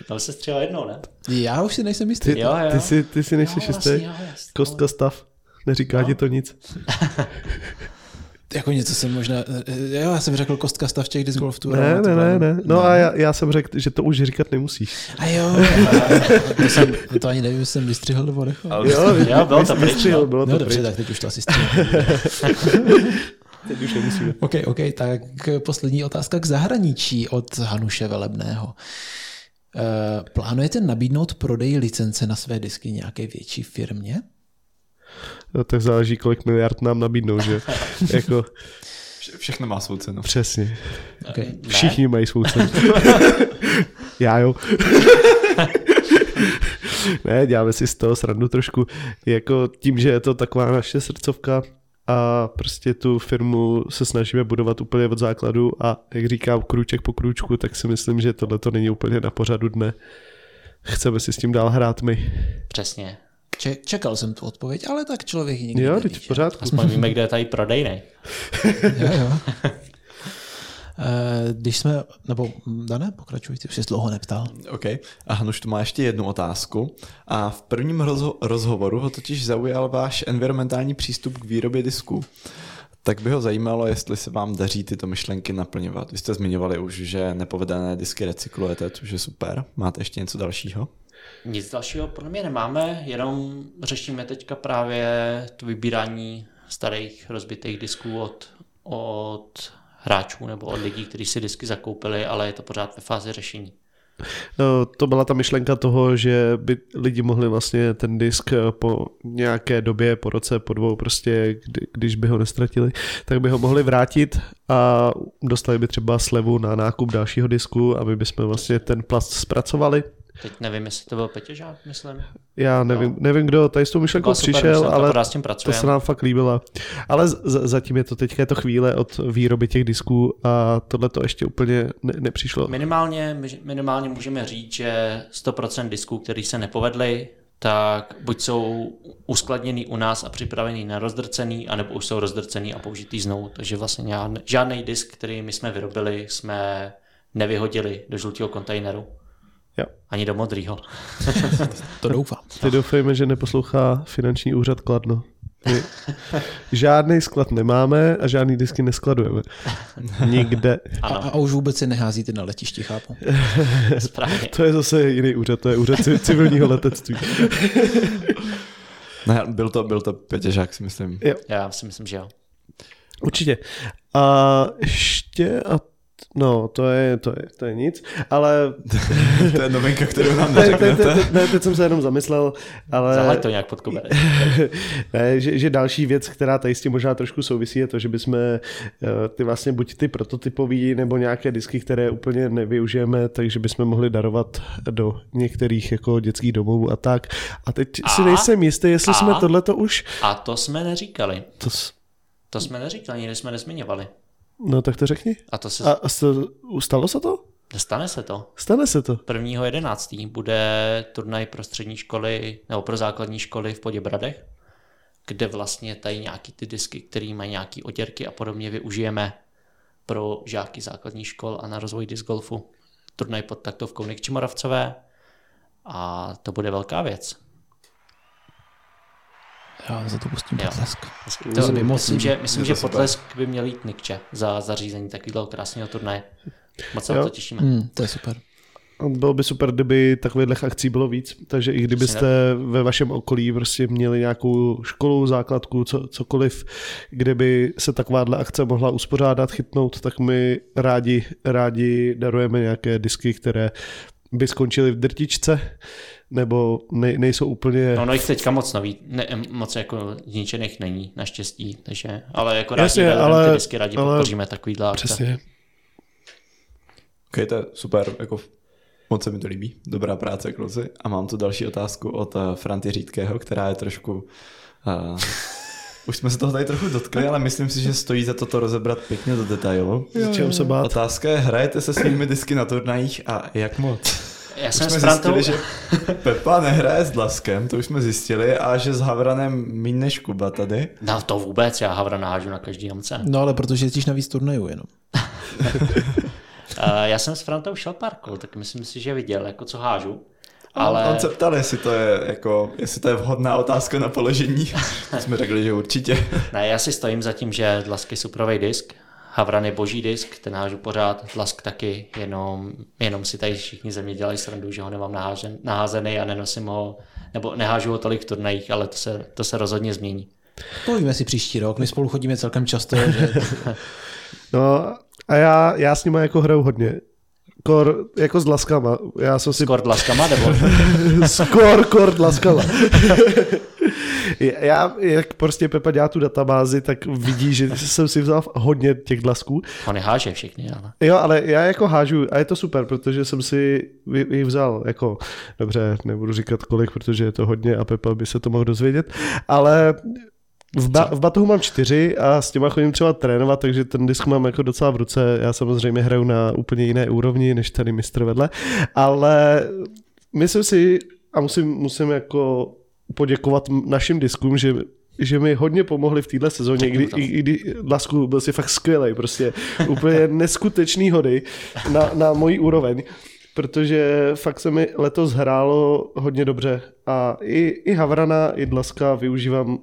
to se střela jednou, ne? já už si nejsem jistý. Ty, Jo, jo. ty, si, ty si nejsi Jo, šestý? vlastně, jo. Kostka stav. Neříká No. ti to nic. *laughs* Jako něco jsem možná, jo, já jsem řekl kostka stav těch disc golf tour. Ne, ne, ne, ne. No a já, já jsem řekl, že to už říkat nemusíš. A jo, a to, jsem, to ani nevím, jestli jsem vystřihl nebo nechal. Ale Jo, Jo, bylo to pryč, vystřihl, no. bylo No to dobře, pryč. tak teď už to asi střílím. *laughs* Teď už nemusíme. OK, OK, tak poslední otázka k zahraničí od Hanuše Velebného. Eh, Plánujete nabídnout prodej licence na své disky nějaké větší firmě? No, tak záleží, kolik miliard nám nabídnou, že? *laughs* jako, vše- všechno má svou cenu. přesně. Okay. Všichni mají svou cenu. *laughs* Já jo. *laughs* ne, děláme si z toho srandu trošku. Jako tím, že je to taková naše srdcovka a prostě tu firmu se snažíme budovat úplně od základu a jak říkám, krůček po krůčku, tak si myslím, že tohle to není úplně na pořadu dne. Chceme si s tím dál hrát my. Přesně. Če- čekal jsem tu odpověď, ale tak člověk ji nikdy Jo, neví, teď v pořádku. Aspoň víme, kde je tady prodejnej. *laughs* Jo, jo. Eh, Když jsme, nebo Dané, pokračuj, ty už jsi dlouho neptal. OK. A Hanuš tu má ještě jednu otázku. A v prvním rozho- rozhovoru ho totiž zaujal váš environmentální přístup k výrobě disků. Tak by ho zajímalo, jestli se vám daří tyto myšlenky naplňovat. Vy jste zmiňovali už, že nepovedené disky recyklujete, což je super. Máte ještě něco dalšího? Nic dalšího podle mě nemáme, jenom řešíme teďka právě to vybírání starých rozbitých disků od, od hráčů nebo od lidí, kteří si disky zakoupili, ale je to pořád ve fázi řešení. No, to byla ta myšlenka toho, že by lidi mohli vlastně ten disk po nějaké době, po roce, po dvou, prostě, kdy, když by ho nestratili, tak by ho mohli vrátit a dostali by třeba slevu na nákup dalšího disku a my bychom vlastně ten plast zpracovali. Teď nevím, jestli to byl Petěžák, myslím. Já nevím, nevím kdo tady s tou myšlenkou super přišel, ale pořád s tím to se nám fakt líbila. Ale z, zatím je to teďka je to chvíle od výroby těch disků a tohle to ještě úplně ne, nepřišlo. Minimálně, minimálně můžeme říct, že 100% disků, které se nepovedly, tak buď jsou uskladněný u nás a připravený na rozdrcený, anebo už jsou rozdrcený a použitý znovu. Takže vlastně žádný, žádný disk, který my jsme vyrobili, jsme nevyhodili do žlutého kontejneru. Jo. Ani do modrého. To doufám. Ty doufejme, že neposlouchá finanční úřad Kladno. My *laughs* žádný sklad nemáme a žádný disky neskladujeme. Nikde. A, a už vůbec si neházíte na letišti, chápu. *laughs* Správně. To je zase jiný úřad, to je úřad ci- civilního letectví. Ne, byl to, byl to Petěžák, si myslím. Jo, Já si myslím, že jo. určitě. A ještě, a no, to je, to je, to je nic, ale *laughs* to je novinka, kterou nám ne, *laughs* ne, ne, neřeknete. ne, teď jsem se jenom zamyslel, ale... Zahled to nějak pod koberec. *laughs* ne, že, že další věc, která tady s tím možná trošku souvisí, je to, že bychom eh, ty vlastně buď ty prototypový nebo nějaké disky, které úplně nevyužijeme, takže bychom mohli darovat do některých jako dětských domovů a tak. A teď a? si nejsem jistý, jestli A? jsme tohleto už... A to jsme neříkali. To, s- To jsme neříkali, nikdy jsme nezmiňovali. No tak to řekni. A to se A, a st- stalo se to? stane se to. Stane se to. 1.11. bude turnaj pro střední školy nebo pro základní školy v Poděbradech, kde vlastně tady nějaký ty disky, které mají nějaký oděrky a podobně využijeme pro žáky základních škol a na rozvoj disc golfu. Turnaj pod taktovkou Nick Čimoravcové a to bude velká věc. Já za to pustím Jo. potlesk. To, moc myslím, že, myslím, že to potlesk by měl jít Nikče za zařízení takového krásného turnaje. Moc se to těšíme. Hmm, to je super. Bylo by super, kdyby takových akcí bylo víc, takže i kdybyste ve vašem okolí prostě měli nějakou školu, základku, co, cokoliv, kde by se takováhle akce mohla uspořádat, chytnout, tak my rádi, rádi darujeme nějaké disky, které by skončily v drtičce, nebo ne, nejsou úplně... No, no jich teďka moc nový, ne, moc jako zničených není, naštěstí, takže, ale jako rádi Jasně, Jasně, ale- ty disky rádi ale- podpoříme takovýhle akce. Přesně. Ok, to je super, jako moc se mi to líbí. Dobrá práce, kluci. A mám tu další otázku od uh, Franty Řídkého, která je trošku... Uh, *laughs* už jsme se toho tady trochu dotkli, ale myslím si, že stojí za to to rozebrat pěkně do detailu. Čeho se bát? Otázka je, hrajete se svými disky na turnajích a jak moc? Já Už jsem jsme s Frantou, zjistili, že Pepa nehraje s Dlaskem, to už jsme zjistili, a že s Havranem míň než Kuba tady. no to vůbec, já Havra nahážu na každý jamce. No ale protože jezdíš na víc turnajů jenom. Uh, *laughs* já jsem s Frantou šel pár kol, tak myslím si, že viděl, jako co hážu. Ale... On se ptal, jestli to je, jako, jestli to je vhodná otázka na položení. *laughs* jsme řekli, že určitě. ne, já si stojím za tím, že Dlask je suprovej disk, Havran je boží disk, ten hážu pořád, Dlask taky, jenom, jenom si tady všichni ze mě dělají srandu, že ho nemám nahážen, naházený a nenosím ho, nebo nehážu ho tolik v turnajích, ale to se, to se rozhodně změní. Povíme si příští rok, my spolu chodíme celkem často, že *laughs* No a já, já s nimi jako hraju hodně. Kor, jako s laskama. Já jsem si Skor Dlaskama, nebo *laughs* Skor, kor, laskala. *laughs* Já, jak prostě Pepa dělá tu databázi, tak vidí, že jsem si vzal hodně těch dlasků. on neháže všechny, ale Jo, ale já jako hážu a je to super, protože jsem si jich vzal jako, dobře, nebudu říkat kolik, protože je to hodně a Pepa by se to mohl dozvědět, ale v, ba- v batohu mám čtyři a s těma chodím třeba trénovat, takže ten disk mám jako docela v ruce. Já samozřejmě hraju na úplně jiné úrovni, než tady mistr vedle, ale myslím si, a musím, musím jako poděkovat našim diskům, že že mi hodně pomohli v téhle sezóně, kdy, i, kdy Lasku byl si fakt skvělý, prostě úplně *laughs* neskutečný hody na, na mojí úroveň, protože fakt se mi letos hrálo hodně dobře a i, i Havrana, i Dlaska využívám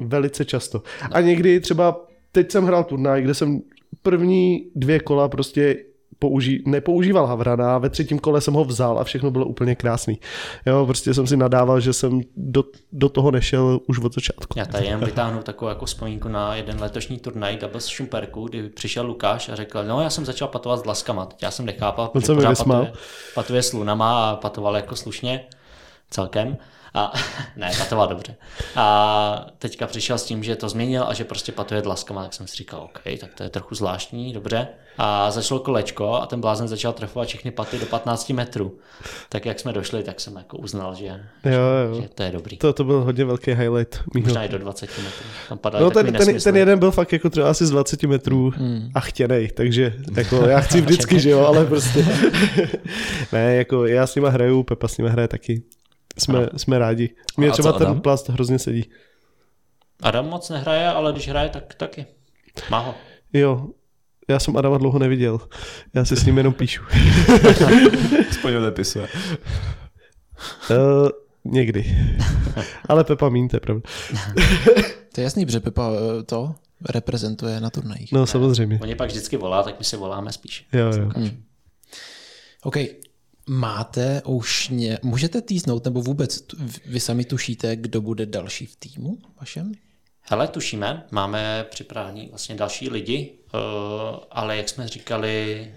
velice často. A někdy třeba, teď jsem hrál turnaj, kde jsem první dvě kola prostě použí, nepoužíval Havrana, ve třetím kole jsem ho vzal a všechno bylo úplně krásný. Jo, prostě jsem si nadával, že jsem do, do toho nešel už od začátku. Já tady jen vytáhnu takovou jako vzpomínku na jeden letošní turnaj Doubles Šumperku, kdy přišel Lukáš a řekl, no já jsem začal patovat s dlaskama, teď já jsem nechápal, On že se mi patuje, patuje s lunama a patoval jako slušně celkem. A *laughs* ne, patoval dobře. A teďka přišel s tím, že to změnil a že prostě patuje dlaskama, tak jsem si říkal, OK, tak to je trochu zvláštní, dobře. A začalo kolečko a ten blázen začal trefovat všechny paty do 15 metrů. Tak jak jsme došli, tak jsem jako uznal, že, Jo, jo. že to je dobrý. To, to byl hodně velký highlight. Mýho. Možná i do 20 metrů. Tam No ten, ten, ten jeden byl fakt jako třeba asi z 20 metrů Hmm. a chtěnej, takže jako já *laughs* chci vždycky, že jo, ale prostě *laughs* ne, jako já s nima hraju, Pepa s nima hraje taky. Jsme, Ano. jsme rádi. Co třeba ten Adam? plast hrozně sedí. Adam moc nehraje, ale když hraje, tak taky. Má ho. Jo, já jsem Adama dlouho neviděl. Já si s ním jenom píšu. *laughs* Aspoň odepisuje. Uh, někdy. Ale Pepa mín, to je pravda. *laughs* To je jasný, protože Pepa eh, to reprezentuje na turnajích. No samozřejmě. Oni pak vždycky volá, tak my si voláme spíš. Jo, jo. OK. Máte už ně... Můžete týznout, nebo vůbec vy sami tušíte, kdo bude další v týmu vašem? Hele, tušíme, máme připravení vlastně další lidi, eh, ale jak jsme říkali,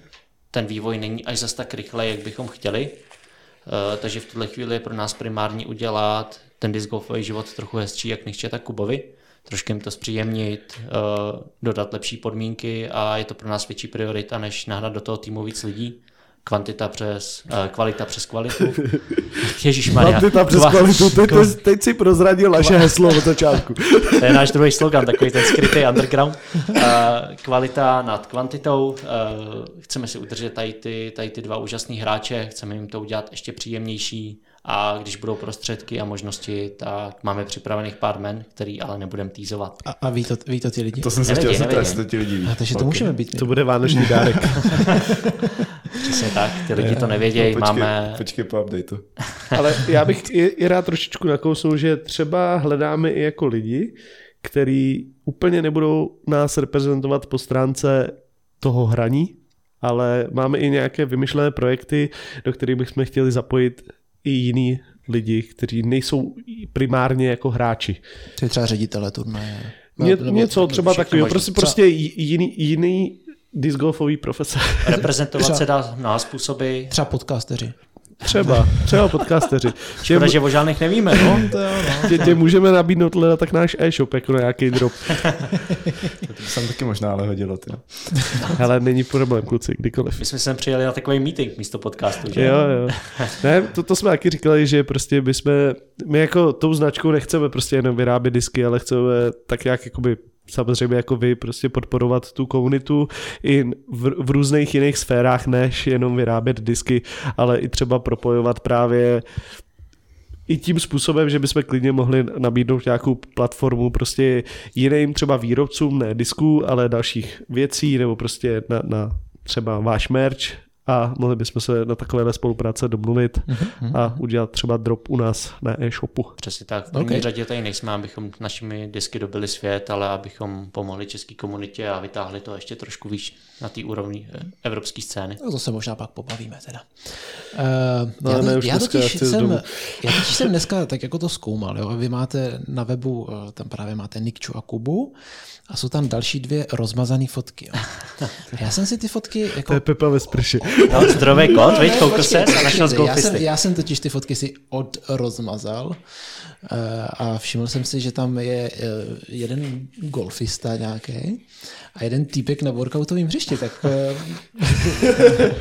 ten vývoj není až zas tak rychle, jak bychom chtěli. Eh, Takže v tuhle chvíli je pro nás primární udělat ten disc golfový život trochu hezčí, jak Nichče, tak Kubovi. Trošku jim to zpříjemnit, eh, dodat lepší podmínky a je to pro nás větší priorita, než nahrát do toho týmu víc lidí. Kvantita přes, eh, kvalita přes kvalitu. *laughs* Ježíš Kvantita přes kvalitu, teď, teď si prozradil naše heslo od začátku. *laughs* To je náš druhý slogan, takový ten skrytý underground. Uh, kvalita nad kvantitou. Uh, chceme si udržet tady ty, tady ty dva úžasný hráče, chceme jim to udělat ještě příjemnější a když budou prostředky a možnosti, tak máme připravených pár men, který ale nebudeme týzovat. A, a ví, to, ví to ti lidi? To jsem se chtěl zeptat, jestli to ti lidi ví. a, takže to Ok. můžeme být. To bude vánoční dárek. *laughs* Přesně tak, ty lidi to nevědějí, Počkej, máme... počkej po updateu. *laughs* Ale já bych i, i rád trošičku nakousnul, že třeba hledáme i jako lidi, který úplně nebudou nás reprezentovat po stránce toho hraní, ale máme i nějaké vymyšlené projekty, do kterých bychom chtěli zapojit i jiný lidi, kteří nejsou primárně jako hráči. To třeba ředitele turnaje. Ně, něco třeba takového, prostě, prostě jiný, jiný disc golfový profesor. *laughs* Reprezentovat Třeba- se dá na způsoby. Třeba podcasteři. Třeba, třeba podcasteři. *laughs* Škoda, Těm, že o žádných nevíme, no. *laughs* To jo, no. tě, tě můžeme nabídnout leda tak náš e-shop jako na nějaký drop. To by se tam taky možná ale hodilo. Ty. Ale není problém, kluci, kdykoliv. My jsme sem přijeli na takový meeting místo podcastu, že? Jo, jo. Ne, to, to jsme taky říkali, že prostě my jsme, my jako tou značkou nechceme prostě jenom vyrábět disky, ale chceme tak nějak jakoby samozřejmě jako vy prostě podporovat tu komunitu i v, v různých jiných sférách, než jenom vyrábět disky, ale i třeba propojovat právě i tím způsobem, že bychom klidně mohli nabídnout nějakou platformu prostě jiným třeba výrobcům, ne disků, ale dalších věcí, nebo prostě na, na třeba váš merch a mohli bychom se na takovéhle spolupráce domluvit a udělat třeba drop u nás na e-shopu. Přesně tak. V první okay. řadě tady nejsme, abychom našimi disky dobili svět, ale abychom pomohli české komunitě a vytáhli to ještě trošku výš na té úrovni eh, evropské scény. No to se možná pak pobavíme teda. Uh, No, já, ne, to, už já, dneska totiž jsem, já totiž jsem dneska tak jako to zkoumal, jo? a vy máte na webu, eh, tam právě máte Nikču a Kubu a jsou tam další dvě rozmazané fotky. Jo? *laughs* Já jsem si ty fotky To jako... je Pepa ve sprše. No, zdrový kód, veď, koukl se a našel z počkej, já, jsem, golfisty. já jsem totiž ty fotky si odrozmazal eh, a všiml jsem si, že tam je eh, jeden golfista nějaký a jeden týpek na workoutovém hřišti, tak eh,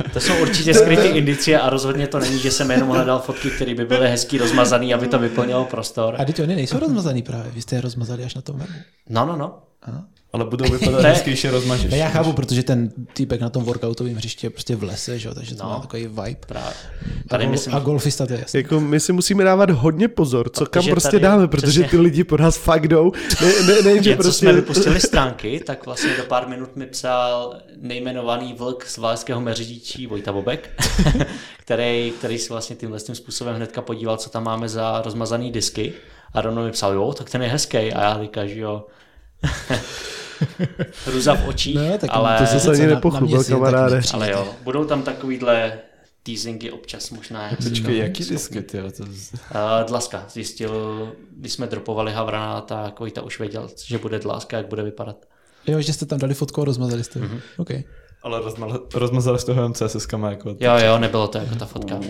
*laughs* To jsou určitě skryté indicie a rozhodně to není, že jsem jenom hledal fotky, které by byly hezký, rozmazaný, aby to vyplnilo prostor. a teď oni nejsou rozmazaný právě, vy jste je rozmazali až na tom webu. No, no, no. Ale budou vypadat je- hezky, když je rozmažeš. Ne, já chápu, protože ten týpek na tom workoutovém hřišti je prostě v lese, že? jo, takže to No. má takový vibe. Právě. A, Tady gol, myslím, a golfista to je jasný. Jako my si musíme dávat hodně pozor, co kam prostě tady- dáme, protože přesně. ty lidi po nás fakt jdou. Ne, ne, *laughs* ne, že prostě... jsme vypustili stránky, tak vlastně do pár minut mi psal nejmenovaný vlk z Valašského meřičí Vojta Bobek, *laughs* který, který si vlastně tímhle tím způsobem hnedka podíval, co tam máme za rozmazaný disky a rovnou mi psal, jo, tak ten je hezký a já říkám, že jo. *laughs* Hruza v očích, No, tak ale, to se ani tak kamaráde. ale jo, budou tam takovýhle teasingy občas možná. jak Počkej, to- jaký disky, ty? To... z- Uh, Dlaska zjistil, když jsme dropovali Havrana, tak Vojta už věděl, že bude Dlaska, jak bude vypadat. Jo, že jste tam dali fotku a rozmazali jste. Mhm. Mm-hmm. Okay. Ale rozmazali, toho jenom CSS kama jako... Jo, jo, nebylo to jako ta fotka.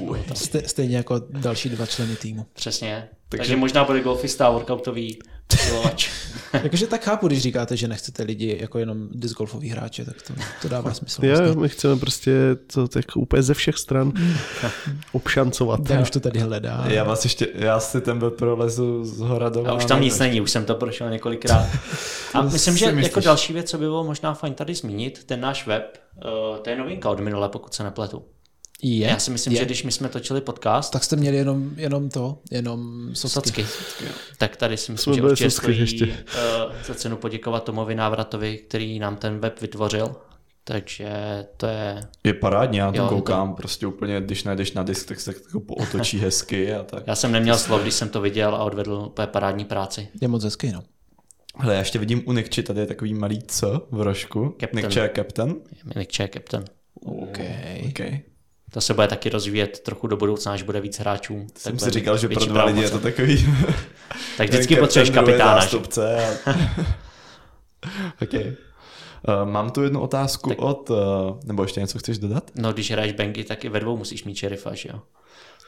Stejně jako další dva členy týmu. Přesně. Takže, Takže- Takže možná bude golfista a workoutový *laughs* posilovač. Jakože tak chápu, když říkáte, že nechcete lidi jako jenom disc golfový hráče, tak to, to dává *laughs* smysl. Jo, vlastně. my chceme prostě to tak úplně ze všech stran *laughs* obšancovat. Dan už to tady hledá. Já vás ještě, já si ten web prolezu z hora do A už tam nic není, už jsem to prošel několikrát. A myslím, že myslíš? jako další věc, co by bylo možná fajn tady zmínit, ten náš web, uh, to je novinka od minule, pokud se nepletu. Je, Já si myslím, je. že když my jsme točili podcast, Tak jste měli jenom, jenom to, jenom socky. Socky. Tak tady si Jsme myslím, že byli určitě stojí ještě. uh, za cenu poděkovat Tomovi Návratovi, který nám ten web vytvořil. Takže to je Je parádní, já Jo, koukám, prostě úplně, když najdeš na disk, tak se tak jako pootočí *laughs* hezky a tak. Já jsem neměl slov, když jsem to viděl a odvedl úplně parádní práci. Je moc hezký, no. Hele, já ještě vidím u Nikči, tady je takový malý co v rožku. Captain. Nikče je captain. Nick je captain. OK. Okay. To se bude taky rozvíjet trochu do budoucna, až bude víc hráčů. Jsem bude si říkal, že pro dva lidi je to takový... *laughs* Tak vždycky *laughs* potřebuješ kapitána. zástupce. A... *laughs* okay. Uh, mám tu jednu otázku tak... od... Uh, nebo ještě něco chceš dodat? No, když hraješ banky, tak i ve dvou musíš mít šerifa, že jo?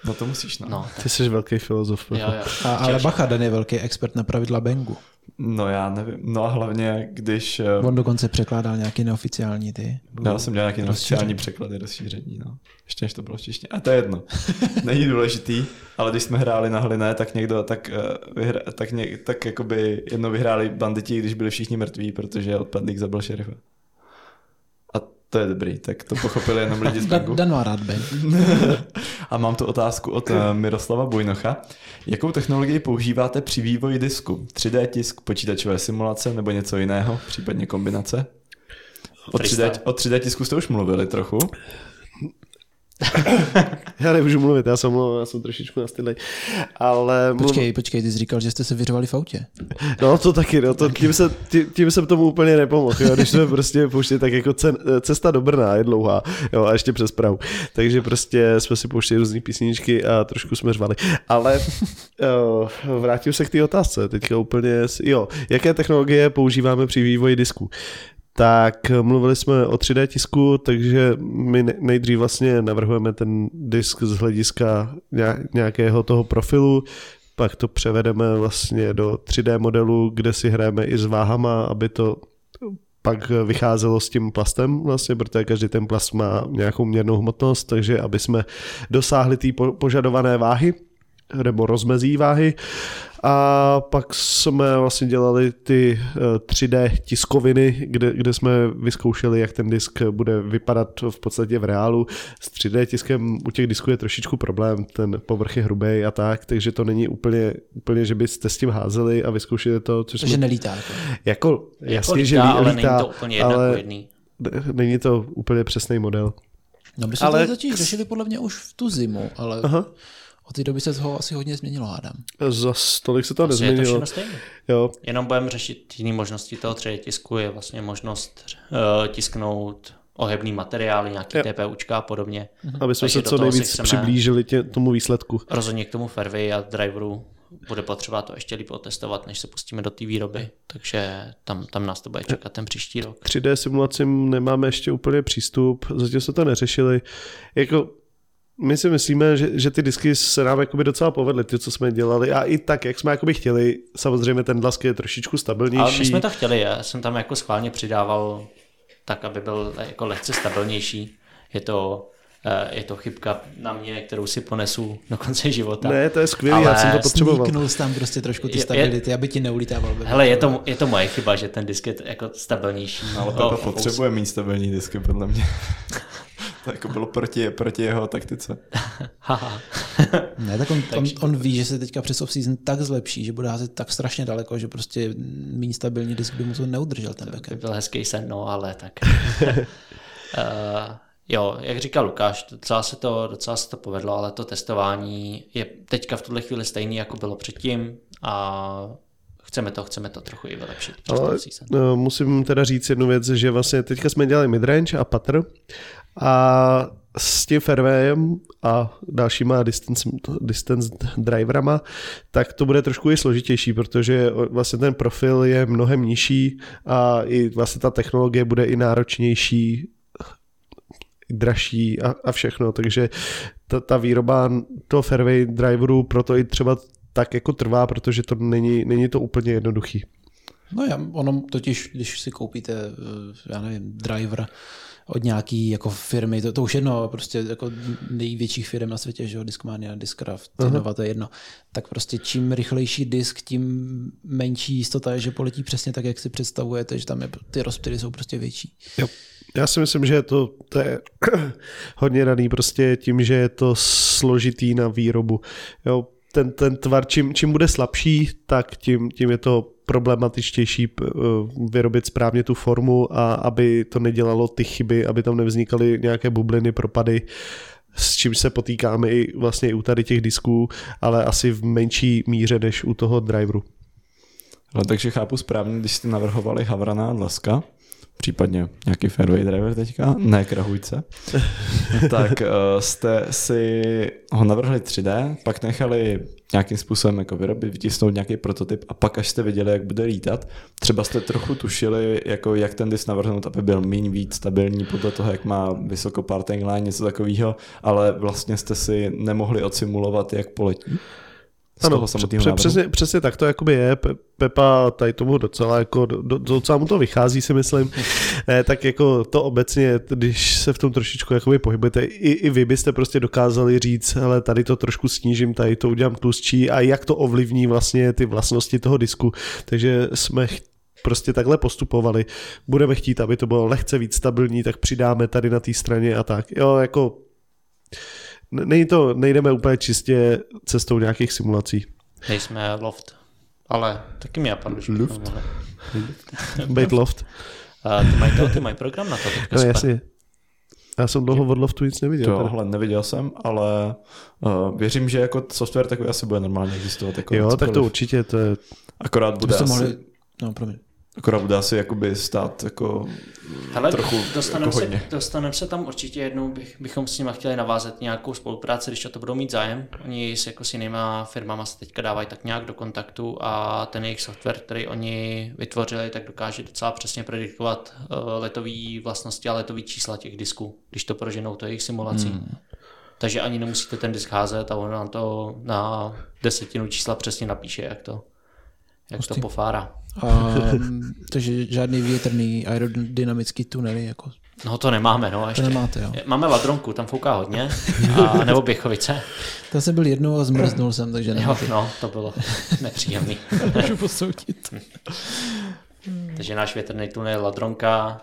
No to musíš, no. No, Ty jsi velký filozof. jo, jo. A, ale bacha, Den je velký expert na pravidla Bengu. No já nevím. No a hlavně, když... Uh, On dokonce překládal nějaký neoficiální ty. já jsem dělal nějaký neoficiální překlady rozšíření, no. Ještě než to bylo v češtině. A to je jedno. *laughs* Není důležitý, ale když jsme hráli na hliné, tak někdo, tak, uh, vyhra, tak, ně, tak jakoby jedno vyhráli banditi, když byli všichni mrtví, protože odpadlík zabil šerifa. To je dobrý, tak to pochopili jenom lidi z Dan, Bengu. Dan má rád Bang. *laughs* A mám tu otázku od eh, Miroslava Bujnocha. Jakou technologii používáte při vývoji disku? 3D tisk, počítačové simulace nebo něco jiného, případně kombinace? O 3D, Freestyle. o 3D tisku jste už mluvili trochu. *laughs* Já nemůžu mluvit, já jsem, mluvil, já jsem trošičku nastydlej. Ale mluv... Počkej, počkej, ty jsi říkal, že jste se vyřvali v autě. No to taky, no, to, tím, se, tím, tím jsem tomu úplně nepomohl, jo, když jsme prostě pouštěli, tak jako cen, cesta do Brna je dlouhá, jo, a ještě přes Prahu, takže prostě jsme si pouštěli různé písničky a trošku jsme řvali, ale jo, vrátím se k té otázce, teďka úplně, jo, jaké technologie používáme při vývoji disku? Tak mluvili jsme o 3D tisku, takže my ne- nejdřív vlastně navrhujeme ten disk z hlediska nějak- nějakého toho profilu, pak to převedeme vlastně do 3D modelu, kde si hrajeme i s váhama, aby to pak vycházelo s tím plastem vlastně, protože každý ten plast má nějakou měrnou hmotnost, takže aby jsme dosáhli té po- požadované váhy, nebo rozmezí váhy. A pak jsme vlastně dělali ty eh, 3D tiskoviny, kde, kde jsme vyzkoušeli, jak ten disk bude vypadat v podstatě v reálu. S 3D tiskem u těch disků je trošičku problém, ten povrch je hrubý a tak, takže to není úplně, úplně že byste s tím házeli a vyzkoušeli to, což Takže jsme, nelítá. Jako. jako, Jako jasně, lítá, že lí- ale lítá, není to úplně jedna ale jedný. není to úplně přesný model. No my jsme Ale- ale... to totiž řešili podle mě už v tu zimu, ale Aha. Od té doby se toho asi hodně změnilo, hádám. Za tolik se to Vlastně je to nezměnilo. všechno stejné. Jo, Jenom budeme řešit jiné možnosti toho 3D tisku, je vlastně možnost uh, tisknout ohebný materiály, nějaký Jo. TPUčka a podobně. aby jsme Takže se do co nejvíc chceme- přiblížili tě, tomu výsledku. Rozhodně k tomu Fairway a driveru bude potřeba to ještě líp otestovat, než se pustíme do té výroby, takže tam, tam nás to bude čekat ten příští rok. 3D simulacím nemáme ještě úplně přístup, zatím se to neřešili. Jako, my si myslíme, že, že ty disky se nám jakoby docela povedly, ty, co jsme dělali a i tak, jak jsme jakoby chtěli, samozřejmě ten Dlask je trošičku stabilnější. Ale my jsme to chtěli, já jsem tam jako schválně přidával tak, aby byl jako lehce stabilnější. Je to, eh, je to chybka na mě, kterou si ponesu do konce života. Ne, to je skvělé, já jsem to potřeboval. Sníknul tam prostě trošku ty Je- je- stability, aby ti neulítával. Hele, je to, je to moje chyba, že ten disk je jako stabilnější. Ale O- Pepa o- potřebuje mít stabilní disky, podle mě. *laughs* *laughs* to jako bylo proti, proti jeho taktice. *laughs* Ne, tak on, on, on, ví, že se teďka přes off-season tak zlepší, že bude házet tak strašně daleko, že prostě méně stabilní disk by mu to neudržel ten by backhand. byl hezký sen, no, ale tak. uh, *laughs* jo, jak říkal Lukáš, docela se, to, docela se to povedlo, ale to testování je teďka v tuhle chvíli stejný, jako bylo předtím a chceme to, chceme to trochu i vylepšit. Ale no, musím teda říct jednu věc, že vlastně teďka jsme dělali midrange a putter a s tím fairwayem a dalšíma distance, distance driverama, tak to bude trošku i složitější, protože vlastně ten profil je mnohem nižší a i vlastně ta technologie bude i náročnější dražší a, a všechno, takže ta, ta výroba toho fairway driveru proto i třeba tak jako trvá, protože to není, není to úplně jednoduchý. No já, ono totiž, když si koupíte, eh, já nevím, driver od nějaký jako firmy, to, to už jedno, prostě jako největších firm na světě, že jo, Discmania, Discraft, Nova, to je jedno, tak prostě čím rychlejší disk, tím menší jistota je, že poletí přesně tak, jak si představujete, že tam je, ty rozptyly jsou prostě větší. Jo. Já si myslím, že to, to je *clears throat* hodně daný prostě tím, že je to složitý na výrobu. Jo, ten, ten tvar, čím, čím bude slabší, tak tím, tím je to problematičtější eh, vyrobit správně tu formu a aby to nedělalo ty chyby, aby tam nevznikaly nějaké bubliny, propady, s čím se potýkáme i vlastně i u tady těch disků, ale asi v menší míře než u toho driveru. Ale takže chápu správně, když jste navrhovali Havrana a Dlaska, případně nějaký fairway driver teďka, ne krahujce, *laughs* tak uh, jste si ho navrhli 3D, pak nechali nějakým způsobem jako vyrobit, vytisnout nějaký prototyp a pak až jste viděli, jak bude lítat, třeba jste trochu tušili, jako jak ten disk navrhnout, aby byl méně víc stabilní podle toho, jak má vysoko parting line, něco takového, ale vlastně jste si nemohli odsimulovat, jak poletí. Z ano, toho samotného pře- přesně, přesně tak to jakoby je. Pe- Pepa tady tomu docela, jako, do, do- docela mu to vychází, si myslím. Ne, tak jako to obecně, když se v tom trošičku jakoby pohybujete, i, i vy byste prostě dokázali říct, ale tady to trošku snížím, tady to udělám tlustší a jak to ovlivní vlastně ty vlastnosti toho disku. Takže jsme ch- prostě takhle postupovali. Budeme chtít, aby to bylo lehce víc stabilní, tak přidáme tady na té straně a tak. Jo, jako Není to, nejdeme úplně čistě cestou nějakých simulací. Nejsme loft. Ale taky mi napadlo, že mohli. Bait loft. A ty mají to, ty mají program na to teďka. No jasně. Já jsem dlouho od loftu nic neviděl. Tohle neviděl jsem, ale uh, věřím, že jako software takový asi bude normálně existovat. Jako Jo, tak to určitě, to je, Akorát To bude byste asi, mohli... No, promiň. Akorát bude asi jakoby stát jako Hele, trochu dostaneme jako se, hodně. dostanem se tam určitě jednou, bych, bychom s nimi chtěli navázat nějakou spolupráci, když o to budou mít zájem. Oni s, jako s jinýma firmama se teďka dávají tak nějak do kontaktu a ten jejich software, který oni vytvořili, tak dokáže docela přesně prediktovat uh, letové vlastnosti a letové čísla těch disků, když to proženou to jejich simulací. Hmm. Takže ani nemusíte ten disk házet a on nám to na desetinu čísla přesně napíše, jak to, jak to Hustý. pofárá. A, *laughs* takže žádný větrný aerodynamický tunely, jako No to nemáme, no. to Ještě. nemáte, jo. Máme Ladronku, tam fouká hodně, *laughs* a, nebo Běchovice. To jsem byl jednou a zmrznul jsem, takže Jo, nemáte. no, to bylo nepříjemný. *laughs* Můžu posoudit. Takže náš větrný tunel je Ladronka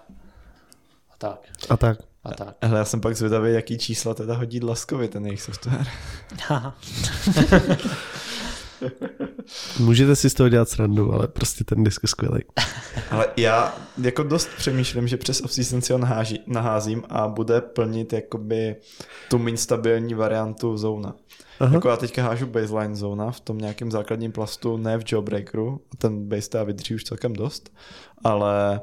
a tak. a tak. A tak. Hele, já jsem pak zvědavý, jaký čísla teda hodí Dlaskovi ten jejich software. Můžete si z toho dělat srandu, ale prostě ten disk je skvělý. *laughs* Ale já jako dost přemýšlím, že přes off-season si ho naháží, naházím a bude plnit jakoby tu méně stabilní variantu zóna. Aha. Jako já teďka hážu baseline zóna v tom nějakém základním plastu, ne v jawbreakeru, ten base teda vydrží už celkem dost, ale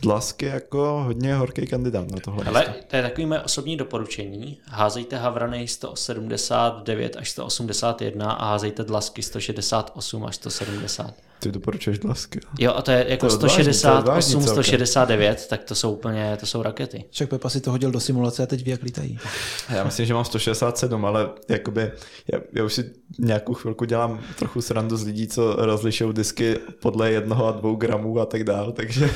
Dlask je jako hodně horký kandidát na tohle. Ale to je takové moje osobní doporučení. Házejte Havrany 179 až 181 a házejte Dlasky 168 až 170. Ty doporučuješ Dlasky. Jo, a to je jako To je odvážný, to je 168, odvážný celkem. 169, tak to jsou úplně, to jsou rakety. Však Pepa si to hodil do simulace a teď ví, jak lítají. Já myslím, že mám 167, ale jakoby, já, já už si nějakou chvilku dělám trochu srandu z lidí, co rozlišují disky podle jednoho a dvou gramů a tak dál, takže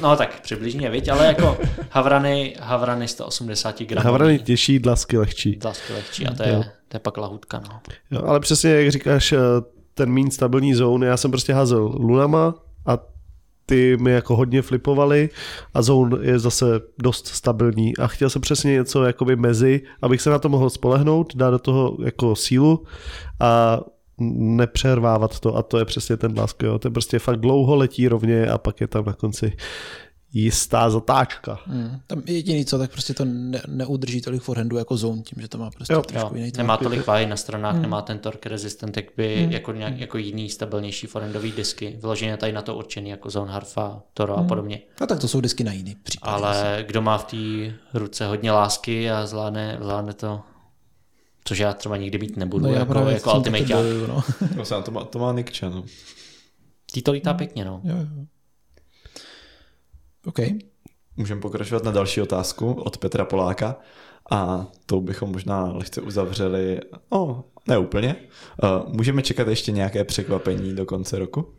No tak přibližně, viď, ale jako Havrany, Havrany 180 gramů. Havrany těžší, dlasky lehčí. Dlasky lehčí a to je, to je pak lahutka, no. Jo, ale přesně jak říkáš, eh, ten méně stabilní zóny, já jsem prostě házel lunama a ty mi jako hodně flipovali a zone je zase dost stabilní a chtěl jsem přesně něco jakoby mezi, abych se na to mohl spolehnout, dát do toho jako sílu a nepřervávat to a to je přesně ten blask, jo. Ten prostě fakt dlouho letí rovně a pak je tam na konci jistá zatáčka. Hmm. Tam jediný co, tak prostě to ne, neudrží tolik forehandu jako zone, tím, že to má prostě Jo. trošku Jo, jiný nemá tolik váhy na stranách, Hmm. nemá ten torque resistant, jak by jako, nějak, jako jiný stabilnější forendový disky. Vyloženě tady na to určený jako Zone Harfa, Toro Hmm. a podobně. A tak to jsou disky na jiný případ. Ale kdo má v té ruce hodně lásky a zvládne, zvládne to, což já třeba nikdy mít nebudu, no já jako, jako ultimate. bojuju, no. to, má, to má Nick Chan. no. Tý to lítá pěkně, no. jo, jo. OK. Můžeme pokračovat na další otázku od Petra Poláka a to bychom možná lehce uzavřeli, o, ne úplně. Uh, můžeme čekat ještě nějaké překvapení do konce roku?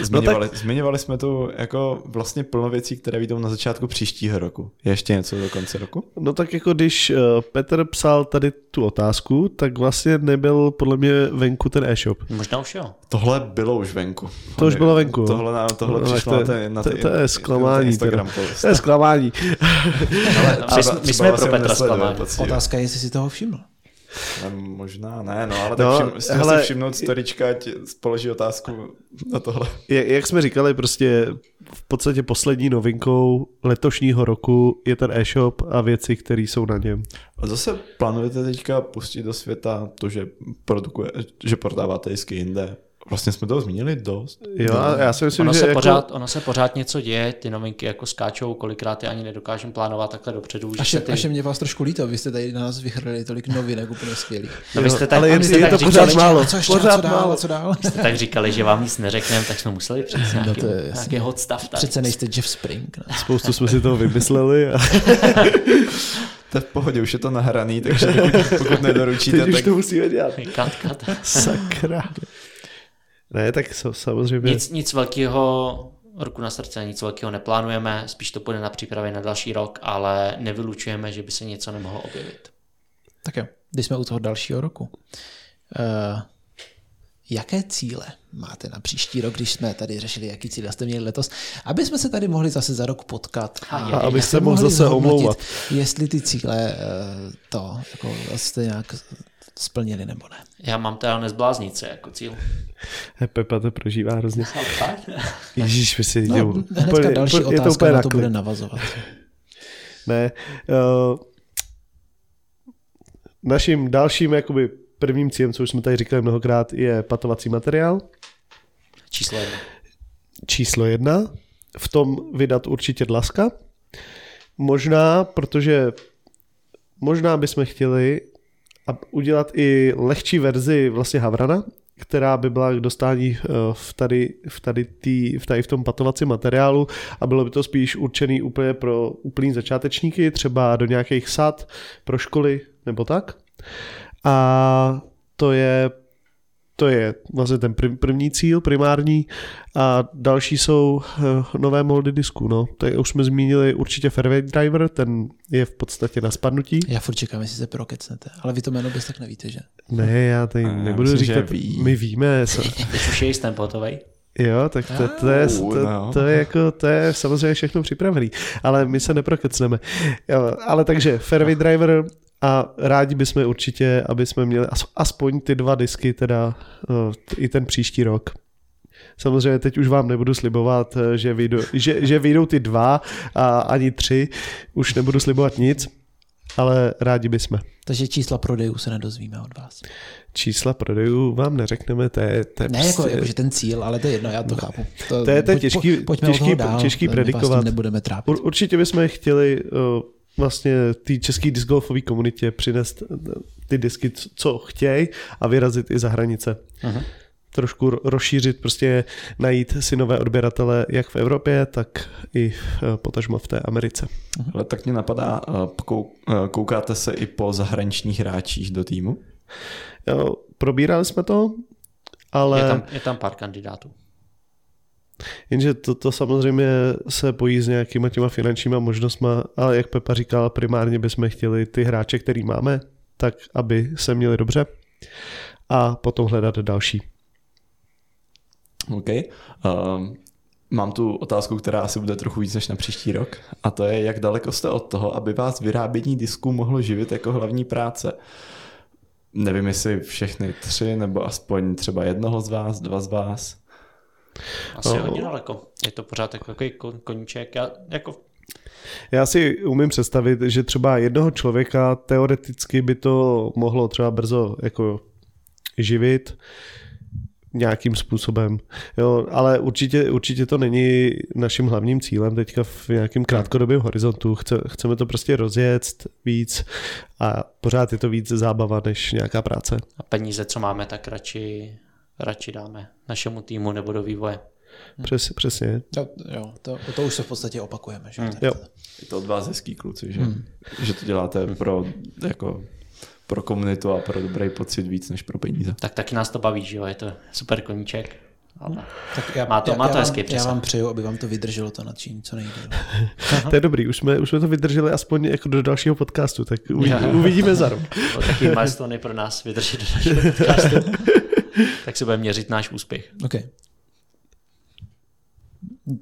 Zmiňovali, no tak... zmiňovali jsme tu jako vlastně plno věcí, které vyjdou na začátku příštího roku. Je ještě něco do konce roku? No tak jako když eh, Petr psal tady tu otázku, tak vlastně nebyl podle mě venku ten e-shop. Možná už jo. Tohle bylo už venku. To už bylo venku. Tohle, na, tohle No, přišlo tak na to, ten, na to, to je zklamání. To je zklamání. Ale *laughs* my, jsme- my jsme pro Petra zklamání. Otázka je, jestli si toho všiml. Ne, možná ne, no ale No, tak všim, hele, si všimnout storička, ať položí otázku na tohle. Jak, jak jsme říkali, prostě v podstatě poslední novinkou letošního roku je ten e-shop a věci, které jsou na něm. A zase plánujete teďka pustit do světa to, že produkuje, že prodáváte disky jinde Vlastně jsme toho zmínili dost. Jo, a já si myslím, Ono že se, jako, pořád, ono se pořád něco děje, ty novinky jako skáčou, kolikrát je ani nedokážeme plánovat takhle dopředu. Že Až, se ty... až je mě vás trošku líto, vy jste tady na nás vychrli tolik novinek úplně skvělých. *laughs* no, vy jste tak, ale vy je, jste je tak to říkali, pořád málo. Co ještě, pořád co dál, málo. co dál? jste tak říkali, že vám nic neřekneme, tak jsme museli přijít nějaký, No to je jasný. nějaký hot stuff tady. Přece nejste Jeff Spring. Ne? Spoustu jsme si toho vymysleli a *laughs* To je v pohodě, už je to nahraný, takže *laughs* pokud, pokud nedoručíte, teď už tak to musíme dělat. Kat, kat. Sakra. Ne, tak so, samozřejmě. Nic, nic velkého ruku na srdce, nic velkého neplánujeme, spíš to půjde na přípravy na další rok, ale nevylučujeme, že by se něco nemohlo objevit. Tak jo, když jsme u toho dalšího roku. Uh, jaké cíle máte na příští rok, když jsme tady řešili, jaký cíle jste měli letos, aby jsme se tady mohli zase za rok potkat A A aby se mohl mohli zase omlouvat. Jestli ty cíle uh, to jako jste nějak splnili nebo ne. Já mám teda nezbláznit se jako cíl. *laughs* Pepa to prožívá hrozně. *laughs* Ježíš, my si No, hnedka úplně- další úplně- je to otázka úplně na to bude navazovat. *laughs* Ne. Uh, naším dalším jakoby prvním cílem, co už jsme tady říkali mnohokrát, je patovací materiál. Číslo jedna. Číslo jedna. V tom vydat určitě dlaska. Možná, protože možná bychom chtěli a udělat i lehčí verzi vlastně Havrana, která by byla k dostání eh, v tady, v tady, tý, v tady v tom patovacím materiálu a bylo by to spíš určený úplně pro úplný začátečníky, třeba do nějakých sad, pro školy nebo tak. A to je to je vlastně ten prv- první cíl, primární a další jsou eh, nové moldy disků. No. To je, už jsme zmínili určitě Fairway Driver, ten je v podstatě na spadnutí. Já furt čekám, jestli se prokecnete, ale vy to jméno bez tak nevíte, že? Ne, já tady já nebudu myslím, že říkat, ví. my víme. Co, *laughs* už je jistý pohotovej. Jo, tak to, to, je, to, no. to, je jako, to je samozřejmě všechno připravený, ale my se neprokecneme. Jo, ale takže Fairway Driver a rádi bychom určitě, aby jsme měli as, aspoň ty dva disky, teda i ten příští rok. Samozřejmě teď už vám nebudu slibovat, že vyjdou, že, že vyjdou ty dva a ani tři, už nebudu slibovat nic, ale rádi bychom. Takže čísla prodejů se nedozvíme od vás. Čísla prodejů vám neřekneme, to je, to je Ne, jako, prostě- jako, že ten cíl, ale to je jedno, já to chápu. To je- to je těžký- pojďme těžký- od toho dál, těžký predikovat. nebudeme trápit. Ur, určitě bychom chtěli uh, vlastně té české discgolfové komunitě přinést uh, ty disky, co- chtějí a vyrazit i za hranice. Mhm. Trošku ro- rozšířit, prostě najít si nové odběratele jak v Evropě, tak i uh, potažmo v té Americe. Ale tak mě napadá, eh, eh, koukáte se i po zahraničních hráčích do týmu? Jo, probírali jsme to, ale... Je tam, je tam pár kandidátů. Jenže to, to samozřejmě se pojí s nějakýma těma finančníma možnostma, ale jak Pepa říkal, primárně bychom chtěli ty hráče, který máme, tak aby se měli dobře a potom hledat další. OK. Um, mám tu otázku, která asi bude trochu víc než na příští rok a to je, jak daleko jste od toho, aby vás vyrábění disků mohlo živit jako hlavní práce. Nevím, jestli všechny tři, nebo aspoň třeba jednoho z vás, dva z vás. Asi No. hodně daleko. Je to pořád jako takový kon- koníček. Já, jako, Já si umím představit, že třeba jednoho člověka teoreticky by to mohlo třeba brzo jako živit nějakým způsobem. Jo, ale určitě, určitě to není naším hlavním cílem teďka v nějakém krátkodobém horizontu. Chce, chceme to prostě rozjet víc a pořád je to víc zábava než nějaká práce. a peníze, co máme, tak radši, radši dáme našemu týmu nebo do vývoje. Přes, přesně. To, jo, to, to už se v podstatě opakujeme. Že? Hmm. Jo. Je to od vás hezký kluci, že, že to děláte pro, jako, pro komunitu a pro dobrý pocit víc než pro peníze. Tak taky nás to baví, že jo? Je to super koníček. Ale Tak já, Má to- já, má to já, hezký vám, já vám přeju, aby vám to vydrželo to nadšení, co nejde. To je dobrý, už jsme, už jsme to vydrželi aspoň jako do dalšího podcastu, tak uvidí, Jo. uvidíme za rok. *laughs* to taky milestone pro nás vydržet do našeho podcastu. *laughs* tak se budeme měřit náš úspěch. OK.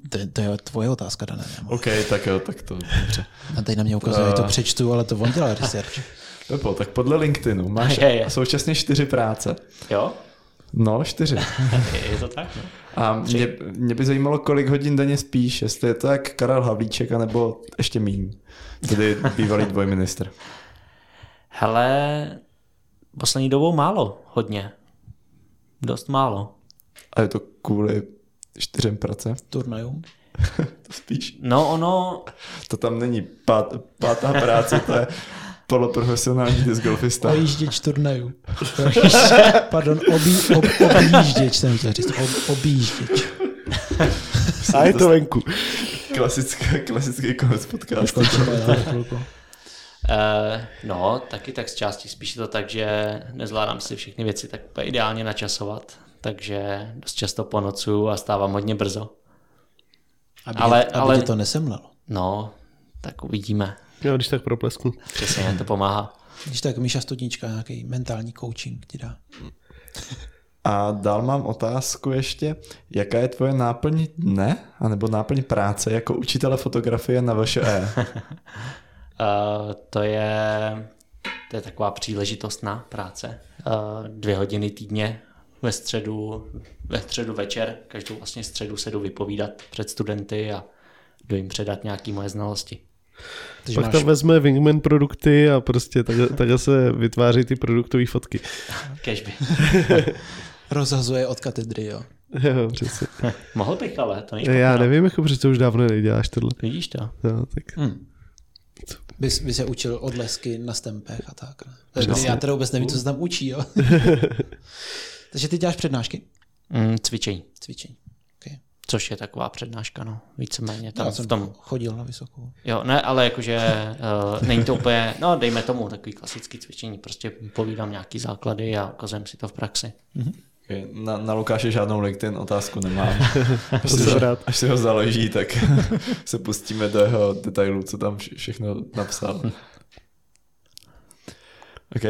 To, je- to je tvoje otázka, Dané. OK, tak jo, tak to dobře. A teď na mě ukazuje, že to přečtu, ale to on dělal research. Pepo, tak podle LinkedInu máš *laughs* Je, je. současně čtyři práce. Jo? No, čtyři. Je, *laughs* je to tak? No? A mě, mě by zajímalo, kolik hodin denně spíš, jestli je to jak Karel Havlíček, anebo ještě míň. Tedy bývalý *laughs* dvojministr. Hele, poslední dobou málo, hodně. Dost málo. A je to kvůli čtyřem prace? Turnajům. To spíš. No ono, To tam není pát, pátá práce, to je poloprofesionální disc golfista. Ojížděč turnajů. *laughs* Pardon, obí, ob, objížděč jsem chtěl říct. Ob, objížděč. A je to venku. Klasický, klasický konec podcastu. Eh, no, taky tak z části. Spíš je to tak, že nezvládám si všechny věci tak ideálně načasovat. Takže dost často po nocu a stávám hodně brzo. Aby, Ale- ale, aby ale- to nesemlelo. No, tak uvidíme. Jo, když tak proplesknu. Přesně, to pomáhá. Když tak Míša Stodnička nějaký mentální coaching ti dá. A dál mám otázku ještě, jaká je tvoje náplň dne, anebo náplň práce jako učitele fotografie na VŠE? Uh, *laughs* to je, to je taková příležitostná práce. Uh, dvě hodiny týdně ve středu, ve středu večer, každou vlastně středu se jdu vypovídat před studenty a jdu jim předat nějaké moje znalosti. Takže Pak máš tam vezme Wingman produkty a prostě takhle, takhle se vytváří ty produktové fotky. *laughs* Kežby. *laughs* rozhazuje od katedry, jo. Jo, přesně. *laughs* Mohl bych, ale to není Já nevím, jako proč to už dávno neděláš tohle. Vidíš to? No, tak. Hm. Bys, by se učil odlesky na stempech a tak. Přesně. Já teda vůbec nevím, co se tam učí, jo. Takže ty děláš přednášky? Mm, cvičení. Cvičení. Což je taková přednáška, no, víceméně tam Já v jsem tom. chodil na vysokou. Jo, ne, ale jakože uh, není to úplně, no dejme tomu takový klasický cvičení, prostě povídám nějaký základy a ukazujeme si to v praxi. Okay. Na, na Lukáše žádnou LinkedIn otázku nemám. *laughs* Až rád. až si ho založí, tak *laughs* se pustíme do jeho detailů, co tam vše- všechno napsal. OK,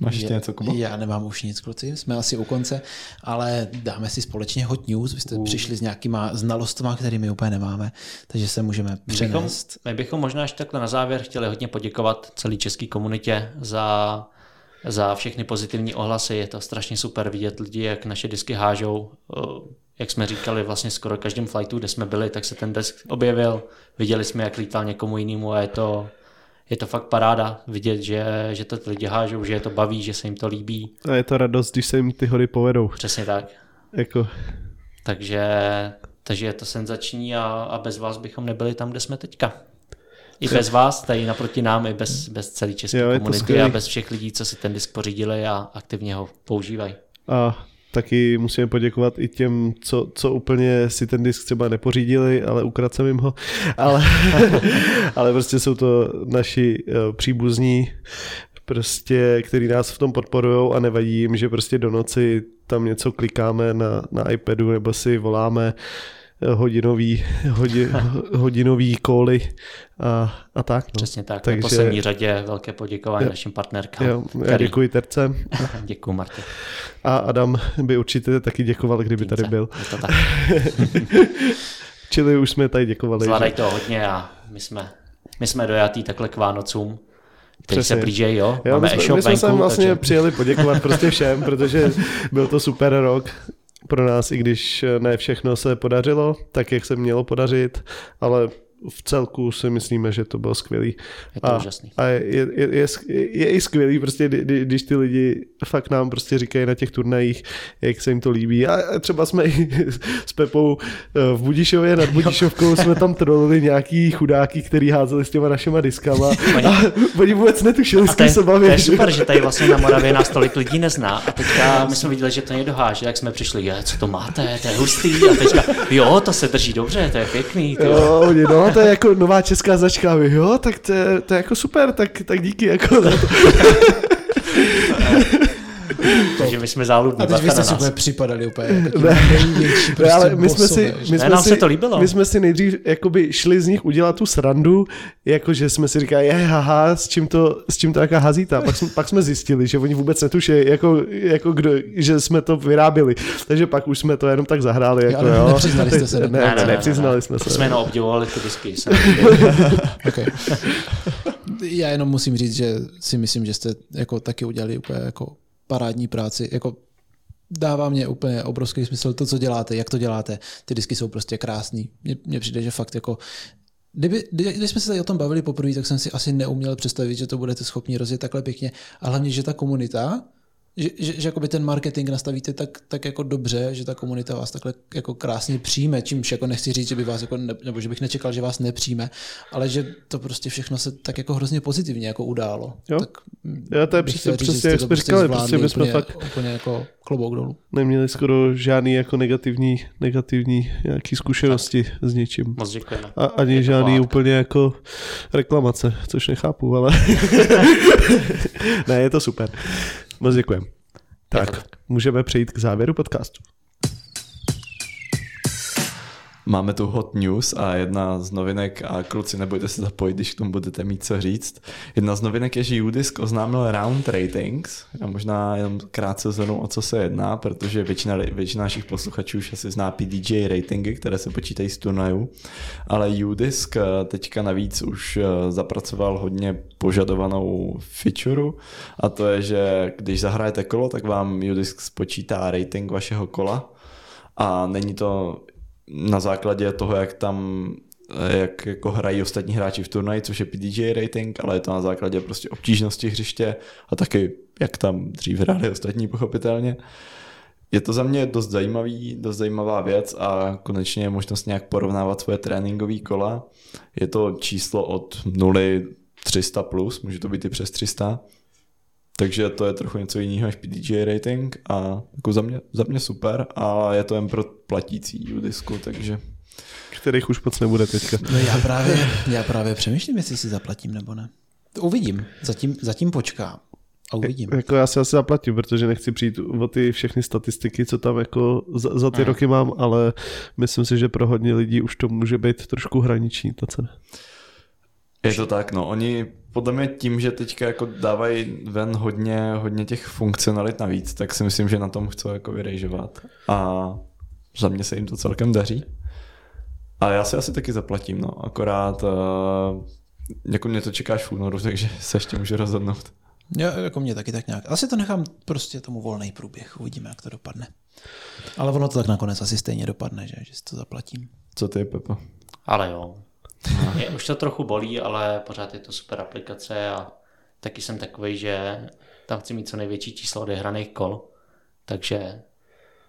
máš ještě Je- něco, Kubo? Já nemám už nic, kluci, jsme asi u konce, ale dáme si společně hot news. Vy jste uh. přišli s nějakýma znalostma, které my úplně nemáme, takže se můžeme Bychom, přenést. my bychom možná ještě takhle na závěr chtěli hodně poděkovat celé české komunitě za, za všechny pozitivní ohlasy. Je to strašně super vidět lidi, jak naše disky hážou. Eh, Jak jsme říkali, vlastně skoro každém flightu, kde jsme byli, tak se ten disk objevil. Viděli jsme, jak lítal někomu jinému a je to, je to fakt paráda vidět, že, že to lidi hážou, že je to baví, že se jim to líbí. A je to radost, když se jim ty hody povedou. Přesně tak. Jako, Takže, takže je to senzační a, a bez vás bychom nebyli tam, kde jsme teďka. I bez vás, tady naproti nám, i bez, bez celé české Jo, komunity a bez všech lidí, co si ten disk pořídili a aktivně ho používají. a taky musíme poděkovat i těm, co, co úplně si ten disk třeba nepořídili, ale ukradl jsem jim ho. Ale, *laughs* ale prostě jsou to naši uh, příbuzní, prostě, který nás v tom podporují a nevadí jim, že prostě do noci tam něco klikáme na, na iPadu nebo si voláme eh, hodinový, hodin, hodinový kóly a, a tak. No. Přesně tak. Takže-. Na poslední řadě velké poděkování Jo. našim partnerkám. Jo, já který- děkuji Terce *laughs* Děkuji, Martě. a Adam by určitě taky děkoval, kdyby tady byl. Je to tak. *laughs* Čili už jsme tady děkovali. Zvládají že- to hodně a my jsme, my jsme dojatý takhle k Vánocům, který Přesně. se blížejí, jo? Jo, Máme my jsme, e-shop my jsme sem venku, vlastně takže přijeli poděkovat prostě všem, protože byl to super rok pro nás, i když ne všechno se podařilo, tak jak se mělo podařit, ale v celku si myslíme, že to bylo skvělý. je to a, úžasný. a je, je, je, je, je i skvělý, prostě, kdy- kdy- když ty lidi fakt nám prostě říkají na těch turnajích, jak se jim to líbí. A třeba jsme i *laughs* s Pepou eh, v Budišově nad Budišovkou jsme tam trolili nějaký chudáky, který házeli s těma našima diskama. *laughs* A oni vůbec netušili, s to kým je, se to baví. je že- super, že tady vlastně na Moravě nás tolik lidí nezná a teďka my jsme viděli, že to někdo háže, tak jsme přišli, je, co to máte, to je hustý a teďka, jo, to se drží dobře, to je pěkný. Jo, oni, no, to je jako nová česká značka, jo, tak to je, to je jako super, tak, tak díky, jako za to. *laughs* *laughs* takže my jsme záludní, A teď vy jste si úplně připadali úplně jako Ne. největší Ne, prostě ale my jsme si, my Ne, jsme nám si, se to líbilo. My jsme si nejdřív jakoby šli z nich udělat tu srandu, jakože jsme si říkali, je, haha, s čím to, s čím to jaká hazíta. Pak jsme, pak jsme zjistili, že oni vůbec netuší, jako, jako kdo, že jsme to vyráběli. Takže pak už jsme to jenom tak zahráli. Jako, jo. nepřiznali jste se do Ne, ne, ne, nepřiznali jsme se. jsme jenom obdivovali ty disky. *laughs* Okay. *laughs* Já jenom musím říct, že si myslím, že jste jako taky udělali úplně jako parádní práci. Jako dává mě úplně obrovský smysl to, co děláte, jak to děláte. Ty disky jsou prostě krásný. Mně, přijde, že fakt jako Kdyby, kdy- když jsme se tady o tom bavili poprvé, tak jsem si asi neuměl představit, že to budete schopni rozjet takhle pěkně. A hlavně, že ta komunita že, že, že jakoby ten marketing nastavíte tak, tak jako dobře, že ta komunita vás takhle jako krásně přijme, čímž jako nechci říct, že by vás jako ne, nebo že bych nečekal, že vás nepřijme, ale že to prostě všechno se tak jako hrozně pozitivně jako událo. Jo. Tak Já to je přesně, říct, přesně jste jak jsme říkali, zvládli prostě my jsme úplně, fakt úplně jako klobouk dolů. neměli skoro žádný jako negativní, negativní nějaký zkušenosti s něčím. Moc děkujeme. A ani Je žádný pohádka. úplně jako reklamace, což nechápu, ale *laughs* ne, je to super. Moc děkujem. Tak, Jako tak. můžeme přejít k závěru podcastu. Máme tu hot news a jedna z novinek, a kluci nebojte se zapojit, když k tomu budete mít co říct. Jedna z novinek je, že Udisk oznámil round ratings. Já možná jenom krátce zhrnu, o co se jedná, protože většina, většina našich posluchačů už asi zná PDJ ratingy, které se počítají z turnajů. Ale Udisk teďka navíc už eh, zapracoval hodně požadovanou featureu a to je, že když zahrajete kolo, tak vám Udisk spočítá rating vašeho kola a není to na základě toho, jak tam jak jako hrají ostatní hráči v turnaji, což je PDJ rating, ale je to na základě prostě obtížnosti hřiště a taky jak tam dřív hráli ostatní pochopitelně. Je to za mě dost zajímavý, dost zajímavá věc a konečně je možnost nějak porovnávat svoje tréninkové kola. Je to číslo od 0 300 plus, může to být i přes 300. Takže to je trochu něco jiného než PDJ rating a jako za mě, za mě super a je to jen pro platící udisku, takže Kterých už moc nebude teďka. No já právě, já právě přemýšlím, jestli si zaplatím nebo ne. Uvidím, zatím, zatím počkám a uvidím. Jako já si asi zaplatím, protože nechci přijít o ty všechny statistiky, co tam jako za, za ty Mhm. roky mám, ale myslím si, že pro hodně lidí už to může být trošku hraniční ta cena. je to tak, no. Oni podle mě tím, že teďka jako dávají ven hodně, hodně těch funkcionalit navíc, tak si myslím, že na tom chcou jako vyrejžovat. A za mě se jim to celkem daří. A já si asi taky zaplatím, no. Akorát uh, jako mě to čekáš v únoru, takže se ještě můžu rozhodnout. Já, jako mě taky tak nějak. Asi to nechám prostě tomu volný průběh. Uvidíme, jak to dopadne. Ale ono to tak nakonec asi stejně dopadne, že, že si to zaplatím. Co ty, Pepo? Ale jo. Je, už to trochu bolí, ale pořád je to super aplikace a taky jsem takový, že tam chci mít co největší číslo odehraných kol, takže,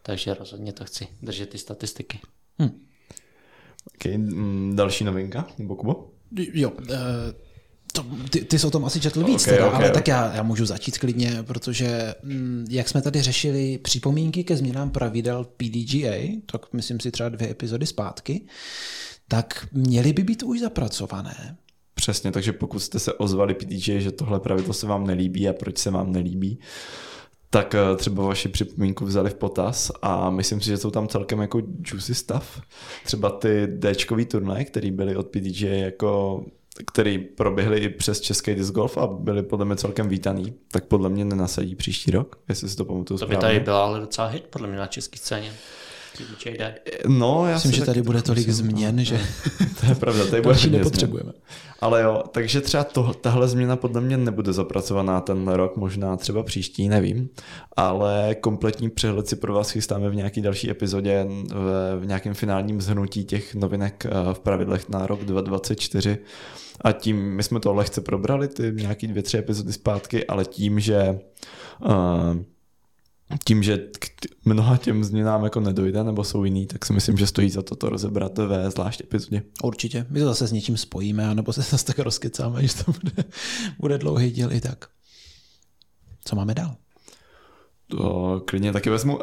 takže rozhodně to chci držet ty statistiky. Okay, mm, další novinka, nebo Kubo? Jo, eh, to, ty, ty jsi o tom asi četl víc, Ok, teda, ok, ale ok. tak já, já můžu začít klidně, protože mm, jak jsme tady řešili připomínky ke změnám pravidel PDGA, tak myslím si třeba dvě epizody zpátky, tak měly by být už zapracované. Přesně, takže pokud jste se ozvali PDJ, že tohle pravidlo se vám nelíbí a proč se vám nelíbí, tak eh, třeba vaši připomínku vzali v potaz a myslím si, že jsou tam celkem jako juicy stuff. Třeba ty Dčkový turnaje, který byly od PDJ jako který proběhly i přes český disc golf a byly podle mě celkem vítaný, tak podle mě nenasadí příští rok, jestli si to pamatuju To by správně. tady byla ale docela hit, podle mě na české scéně. DJ Day. No, já Myslím, si že tady bude tolik myslím, no. změn, že *laughs* To je pravda, tady bude změn. nepotřebujeme. Ale jo, takže třeba to, tahle změna podle mě nebude zapracovaná ten rok, možná třeba příští, nevím. Ale kompletní přehled si pro vás chystáme v nějaký další epizodě, v, v nějakém finálním zhrnutí těch novinek eh, v pravidlech na rok 2024. A tím, my jsme to lehce probrali, ty nějaký dvě, tři epizody zpátky, ale tím, že uh, tím, že k mnoha těm změnám jako nedojde nebo jsou jiný, tak si myslím, že stojí za to to rozebrat ve zvlášť epizodě. Určitě. My to zase s něčím spojíme, anebo se zase tak rozkecáme, že to bude, bude dlouhý díl i tak. Co máme dál? To klidně taky vezmu.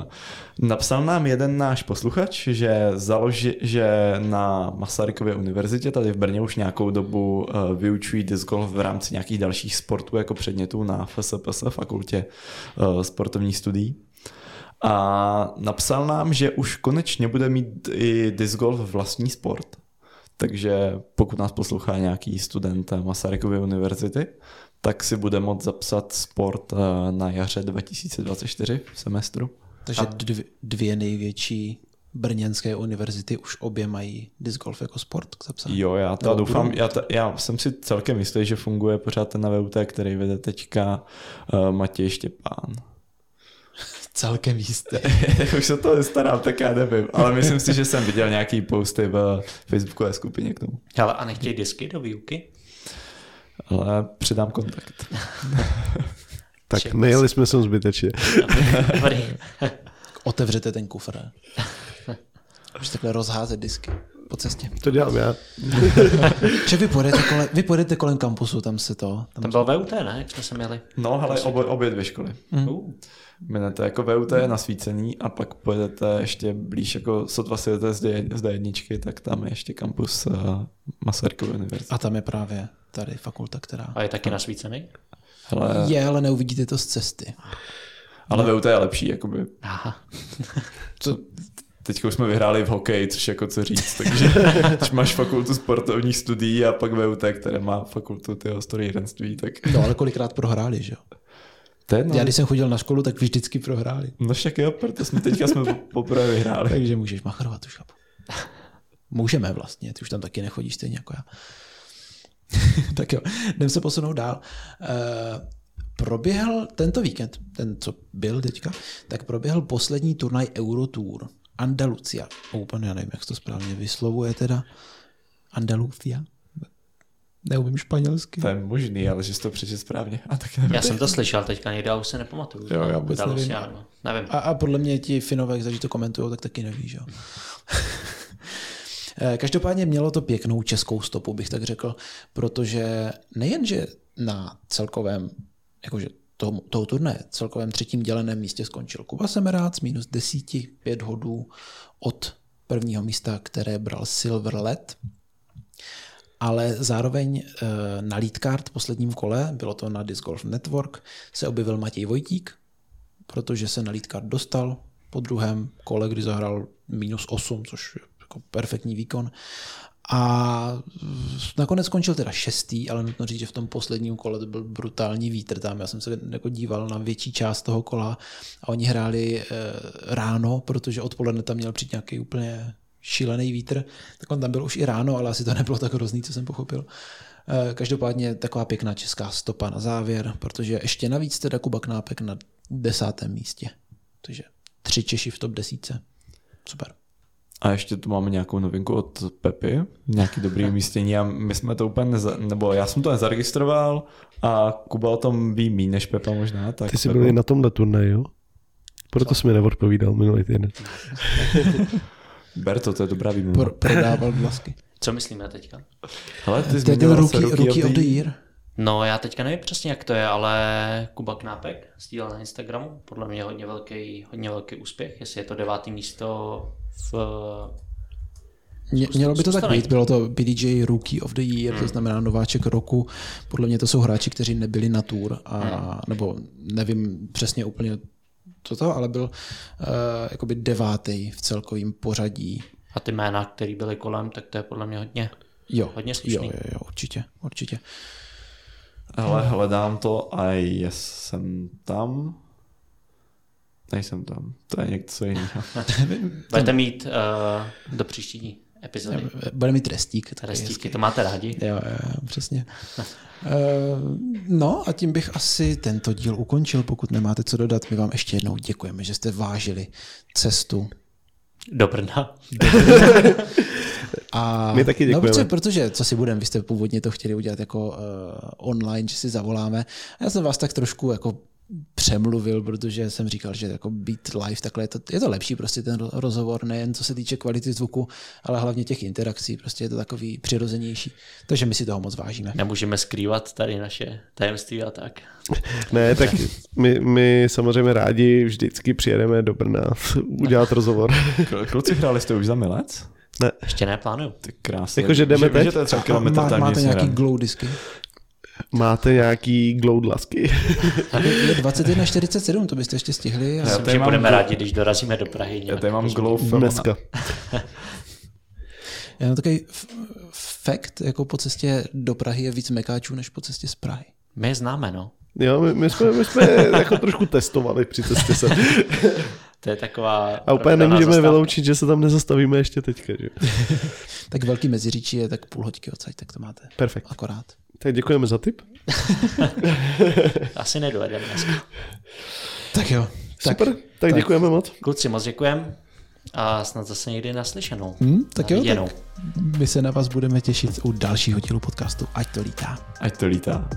*laughs* Napsal nám jeden náš posluchač, že založi, že na Masarykově univerzitě tady v Brně už nějakou dobu eh, vyučují disc golf v rámci nějakých dalších sportů jako předmětů na FSPS, fakultě eh, sportovních studií. A napsal nám, že už konečně bude mít i disc golf vlastní sport. Takže pokud nás poslouchá nějaký student Masarykovy univerzity, tak si bude moct zapsat sport eh, na jaře 2024 v semestru. Takže dvě, dvě největší brněnské univerzity už obě mají disc golf jako sport k zapsání. Jo, já to No, doufám, já, to, já jsem si celkem jistý, že funguje pořád ten na VUT, který vede teďka uh, Matěj Štěpán. *laughs* Celkem jisté. *laughs* Už se to starám, tak já nevím, ale myslím si, že jsem viděl nějaký posty v facebookové skupině k tomu. Hele, a nechtějí disky do výuky? Ale předám kontakt. *laughs* Tak Všech nejeli jsme sem zbytečně. *laughs* Dobrý. Otevřete ten kufr. Už takhle rozházet disky po cestě. To dělám já. *laughs* Že vy pojedete, kolem, vy pojedete kolem kampusu, tam se to... Tam Tam byl VUT, ne? Jak jsme se měli. No, ale obě, obě dvě školy. Uh, Minete jako VUT je nasvícený a pak pojedete ještě blíž jako sotva si jdete z, D, z D1, tak tam je ještě kampus uh, Masarykovy univerzity. A tam je právě tady fakulta, která... a je taky nasvícený? Hele, Je, ale neuvidíte to z cesty. ale VUT je lepší, jakoby. Aha. *laughs* Co, teď už jsme vyhráli v hokeji, což jako co říct, takže *laughs* když máš fakultu sportovních studií a pak VUT, které má fakultu tyho strojírenství, tak No, ale kolikrát prohráli, že jo? je jedno. Já když jsem chodil na školu, tak vždycky prohráli. No však jo, proto jsme teďka jsme poprvé vyhráli. *laughs* Takže můžeš machrovat už. chápu. Můžeme vlastně, ty už tam taky nechodíš stejně jako já. *laughs* tak jo, jdem se posunout dál. Uh, proběhl tento víkend, ten, co byl teďka, tak proběhl poslední turnaj Eurotour. Andalucia Open, já nevím, jak se to správně vyslovuje teda. Andalucia? Neumím španělsky. To je možný, ale že jsi to přečet správně. A tak nevím. Já jsem to slyšel teďka někde, ale už se nepamatuju. Jo, já vůbec nevím. nevím. A, a podle mě ti Finové, kteří to komentují, tak taky neví, že jo. Eh, Každopádně mělo to pěknou českou stopu, bych tak řekl, protože nejenže na celkovém, jakože toho, toho turné, celkovém třetím děleném místě skončil Kuba Semerác minus desíti, pět hodů od prvního místa, které bral Silver Led, ale zároveň eh, na lead card posledním kole, bylo to na Disc Golf Network, se objevil Matěj Vojtík, protože se na lead card dostal po druhém kole, kdy zahrál minus 8, což je jako perfektní výkon. A nakonec skončil teda šestý, ale nutno říct, že v tom posledním kole to byl brutální vítr tam. Já jsem se jako díval na větší část toho kola a oni hráli e, ráno, protože odpoledne tam měl přijít nějaký úplně šílený vítr, tak on tam byl už i ráno, ale asi to nebylo tak hrozný, co jsem pochopil. E, každopádně taková pěkná česká stopa na závěr, protože ještě navíc teda Kuba Knápek na desátém místě. Takže tři Češi v top desítce. Super. A ještě tu máme nějakou novinku od Pepy, nějaký dobrý umístění a my jsme to úplně, neza, nebo já jsem to nezaregistroval a Kuba o tom ví méně než Pepa možná. Tak Ty jsi Pepo, byl i na tomhle turnaji, jo? Proto jsi mi neodpovídal minulý týden. *laughs* Ber to, to je dobrá výmluva. Pro, prodával dlasky. Co myslíme teďka? Hele, ty ten se rookie, rookie of the year. No, já teďka nevím přesně, jak to je, ale Kuba Knápek sdílel na Instagramu. Podle mě hodně velký, hodně velký úspěch, jestli je to devátý místo v... Mě, mělo by to tak být, bylo to PDJ Rookie of the Year, to znamená nováček roku. Podle mě to jsou hráči, kteří nebyli na tour, a, nebo nevím přesně úplně toto, ale byl uh, jakoby devátý v celkovém pořadí. A ty jména, které byly kolem, tak to je podle mě hodně. Jo, Hodně jo, slušný. jo, jo, určitě, určitě. Hele, hledám to a jsem tam. Nejsem tam, to je něco jiného. *laughs* Budete mít uh, do příští epizody Bude mít restík. restíky, to máte rádi. Jo, jo, jo, přesně. Uh, *laughs* no a tím bych asi tento díl ukončil, pokud nemáte co dodat. My vám ještě jednou děkujeme, že jste vážili cestu Do Brna. *laughs* A, My taky No, děkujeme. protože, protože, co si budeme, vy jste původně to chtěli udělat jako uh, online, že si zavoláme. A já jsem vás tak trošku jako přemluvil, protože jsem říkal, že jako být live takhle je to, je to lepší prostě ten ro- rozhovor, nejen co se týče kvality zvuku, ale hlavně těch interakcí, prostě je to takový přirozenější. Takže my si toho moc vážíme. Nemůžeme skrývat tady naše tajemství a tak. Ne, tak my, my samozřejmě rádi vždycky přijedeme do Brna udělat rozhovor. *laughs* Kluci hráli jste už za milec? Ne, Ještě neplánuju. Ty krásně. Jakože jdeme Že- teď? Že to je třeba kilometr má, tam máte nějaký glow disky? Máte nějaký gloudlasky. *laughs* Je 21.47, to byste ještě stihli. Já Myslím, tady že budeme glo- rádi, když dorazíme do Prahy. Já tady mám glow film. Dneska. *laughs* Já mám takový fakt, jako po cestě do Prahy je víc mekáčů, než po cestě z Prahy. My je známe, no. Jo, my, my, jsme, my jsme *laughs* jako trošku testovali při cestě sem. To je taková... A úplně nemůžeme zastávka. vyloučit, že se tam nezastavíme ještě teďka. Že? Tak velký meziříčí je tak půl hoďky odsaď, tak to máte Perfekt. akorát. Tak děkujeme za tip. *laughs* Asi nedojedeme dneska. Tak jo. Tak, Super, tak, tak děkujeme moc. Kluci, moc děkujem a snad zase někdy naslyšenou. Hm, tak jo, tak my se na vás budeme těšit u dalšího dílu podcastu Ať to lítá. Ať to lítá.